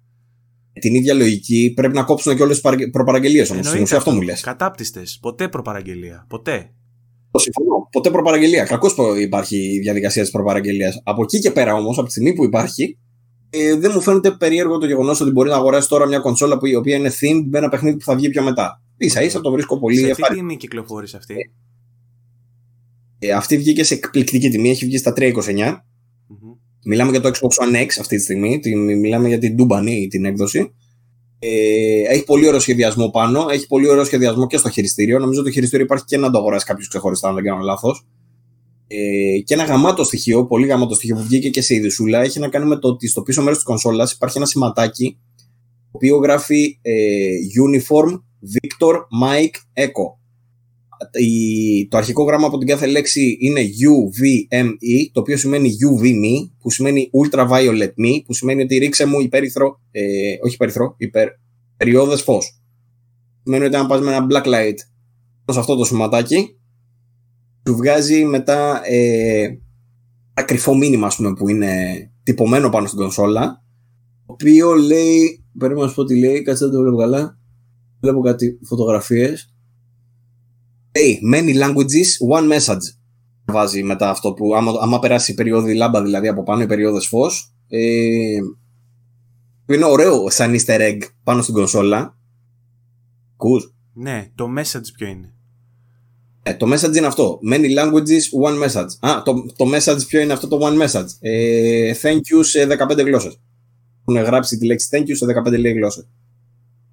την ίδια λογική πρέπει να κόψουν και όλες τις προπαραγγελίες όμως. Στην ουσία αυτό μου λες. Κατάπτυστες. Ποτέ προπαραγγελία. Ποτέ. Το συμφωνώ. Ποτέ προπαραγγελία. Κακώς υπάρχει η διαδικασία της προπαραγγελίας. Από εκεί και πέρα όμως, από τη στιγμή που υπάρχει, ε, δεν μου φαίνεται περίεργο το γεγονός ότι μπορεί να αγοράσει τώρα μια κονσόλα που, η οποία είναι themed με ένα παιχνίδι που θα βγει πιο μετά. σα ίσα το βρίσκω πολύ ευχάριστο. Σε τι τιμή κυκλοφόρησε αυτή; Ε, αυτή βγήκε σε εκπληκτική τιμή, έχει βγει στα 329. Mm-hmm. Μιλάμε για το Xbox One X αυτή τη στιγμή. Τη, μιλάμε για την Dubani την έκδοση. Ε, έχει πολύ ωραίο σχεδιασμό πάνω, έχει πολύ ωραίο σχεδιασμό και στο χειριστήριο. Νομίζω το χειριστήριο υπάρχει και να το αγοράσει κάποιος ξεχωριστά, αν δεν κάνω λάθος. Ε, και ένα γαμάτο στοιχείο, πολύ γαμάτο στοιχείο που βγήκε και σε ειδησούλα, έχει να κάνει με το ότι στο πίσω μέρος της κονσόλας υπάρχει ένα σηματάκι το οποίο γράφει ε, Uniform Victor Mike Echo. Το αρχικό γράμμα από την κάθε λέξη είναι UVME, το οποίο σημαίνει UVME, που σημαίνει Ultraviolet Me, που σημαίνει ότι ρίξε μου υπέρυθρο, ε, όχι υπέρυθρο, υπερ, περιόδες φως. Σημαίνει ότι αν πας με ένα black light προς αυτό το σωματάκι, του βγάζει μετά ε, ένα κρυφό μήνυμα, ας πούμε, που είναι τυπωμένο πάνω στην κονσόλα, το οποίο λέει, πρέπει να σου πω τι λέει, κάτσε να το βλέπω καλά, βλέπω κάτι φωτογραφίες, Hey, many languages, one message. Βάζει μετά αυτό που, άμα, άμα περάσει η περίοδο λάμπα δηλαδή από πάνω, η περίοδος φως, ε, είναι ωραίο σαν easter egg πάνω στην κονσόλα. Κούς. Ναι, το message ποιο είναι; Ε, το message είναι αυτό. Many languages, one message. Α, το, το message ποιο είναι αυτό το one message; Ε, thank you σε 15 γλώσσες. Έχουν γράψει τη λέξη thank you σε 15 λέει γλώσσες.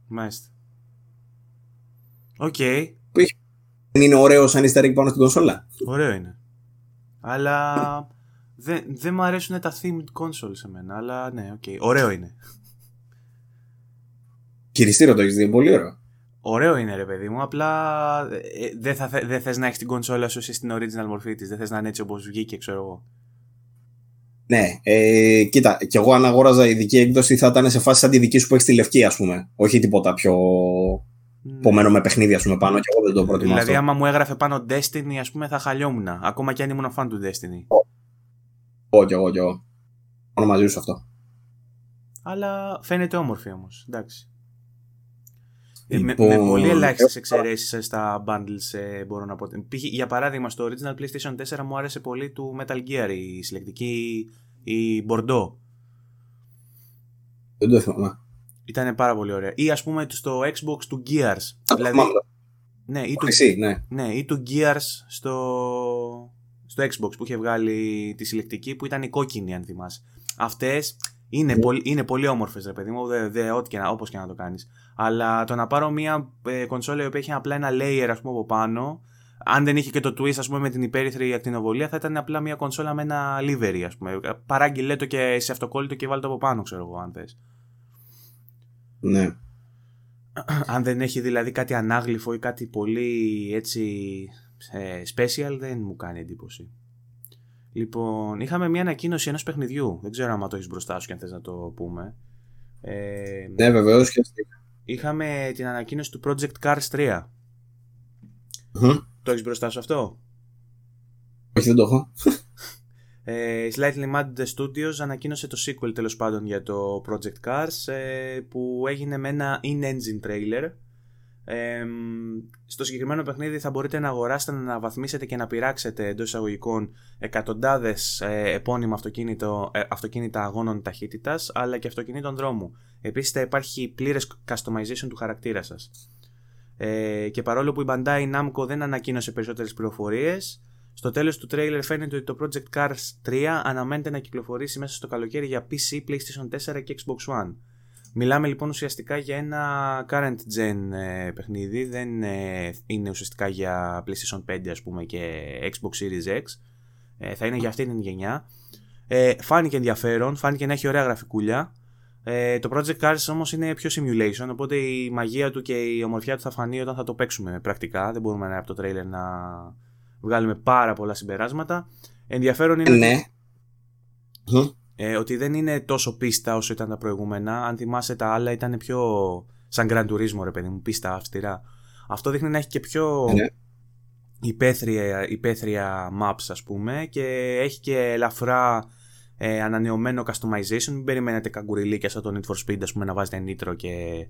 Μάλιστα. Οκ. Okay. Δεν είναι ωραίο σαν easter egg πάνω στην κονσόλα; Ωραίο είναι. Αλλά δεν, δεν μου αρέσουν τα themed consoles σε μένα. Αλλά ναι, οκ. Okay. Ωραίο είναι. Χειριστήριο το έχεις δει, πολύ ωραίο. Ωραίο είναι ρε παιδί μου, απλά ε, δεν θα, δε θες να έχεις την κονσόλα σου στην original μορφή της. Δεν θες να είναι έτσι όπως βγήκε, ξέρω εγώ. Ναι, ε, κοίτα, κι εγώ αν αγόραζα ειδική έκδοση θα ήταν σε φάση σαν τη δική σου που έχεις τη λευκή, ας πούμε. Όχι τίποτα πιο Πομένω με παιχνίδι, ας πούμε, πάνω και εγώ δεν το προτιμώ. Δηλαδή, άμα μου έγραφε πάνω Destiny, ας πούμε, θα χαλιόμουν. Ακόμα και αν ήμουν φαν του Destiny. Όχι, κι εγώ, κι εγώ. Μόνο μαζί σου αυτό. Αλλά φαίνεται όμορφη όμως. Εντάξει. Λοιπόν... Με, με λοιπόν, πολύ ελάχιστες εξαιρέσεις στα bundles ε, μπορώ να πω. Για παράδειγμα, στο original PlayStation 4 μου άρεσε πολύ του Metal Gear η συλλεκτική η Bordeaux. Δεν το θυμάμαι. Ήταν πάρα πολύ ωραία. Ή ας πούμε στο Xbox του Gears. δηλαδή, ναι, ή του, Εσύ, ναι. ναι, ή του Gears στο, στο Xbox που είχε βγάλει τη συλλεκτική που ήταν η κόκκινη αν θυμάσαι. Αυτές είναι, mm. πολύ, είναι πολύ όμορφες ρε παιδί μου, δε, δε, ό,τι και να, όπως και να το κάνεις. Αλλά το να πάρω μια ε, κονσόλα η οποία έχει απλά ένα layer ας πούμε από πάνω, αν δεν είχε και το twist ας πούμε με την υπέρυθρη ακτινοβολία θα ήταν απλά μια κονσόλα με ένα livery ας πούμε. Παράγγειλε το και σε αυτοκόλλητο και βάλτε το από πάνω ξέρω εγώ αν θες. Ναι. Αν δεν έχει δηλαδή κάτι ανάγλυφο ή κάτι πολύ έτσι ε, special δεν μου κάνει εντύπωση. Λοιπόν, είχαμε μια ανακοίνωση ενός παιχνιδιού. Δεν ξέρω αν το έχεις μπροστά σου και αν θες να το πούμε. Ε, ναι, βεβαίως και Είχαμε την ανακοίνωση του Project Cars 3. Το έχεις μπροστά σου αυτό; Όχι, δεν το έχω. Ε, Slightly Mad Studios ανακοίνωσε το sequel τέλος πάντων για το Project Cars ε, που έγινε με ένα in-engine trailer. Ε, στο συγκεκριμένο παιχνίδι θα μπορείτε να αγοράσετε, να αναβαθμίσετε και να πειράξετε εντός εισαγωγικών εκατοντάδες ε, επώνυμα αυτοκίνητο, ε, αυτοκίνητα αγώνων ταχύτητας αλλά και αυτοκινήτων δρόμου. Επίσης θα υπάρχει πλήρες customization του χαρακτήρα σας. Ε, και παρόλο που η Bandai Namco δεν ανακοίνωσε περισσότερες πληροφορίες στο τέλος του τρέιλερ φαίνεται ότι το Project Cars 3 αναμένεται να κυκλοφορήσει μέσα στο καλοκαίρι για PC, PlayStation 4 και Xbox One. Μιλάμε λοιπόν ουσιαστικά για ένα current gen ε, παιχνίδι, δεν ε, είναι ουσιαστικά για PlayStation 5 ας πούμε και Xbox Series X, ε, θα είναι για αυτή την γενιά. Ε, φάνηκε ενδιαφέρον, φάνηκε να έχει ωραία γραφικούλια. Ε, το Project Cars όμως είναι πιο simulation, οπότε η μαγεία του και η ομορφιά του θα φανεί όταν θα το παίξουμε πρακτικά. Δεν μπορούμε να από το τρέιλερ να βγάλουμε πάρα πολλά συμπεράσματα. Ενδιαφέρον είναι ναι. ότι, ε, ότι δεν είναι τόσο πίστα όσο ήταν τα προηγούμενα. Αν θυμάσαι τα άλλα ήταν πιο σαν Grand Turismo ρε παιδί μου, πίστα αυστηρά. Αυτό δείχνει να έχει και πιο ναι. υπαίθρια, υπαίθρια maps ας πούμε και έχει και ελαφρά ε, ανανεωμένο customization. Μην περιμένετε καγκουριλίκια σαν το Need for Speed ας πούμε να βάζετε nitro και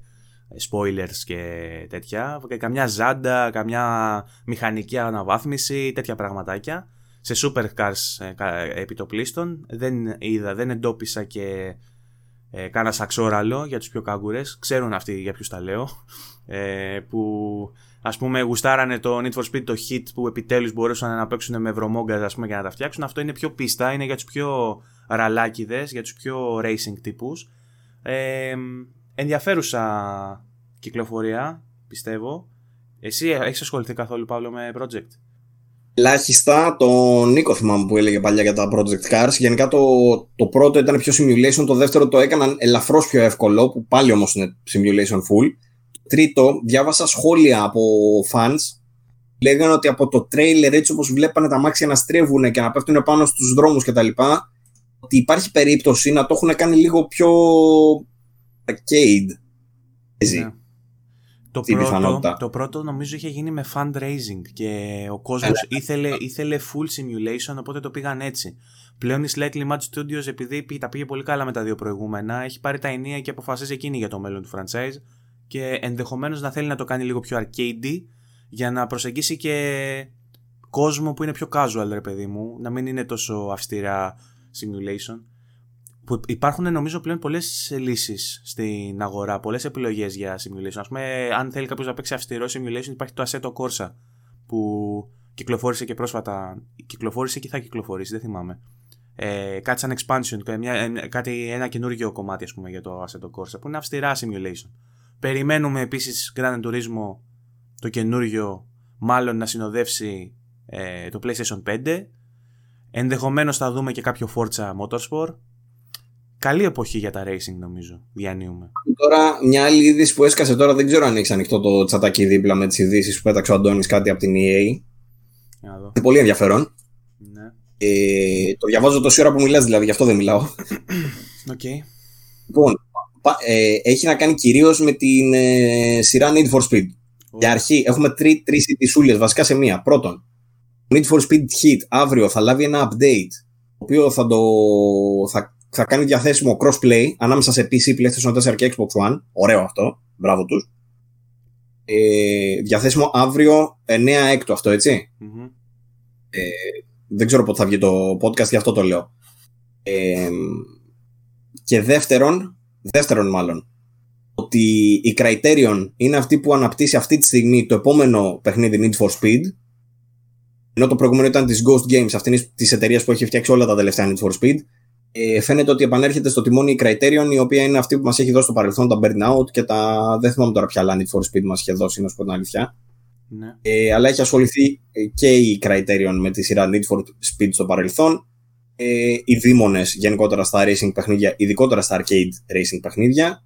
spoilers και τέτοια. Και καμιά ζάντα, καμιά μηχανική αναβάθμιση, τέτοια πραγματάκια. Σε supercars ε, επιτοπλίστων δεν είδα, δεν εντόπισα και ε, κάνα σαξόραλο για τους πιο κάγκουρες. Ξέρουν αυτοί για ποιους τα λέω. Ε, που ας πούμε γουστάρανε το Need for Speed το hit που επιτέλους μπορούσαν να παίξουν με βρωμόγκας ας πούμε, για να τα φτιάξουν. Αυτό είναι πιο πίστα, είναι για τους πιο ραλάκιδες, για τους πιο racing τύπους. Ε, ενδιαφέρουσα κυκλοφορία, πιστεύω. Εσύ έχεις ασχοληθεί καθόλου, Παύλο, με project; Ελάχιστα, τον Νίκο θυμάμαι που έλεγε παλιά για τα project cars. Γενικά το, το πρώτο ήταν πιο simulation, το δεύτερο το έκαναν ελαφρώς πιο εύκολο, που πάλι όμως είναι simulation full. Το τρίτο, διάβασα σχόλια από fans λέγανε ότι από το trailer έτσι όπως βλέπανε τα μάξια να στρέβουν και να πέφτουν πάνω στους δρόμους κτλ ότι υπάρχει περίπτωση να το έχουν κάνει λίγο πιο arcade. Ναι. Το πρώτο, το πρώτο νομίζω είχε γίνει με fundraising και ο κόσμος ναι, ναι. ήθελε, ήθελε full simulation οπότε το πήγαν έτσι. Πλέον η Slightly Mad Studios επειδή τα πήγε πολύ καλά με τα δύο προηγούμενα έχει πάρει τα ενία και αποφασίζει εκείνη για το μέλλον του franchise και ενδεχομένως να θέλει να το κάνει λίγο πιο arcade για να προσεγγίσει και κόσμο που είναι πιο casual ρε παιδί μου να μην είναι τόσο αυστηρά simulation. Που υπάρχουν νομίζω πλέον πολλές λύσεις στην αγορά, πολλές επιλογές για simulation. Α πούμε, αν θέλει κάποιος να παίξει αυστηρό simulation, υπάρχει το Assetto Corsa που κυκλοφόρησε και πρόσφατα. Κυκλοφόρησε και θα κυκλοφορήσει, δεν θυμάμαι. Ε, κάτι σαν expansion, μια, κάτι, ένα καινούργιο κομμάτι ας πούμε, για το Assetto Corsa που είναι αυστηρά simulation. Περιμένουμε επίσης Grand Turismo το καινούργιο μάλλον να συνοδεύσει ε, το PlayStation 5 Ενδεχομένως θα δούμε και κάποιο Forza Motorsport. Καλή εποχή για τα racing νομίζω. Διανύουμε. Τώρα, μια άλλη είδηση που έσκασε τώρα, δεν ξέρω αν έχεις ανοιχτό το τσατάκι δίπλα με τις ειδήσεις που πέταξε ο Αντώνης κάτι από την EA. Είναι πολύ ενδιαφέρον. Ναι. Ε, το διαβάζω τόση ώρα που μιλάς δηλαδή, γι' αυτό δεν μιλάω. Okay. Λοιπόν, ε, έχει να κάνει κυρίως με την ε, σειρά Need for Speed. Oh. Για αρχή, έχουμε τρεις τρεις βασικά σε μία. Πρώτον, Need for Speed Heat αύριο θα λάβει ένα update το οποίο θα, το, θα, θα κάνει διαθέσιμο crossplay ανάμεσα σε PC, PlayStation 4 και Xbox One. Ωραίο αυτό. Μπράβο τους. Ε, διαθέσιμο αύριο 9 έκτο αυτό, έτσι. Mm-hmm. Ε, δεν ξέρω πότε θα βγει το podcast, γι' αυτό το λέω. Ε, και δεύτερον, δεύτερον μάλλον, ότι η Criterion είναι αυτή που αναπτύσσει αυτή τη στιγμή το επόμενο παιχνίδι Need for Speed ενώ το προηγούμενο ήταν της Ghost Games, αυτή της εταιρείας που έχει φτιάξει όλα τα τελευταία Need for Speed. Ε, φαίνεται ότι επανέρχεται στο τιμόνι η Criterion, η οποία είναι αυτή που μας έχει δώσει στο παρελθόν τα Burnout και τα. Δεν θυμάμαι τώρα ποια άλλα Need for Speed μας είχε δώσει, να σου πω την αλήθεια. Ναι. Ε, αλλά έχει ασχοληθεί και η Criterion με τη σειρά Need for Speed στο παρελθόν. Ε, οι δήμονες γενικότερα στα racing παιχνίδια, ειδικότερα στα arcade racing παιχνίδια.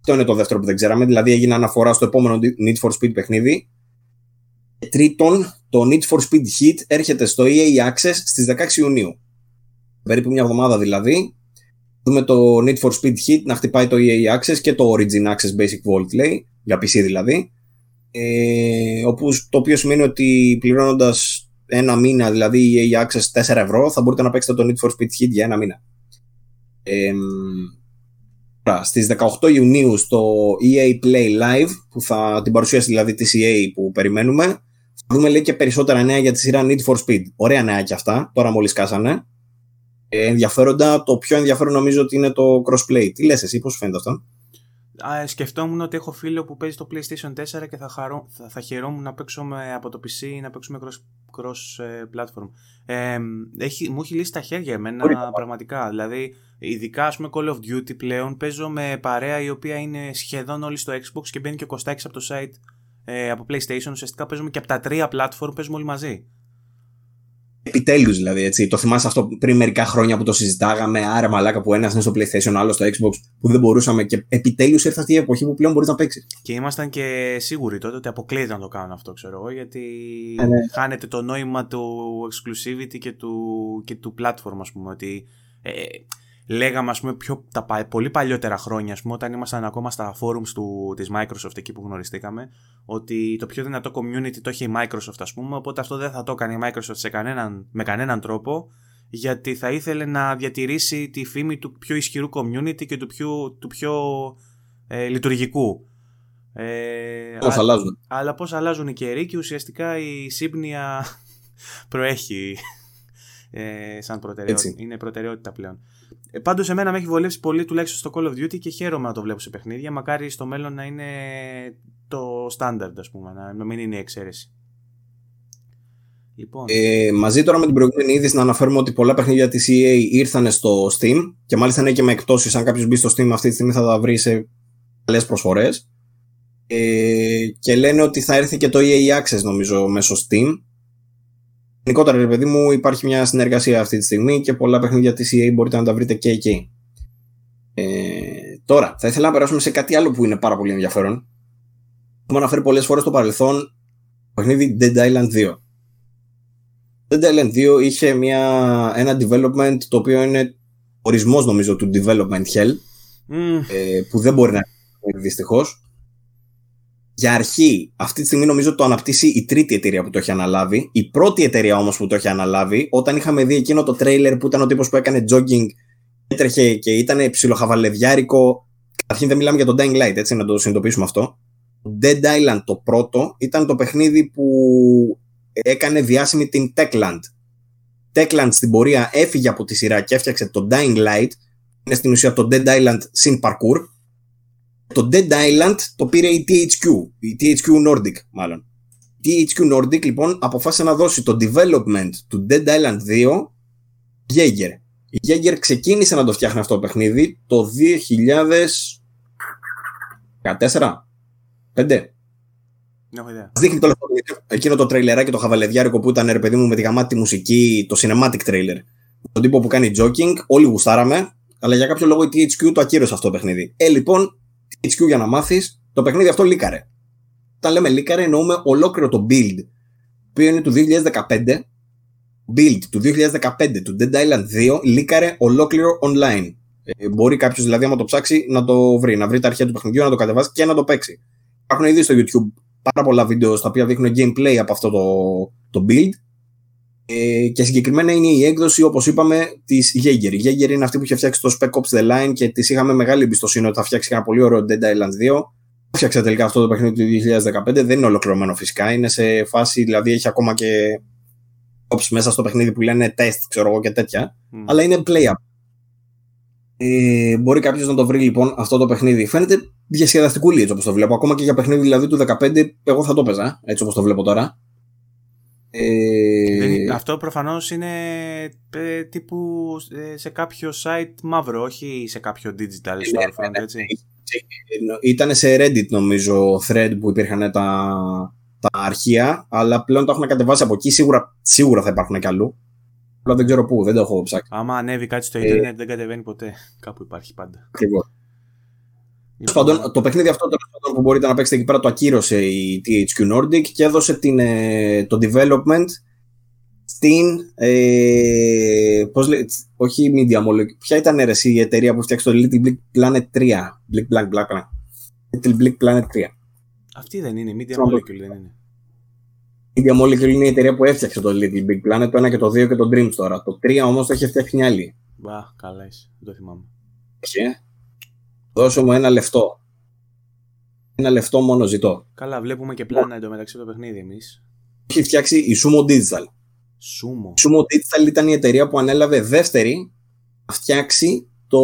Αυτό είναι το δεύτερο που δεν ξέραμε. Δηλαδή έγινε αναφορά στο επόμενο Need for Speed παιχνίδι. Και τρίτον, το Need for Speed Heat έρχεται στο EA Access στις 16 Ιουνίου. Περίπου μια εβδομάδα δηλαδή. Δούμε το Need for Speed Heat να χτυπάει το EA Access και το Origin Access Basic Vault λέει, για PC δηλαδή. Ε, όπου, το οποίο σημαίνει ότι πληρώνοντας ένα μήνα, δηλαδή EA Access 4 ευρώ, θα μπορείτε να παίξετε το Need for Speed Heat για ένα μήνα. Ε, στις 18 Ιουνίου στο EA Play Live, που θα την παρουσίασει δηλαδή της EA που περιμένουμε, θα δούμε λέει και περισσότερα νέα για τη σειρά Need for Speed. Ωραία νέα και αυτά, τώρα μόλις κάσανε. Ε, ενδιαφέροντα, το πιο ενδιαφέρον νομίζω ότι είναι το crossplay. Τι λες εσύ, πώς φαίνεται αυτό; Α, σκεφτόμουν ότι έχω φίλο που παίζει το PlayStation 4 και θα, χαρώ, θα, θα χαιρόμουν να παίξουμε από το PC ή να παίξουμε cross, cross ε, platform. Ε, έχει, μου έχει λύσει τα χέρια εμένα πραγματικά. Δηλαδή, ειδικά ας πούμε Call of Duty πλέον παίζω με παρέα η οποία είναι σχεδόν όλοι στο Xbox και μπαίνει και ο Κωστάκης από το site ε, από PlayStation, ουσιαστικά παίζουμε και από τα τρία platform, παίζουμε όλοι μαζί. Επιτέλους δηλαδή, έτσι. Το θυμάσαι αυτό πριν μερικά χρόνια που το συζητάγαμε. Άρα, μαλάκα που ένας είναι στο PlayStation, άλλος στο Xbox, που δεν μπορούσαμε. Και επιτέλους ήρθε αυτή η εποχή που πλέον μπορείς να παίξεις. Και ήμασταν και σίγουροι τότε ότι αποκλείεται να το κάνουν αυτό, ξέρω εγώ, γιατί ε, ναι. χάνεται το νόημα του exclusivity και του, και του platform, ας πούμε. Ότι ε, λέγαμε ας πούμε πιο, τα πολύ παλιότερα χρόνια ας πούμε, όταν ήμασταν ακόμα στα forums του, της Microsoft εκεί που γνωριστήκαμε ότι το πιο δυνατό community το έχει η Microsoft ας πούμε οπότε αυτό δεν θα το έκανε η Microsoft σε κανέναν, με κανέναν τρόπο γιατί θα ήθελε να διατηρήσει τη φήμη του πιο ισχυρού community και του πιο, του πιο ε, λειτουργικού. Ε, πώς αλλάζουν. Αλλά πώς αλλάζουν οι καιροί και ουσιαστικά η σύμπνοια προέχει ε, σαν προτεραιότητα. Είναι προτεραιότητα πλέον. Ε, Πάντως, εμένα με έχει βολεύσει πολύ τουλάχιστον στο Call of Duty και χαίρομαι να το βλέπω σε παιχνίδια. Μακάρι στο μέλλον να είναι το standard, ας πούμε, να μην είναι η εξαίρεση. Λοιπόν. Ε, μαζί τώρα με την προηγούμενη είδηση να αναφέρουμε ότι πολλά παιχνίδια της EA ήρθαν στο Steam και μάλιστα είναι και με εκτόσει. Αν κάποιος μπει στο Steam αυτή τη στιγμή θα τα βρει σε καλές προσφορές ε, και λένε ότι θα έρθει και το EA Access νομίζω μέσω Steam. Γενικότερα, ρε παιδί μου, υπάρχει μια συνεργασία αυτή τη στιγμή και πολλά παιχνίδια της EA μπορείτε να τα βρείτε και εκεί. Ε, τώρα, θα ήθελα να περάσουμε σε κάτι άλλο που είναι πάρα πολύ ενδιαφέρον. Έχουμε αναφέρει πολλές φορές στο παρελθόν το παιχνίδι Dead Island 2. Dead Island 2 είχε μια, ένα development το οποίο είναι ορισμός νομίζω του development hell mm. ε, που δεν μπορεί να είναι δυστυχώς για αρχή, αυτή τη στιγμή νομίζω το αναπτύσσει η τρίτη εταιρεία που το έχει αναλάβει. Η πρώτη εταιρεία όμως που το έχει αναλάβει, όταν είχαμε δει εκείνο το τρέιλερ που ήταν ο τύπος που έκανε jogging, έτρεχε και ήταν ψιλοχαβαλεδιάρικο. Καταρχήν δεν μιλάμε για το Dying Light, έτσι να το συνειδητοποιήσουμε αυτό. Dead Island το πρώτο ήταν το παιχνίδι που έκανε διάσημη την Techland. Techland στην πορεία έφυγε από τη σειρά και έφτιαξε το Dying Light. Είναι στην ουσία το Dead Island sin parkour το Dead Island το πήρε η THQ, η THQ Nordic μάλλον. Η THQ Nordic λοιπόν αποφάσισε να δώσει το development του Dead Island 2 Jaeger. Η Jaeger ξεκίνησε να το φτιάχνει αυτό το παιχνίδι το 2014. 5. Δείχνει το εκείνο το τρέιλεράκι το χαβαλεδιάρικο που ήταν ρε παιδί μου με τη γαμάτη μουσική, το cinematic trailer. Τον τύπο που κάνει jogging, όλοι γουστάραμε, αλλά για κάποιο λόγο η THQ το ακύρωσε αυτό το παιχνίδι. Ε, λοιπόν, HQ για να μάθεις, το παιχνίδι αυτό λίκαρε. Όταν λέμε λίκαρε, εννοούμε ολόκληρο το build, που είναι του 2015. Build του 2015 του Dead Island 2 λίκαρε ολόκληρο online. Ε, μπορεί κάποιος δηλαδή, άμα το ψάξει, να το βρει, να βρει τα αρχαία του παιχνιδιού, να το κατεβάσει και να το παίξει. Υπάρχουν ήδη στο YouTube πάρα πολλά βίντεο στα οποία δείχνουν gameplay από αυτό το, το build ε, και συγκεκριμένα είναι η έκδοση, όπως είπαμε, της Jaeger. Η Jaeger είναι αυτή που είχε φτιάξει το Spec Ops The Line και της είχαμε μεγάλη εμπιστοσύνη ότι θα φτιάξει ένα πολύ ωραίο Dead Island 2. Φτιάξε τελικά αυτό το παιχνίδι του 2015. Δεν είναι ολοκληρωμένο φυσικά. Είναι σε φάση, δηλαδή έχει ακόμα και ops μέσα στο παιχνίδι που λένε test, ξέρω εγώ και τέτοια. Mm. Αλλά είναι play-up. Ε, μπορεί κάποιος να το βρει λοιπόν αυτό το παιχνίδι. Φαίνεται διασκεδαστικούλη έτσι όπως το βλέπω. Ακόμα και για παιχνίδι δηλαδή του 15, εγώ θα το παίζα έτσι όπως το βλέπω τώρα. Ε... Αυτό προφανώς είναι ε, τύπου ε, σε κάποιο site μαύρο, όχι σε κάποιο digital ναι, storefront, ναι, ναι, έτσι. Ήταν σε Reddit νομίζω thread που υπήρχαν τα, τα αρχεία, αλλά πλέον το έχουν κατεβάσει από εκεί, σίγουρα, σίγουρα θα υπάρχουν κι αλλού. Αλλά δεν ξέρω πού, δεν το έχω ψάξει. Άμα ανέβει κάτι στο Ιντερνετ δεν κατεβαίνει ποτέ. Κάπου υπάρχει πάντα. Ακριβώς. Λοιπόν. το παιχνίδι αυτό το που μπορείτε να παίξετε εκεί πέρα το ακύρωσε η THQ Nordic και έδωσε την, ε, το development στην. Ε, πώς λέει, όχι Media Molecule. Ποια ήταν αίρεση η εταιρεία που φτιάξει το Little Big Planet 3. Big Black Black Little Big Planet 3. Αυτή δεν είναι, Media Molecule δεν είναι. Media Molecule είναι η εταιρεία που έφτιαξε το Little Big Planet, το 1 και το 2 και το Dreams τώρα. Το 3 όμως το έχει φτιάξει μια άλλη. Μπα, καλά είσαι, δεν το θυμάμαι. Όχι, ε. Δώσε μου ένα λεφτό. Ένα λεφτό μόνο ζητώ. Καλά, βλέπουμε και πλάνα εντωμεταξύ το παιχνίδι εμείς. Έχει φτιάξει η Sumo Digital. Sumo. Η Sumo Digital ήταν η εταιρεία που ανέλαβε δεύτερη να φτιάξει το,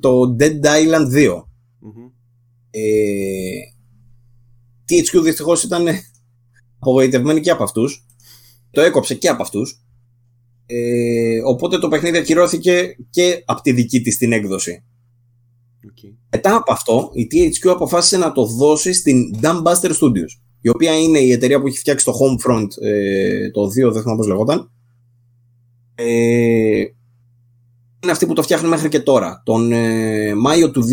το Dead Island 2. Mm-hmm. Ε, THQ δυστυχώς ήταν απογοητευμένη και από αυτούς. Το έκοψε και από αυτούς. Ε, οπότε το παιχνίδι ακυρώθηκε και από τη δική της την έκδοση. Okay. Μετά από αυτό, η THQ αποφάσισε να το δώσει στην Dumbbuster Studios, η οποία είναι η εταιρεία που έχει φτιάξει το Homefront ε, το 2, δεν θυμάμαι πώς λεγόταν. Ε, είναι αυτή που το φτιάχνει μέχρι και τώρα. Τον ε, Μάιο του 2019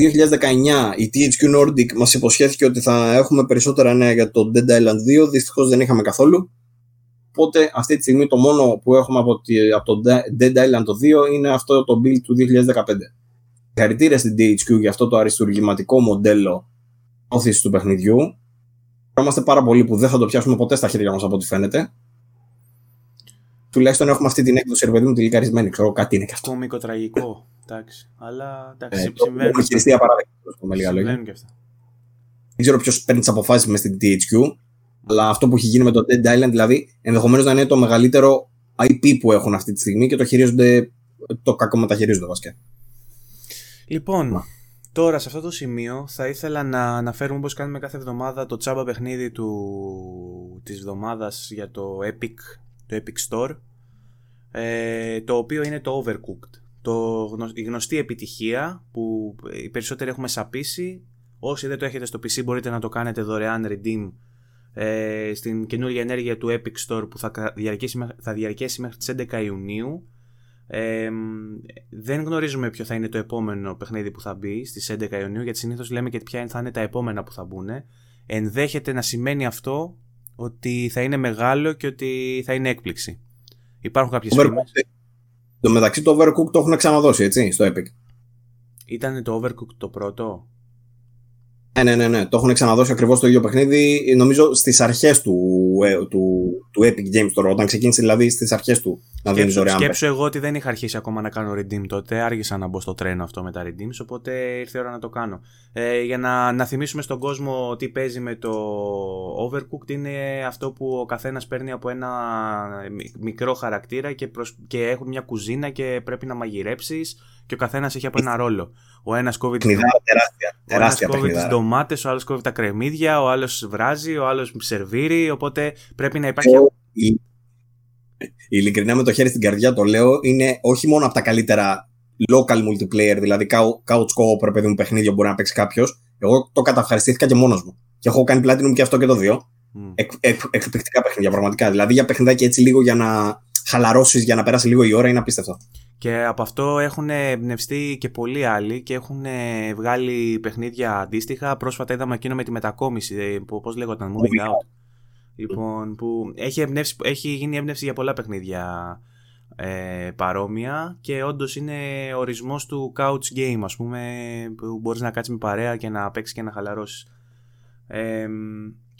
η THQ Nordic μας υποσχέθηκε ότι θα έχουμε περισσότερα νέα για το Dead Island 2, δυστυχώς δεν είχαμε καθόλου. Οπότε αυτή τη στιγμή το μόνο που έχουμε από, από το Dead Island 2 είναι αυτό το build του 2015. Συγχαρητήρια στην DHQ για αυτό το αριστουργηματικό μοντέλο όθηση του παιχνιδιού. Είμαστε πάρα πολύ που δεν θα το πιάσουμε ποτέ στα χέρια μας από ό,τι φαίνεται. Τουλάχιστον έχουμε αυτή την έκδοση, ρε μου, τη λικαρισμένη. Ξέρω κάτι είναι και αυτό. Κομικό τραγικό. Εντάξει. Αλλά εντάξει, ε, συμβαίνουν. Έχουμε χειριστεί απαράδεκτο, με λίγα λόγια. Και αυτά. Δεν ξέρω ποιος παίρνει τις αποφάσεις μες στην DHQ, αλλά αυτό που έχει γίνει με το Dead Island, δηλαδή, ενδεχομένως να είναι το μεγαλύτερο IP που έχουν αυτή τη στιγμή και το χειρίζονται. Το κακό μεταχειρίζονται βασικά. Λοιπόν, τώρα σε αυτό το σημείο θα ήθελα να αναφέρουμε όπως κάνουμε κάθε εβδομάδα το τσάμπα παιχνίδι του, της εβδομάδας για το Epic, το Epic Store, ε, το οποίο είναι το Overcooked. το, η γνωστή επιτυχία που οι περισσότεροι έχουμε σαπίσει. Όσοι δεν το έχετε στο PC μπορείτε να το κάνετε δωρεάν redeem ε, στην καινούργια ενέργεια του Epic Store που θα διαρκέσει, θα διαρκέσει μέχρι τις 11 Ιουνίου. Ε, δεν γνωρίζουμε ποιο θα είναι το επόμενο παιχνίδι που θα μπει στις 11 Ιουνίου γιατί συνήθως λέμε και ποια θα είναι τα επόμενα που θα μπουν. Ενδέχεται να σημαίνει αυτό ότι θα είναι μεγάλο και ότι θα είναι έκπληξη. Υπάρχουν κάποιες φήμες. Το μεταξύ το Overcooked το έχουν ξαναδώσει έτσι στο Epic. Ήταν το Overcooked το πρώτο; Ναι, ναι, ναι, ναι. Το έχουν ξαναδώσει ακριβώς το ίδιο παιχνίδι. Νομίζω στις αρχές του, ε, του, του Epic Games τώρα, όταν ξεκίνησε δηλαδή στις αρχές του να δίνεις δωρεάν. Σκέψω εγώ ότι δεν είχα αρχίσει ακόμα να κάνω redeem τότε. Άργησα να μπω στο τρένο αυτό με τα redeems, οπότε ήρθε η ώρα να το κάνω. Ε, για να, να θυμίσουμε στον κόσμο τι παίζει με το Overcooked, είναι αυτό που ο καθένας παίρνει από ένα μικρό χαρακτήρα και, προσ... και έχουν μια κουζίνα και πρέπει να μαγειρέψεις και ο καθένας έχει από ένα ρόλο. Ο ένας κόβει τις ντομάτες, ο άλλος κόβει τα κρεμμύδια, ο άλλος βράζει, ο άλλος σερβίρει. Οπότε πρέπει να υπάρχει. Η... Ειλικρινά με το χέρι στην καρδιά το λέω, είναι όχι μόνο από τα καλύτερα local multiplayer, δηλαδή couch co-op, παιδί μου, παιχνίδια που μπορεί να παίξει κάποιος. Εγώ το καταυχαριστήθηκα και μόνος μου. Και έχω κάνει platinum και αυτό και το δύο. Mm. Εκ, εκ, εκπληκτικά παιχνίδια, πραγματικά. Δηλαδή για παιχνιδάκι έτσι λίγο για να χαλαρώσεις, για να περάσει λίγο η ώρα είναι απίστευτο. Και από αυτό έχουν εμπνευστεί και πολλοί άλλοι και έχουν βγάλει παιχνίδια αντίστοιχα. Πρόσφατα είδαμε εκείνο με τη μετακόμιση, ε, που πώς λέγονταν, Moving Out. Λοιπόν, που έχει, εμπνεύσει, έχει γίνει έμπνευση για πολλά παιχνίδια ε, παρόμοια και όντως είναι ορισμός του couch game, ας πούμε, που μπορείς να κάτσεις με παρέα και να παίξεις και να χαλαρώσεις. Ε,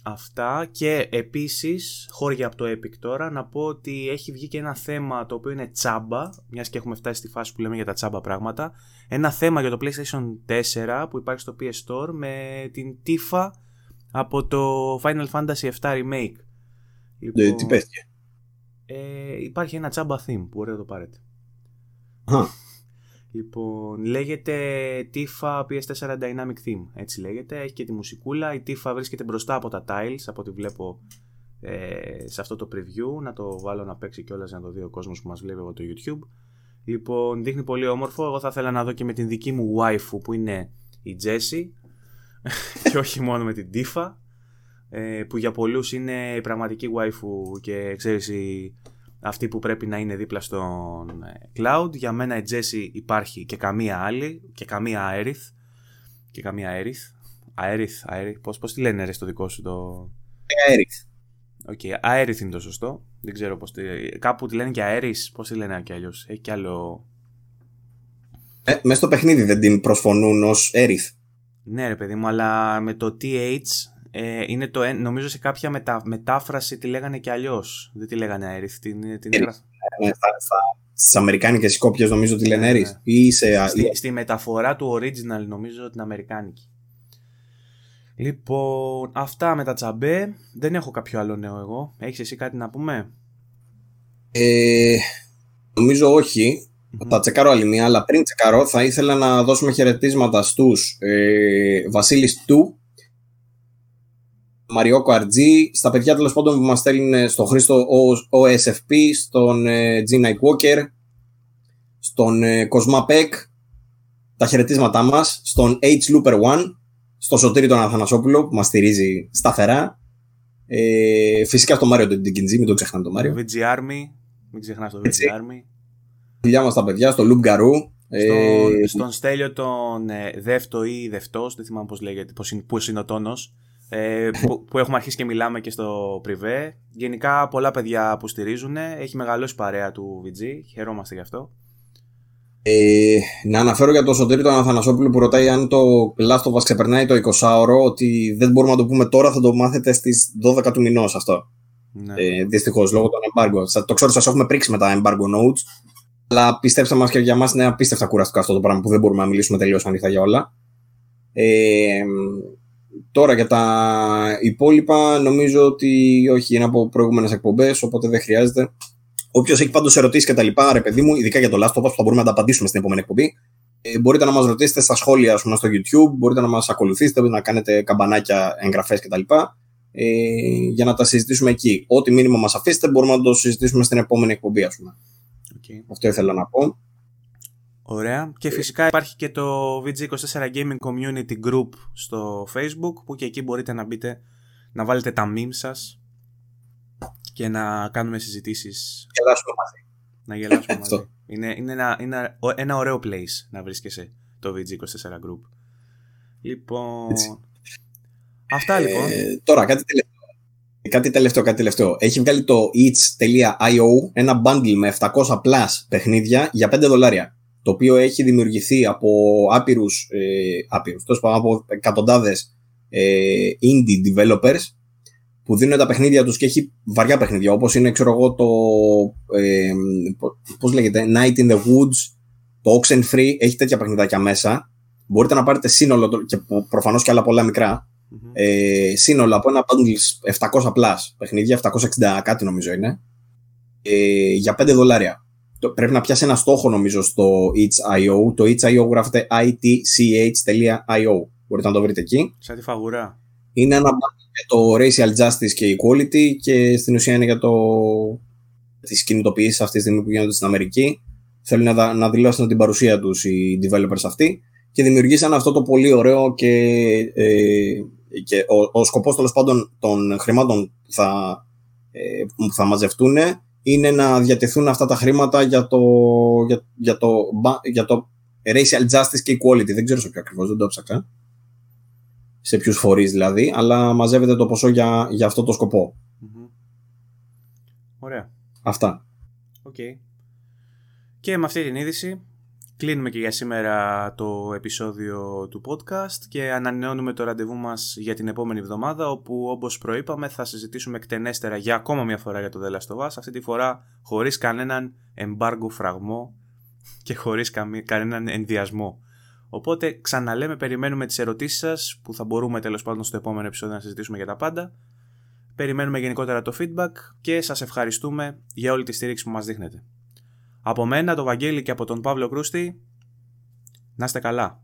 Αυτά και επίσης, χώρια από το Epic τώρα, να πω ότι έχει βγει και ένα θέμα το οποίο είναι τσάμπα, μιας και έχουμε φτάσει στη φάση που λέμε για τα τσάμπα πράγματα, ένα θέμα για το PlayStation 4 που υπάρχει στο PS Store με την Tifa από το Final Fantasy 7 Remake. Λοιπόν, τι πέφτει. Ε, υπάρχει ένα τσάμπα theme που μπορείτε να το πάρετε. Λοιπόν, λέγεται Tifa PS4 Dynamic Theme, έτσι λέγεται. Έχει και τη μουσικούλα. Η Tifa βρίσκεται μπροστά από τα tiles, από ό,τι βλέπω ε, σε αυτό το preview. Να το βάλω να παίξει κιόλας για να το δει ο κόσμος που μας βλέπει από το YouTube. Λοιπόν, δείχνει πολύ όμορφο. Εγώ θα ήθελα να δω και με την δική μου waifu που είναι η Jessie και όχι μόνο με την Tifa ε, που για πολλούς είναι η πραγματική waifu και ξέρεις η αυτή που πρέπει να είναι δίπλα στον ε, Cloud. Για μένα η Jessie υπάρχει και καμία άλλη και καμία Aerith και καμία Aerith. Aerith, Aerith, πώς, πώς τη λένε ρε στο δικό σου το... Aerith. Οκ, okay, Aerith είναι το σωστό. Δεν ξέρω πώς τη... Κάπου τη λένε και Aerith, πώς τη λένε και αλλιώς. Έχει κι άλλο... Ε, μέσα στο παιχνίδι δεν την προσφωνούν ως Aerith. Ναι ρε παιδί μου, αλλά με το TH ε, είναι το, νομίζω σε κάποια μετα, μετάφραση τη λέγανε και αλλιώς. Δεν τη λέγανε αέριθ. Την, την ε, ναι, Στις αμερικάνικες κόπιες νομίζω τη λένε αέριθ. Ναι. Στη, στη μεταφορά του original νομίζω την αμερικάνικη. Λοιπόν, αυτά με τα τσαμπέ. Δεν έχω κάποιο άλλο νέο εγώ. Έχεις εσύ κάτι να πούμε; Ε, νομίζω όχι. Θα τα τσεκάρω άλλη μία, αλλά πριν τσεκάρω θα ήθελα να δώσουμε χαιρετίσματα στους ε, Βασίλης του Μαριόκο RG, στα παιδιά τέλος πάντων που μας στέλνουν στον Χρήστο OSFP, στον ε, G Nightwalker, στον ε, Κοσμά Πεκ, τα χαιρετίσματά μας, στον H Looper One, στον Σωτήρη τον Αθανασόπουλο που μας στηρίζει σταθερά. Ε, φυσικά στο Μάριο τον Ντικιντζή, μην το ξεχνάμε το Μάριο. VG Army, μην ξεχνάς το VG Army. Φιλιά μας τα παιδιά, στο Loop Garou. Στον, ε, στον Στέλιο τον ε, Δεύτο ή Δευτός, δεν θυμάμαι πώς λέγεται, πώς είναι ο τόνος ε, που, που, έχουμε αρχίσει και μιλάμε και στο πριβέ. Γενικά πολλά παιδιά που στηρίζουν. Έχει μεγαλώσει παρέα του VG. Χαιρόμαστε γι' αυτό. Ε, να αναφέρω για το Σωτήρι τον Αθανασόπουλο που ρωτάει αν το Last of Us ξεπερνάει το 20ωρο ότι δεν μπορούμε να το πούμε τώρα, θα το μάθετε στις 12 του μηνός αυτό. Ναι. Ε, Δυστυχώς λόγω των embargo. Το ξέρω σας έχουμε πρίξει με τα embargo notes, αλλά πιστέψτε μας και για μας είναι απίστευτα κουραστικό αυτό το πράγμα που δεν μπορούμε να μιλήσουμε τελείως ανοιχτά για όλα. Ε, Τώρα για τα υπόλοιπα νομίζω ότι όχι είναι από προηγούμενες εκπομπές, οπότε δεν χρειάζεται. Όποιος έχει πάντως ερωτήσεις και τα λοιπά, ρε παιδί μου, ειδικά για το Last of Us που θα μπορούμε να τα απαντήσουμε στην επόμενη εκπομπή, ε, μπορείτε να μας ρωτήσετε στα σχόλια πούμε, στο YouTube, μπορείτε να μας ακολουθήσετε, να κάνετε καμπανάκια, εγγραφές κτλ. Ε, για να τα συζητήσουμε εκεί. Ό,τι μήνυμα μας αφήσετε μπορούμε να το συζητήσουμε στην επόμενη εκπομπή, ας πούμε. Okay. Αυτό ήθελα να πω. Ωραία. Και φυσικά υπάρχει και το VG24 Gaming Community Group στο Facebook που και εκεί μπορείτε να μπείτε να βάλετε τα memes σας και να κάνουμε συζητήσεις. Γελάσουμε μαζί. Να γελάσουμε μαζί. Είναι, είναι, ένα, είναι ένα ωραίο place να βρίσκεσαι το VG24 Group. Λοιπόν... Αυτά λοιπόν. Ε, τώρα κάτι τελευταίο. Κάτι τελευταίο, κάτι τελευταίο. Έχει βγάλει το itch.io ένα bundle με 700 plus παιχνίδια για 5 δολάρια. Το οποίο έχει δημιουργηθεί από άπειρους, ε, άπειρους τόσο από εκατοντάδες ε, indie developers που δίνουν τα παιχνίδια τους και έχει βαριά παιχνίδια όπως είναι ξέρω εγώ το ε, πώς λέγεται Night in the Woods το Oxenfree έχει τέτοια παιχνιδάκια μέσα μπορείτε να πάρετε σύνολο και προφανώς και άλλα πολλά μικρά mm-hmm. ε, σύνολο από ένα bundle 700 plus παιχνίδια 760 κάτι νομίζω είναι ε, για 5 δολάρια πρέπει να πιάσει ένα στόχο νομίζω στο itch.io το itch.io γράφεται itch.io μπορείτε να το βρείτε εκεί. Σαν τη φαγουρά είναι ένα για το racial justice και equality και στην ουσία είναι για το τις κινητοποιήσεις αυτή τη στιγμή που γίνονται στην Αμερική. Θέλουν να, να δηλώσουν την παρουσία τους οι developers αυτοί και δημιουργήσαν αυτό το πολύ ωραίο και, ε, και ο, ο σκοπός τέλος πάντων των χρημάτων θα, ε, που θα μαζευτούν είναι να διατεθούν αυτά τα χρήματα για το, για, για το, για το racial justice και equality. Δεν ξέρω σε ποιο ακριβώς, δεν το έψαξα σε ποιους φορείς δηλαδή, αλλά μαζεύεται το ποσό για, για αυτό το σκοπό Ωραία. Αυτά. Οκ. Okay. Και με αυτή την είδηση κλείνουμε και για σήμερα το επεισόδιο του podcast και ανανεώνουμε το ραντεβού μας για την επόμενη εβδομάδα όπου όπως προείπαμε θα συζητήσουμε εκτενέστερα για ακόμα μια φορά για το The Last of Us αυτή τη φορά χωρίς κανέναν embargo φραγμό και χωρίς κανέναν ενδιασμό. Οπότε ξαναλέμε, περιμένουμε τις ερωτήσεις σας που θα μπορούμε τέλος πάντων στο επόμενο επεισόδιο να συζητήσουμε για τα πάντα. Περιμένουμε γενικότερα το feedback και σας ευχαριστούμε για όλη τη στήριξη που μας δείχνετε. Από μένα, τον Βαγγέλη και από τον Παύλο Κρούστη, να είστε καλά.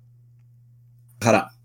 Χαρά.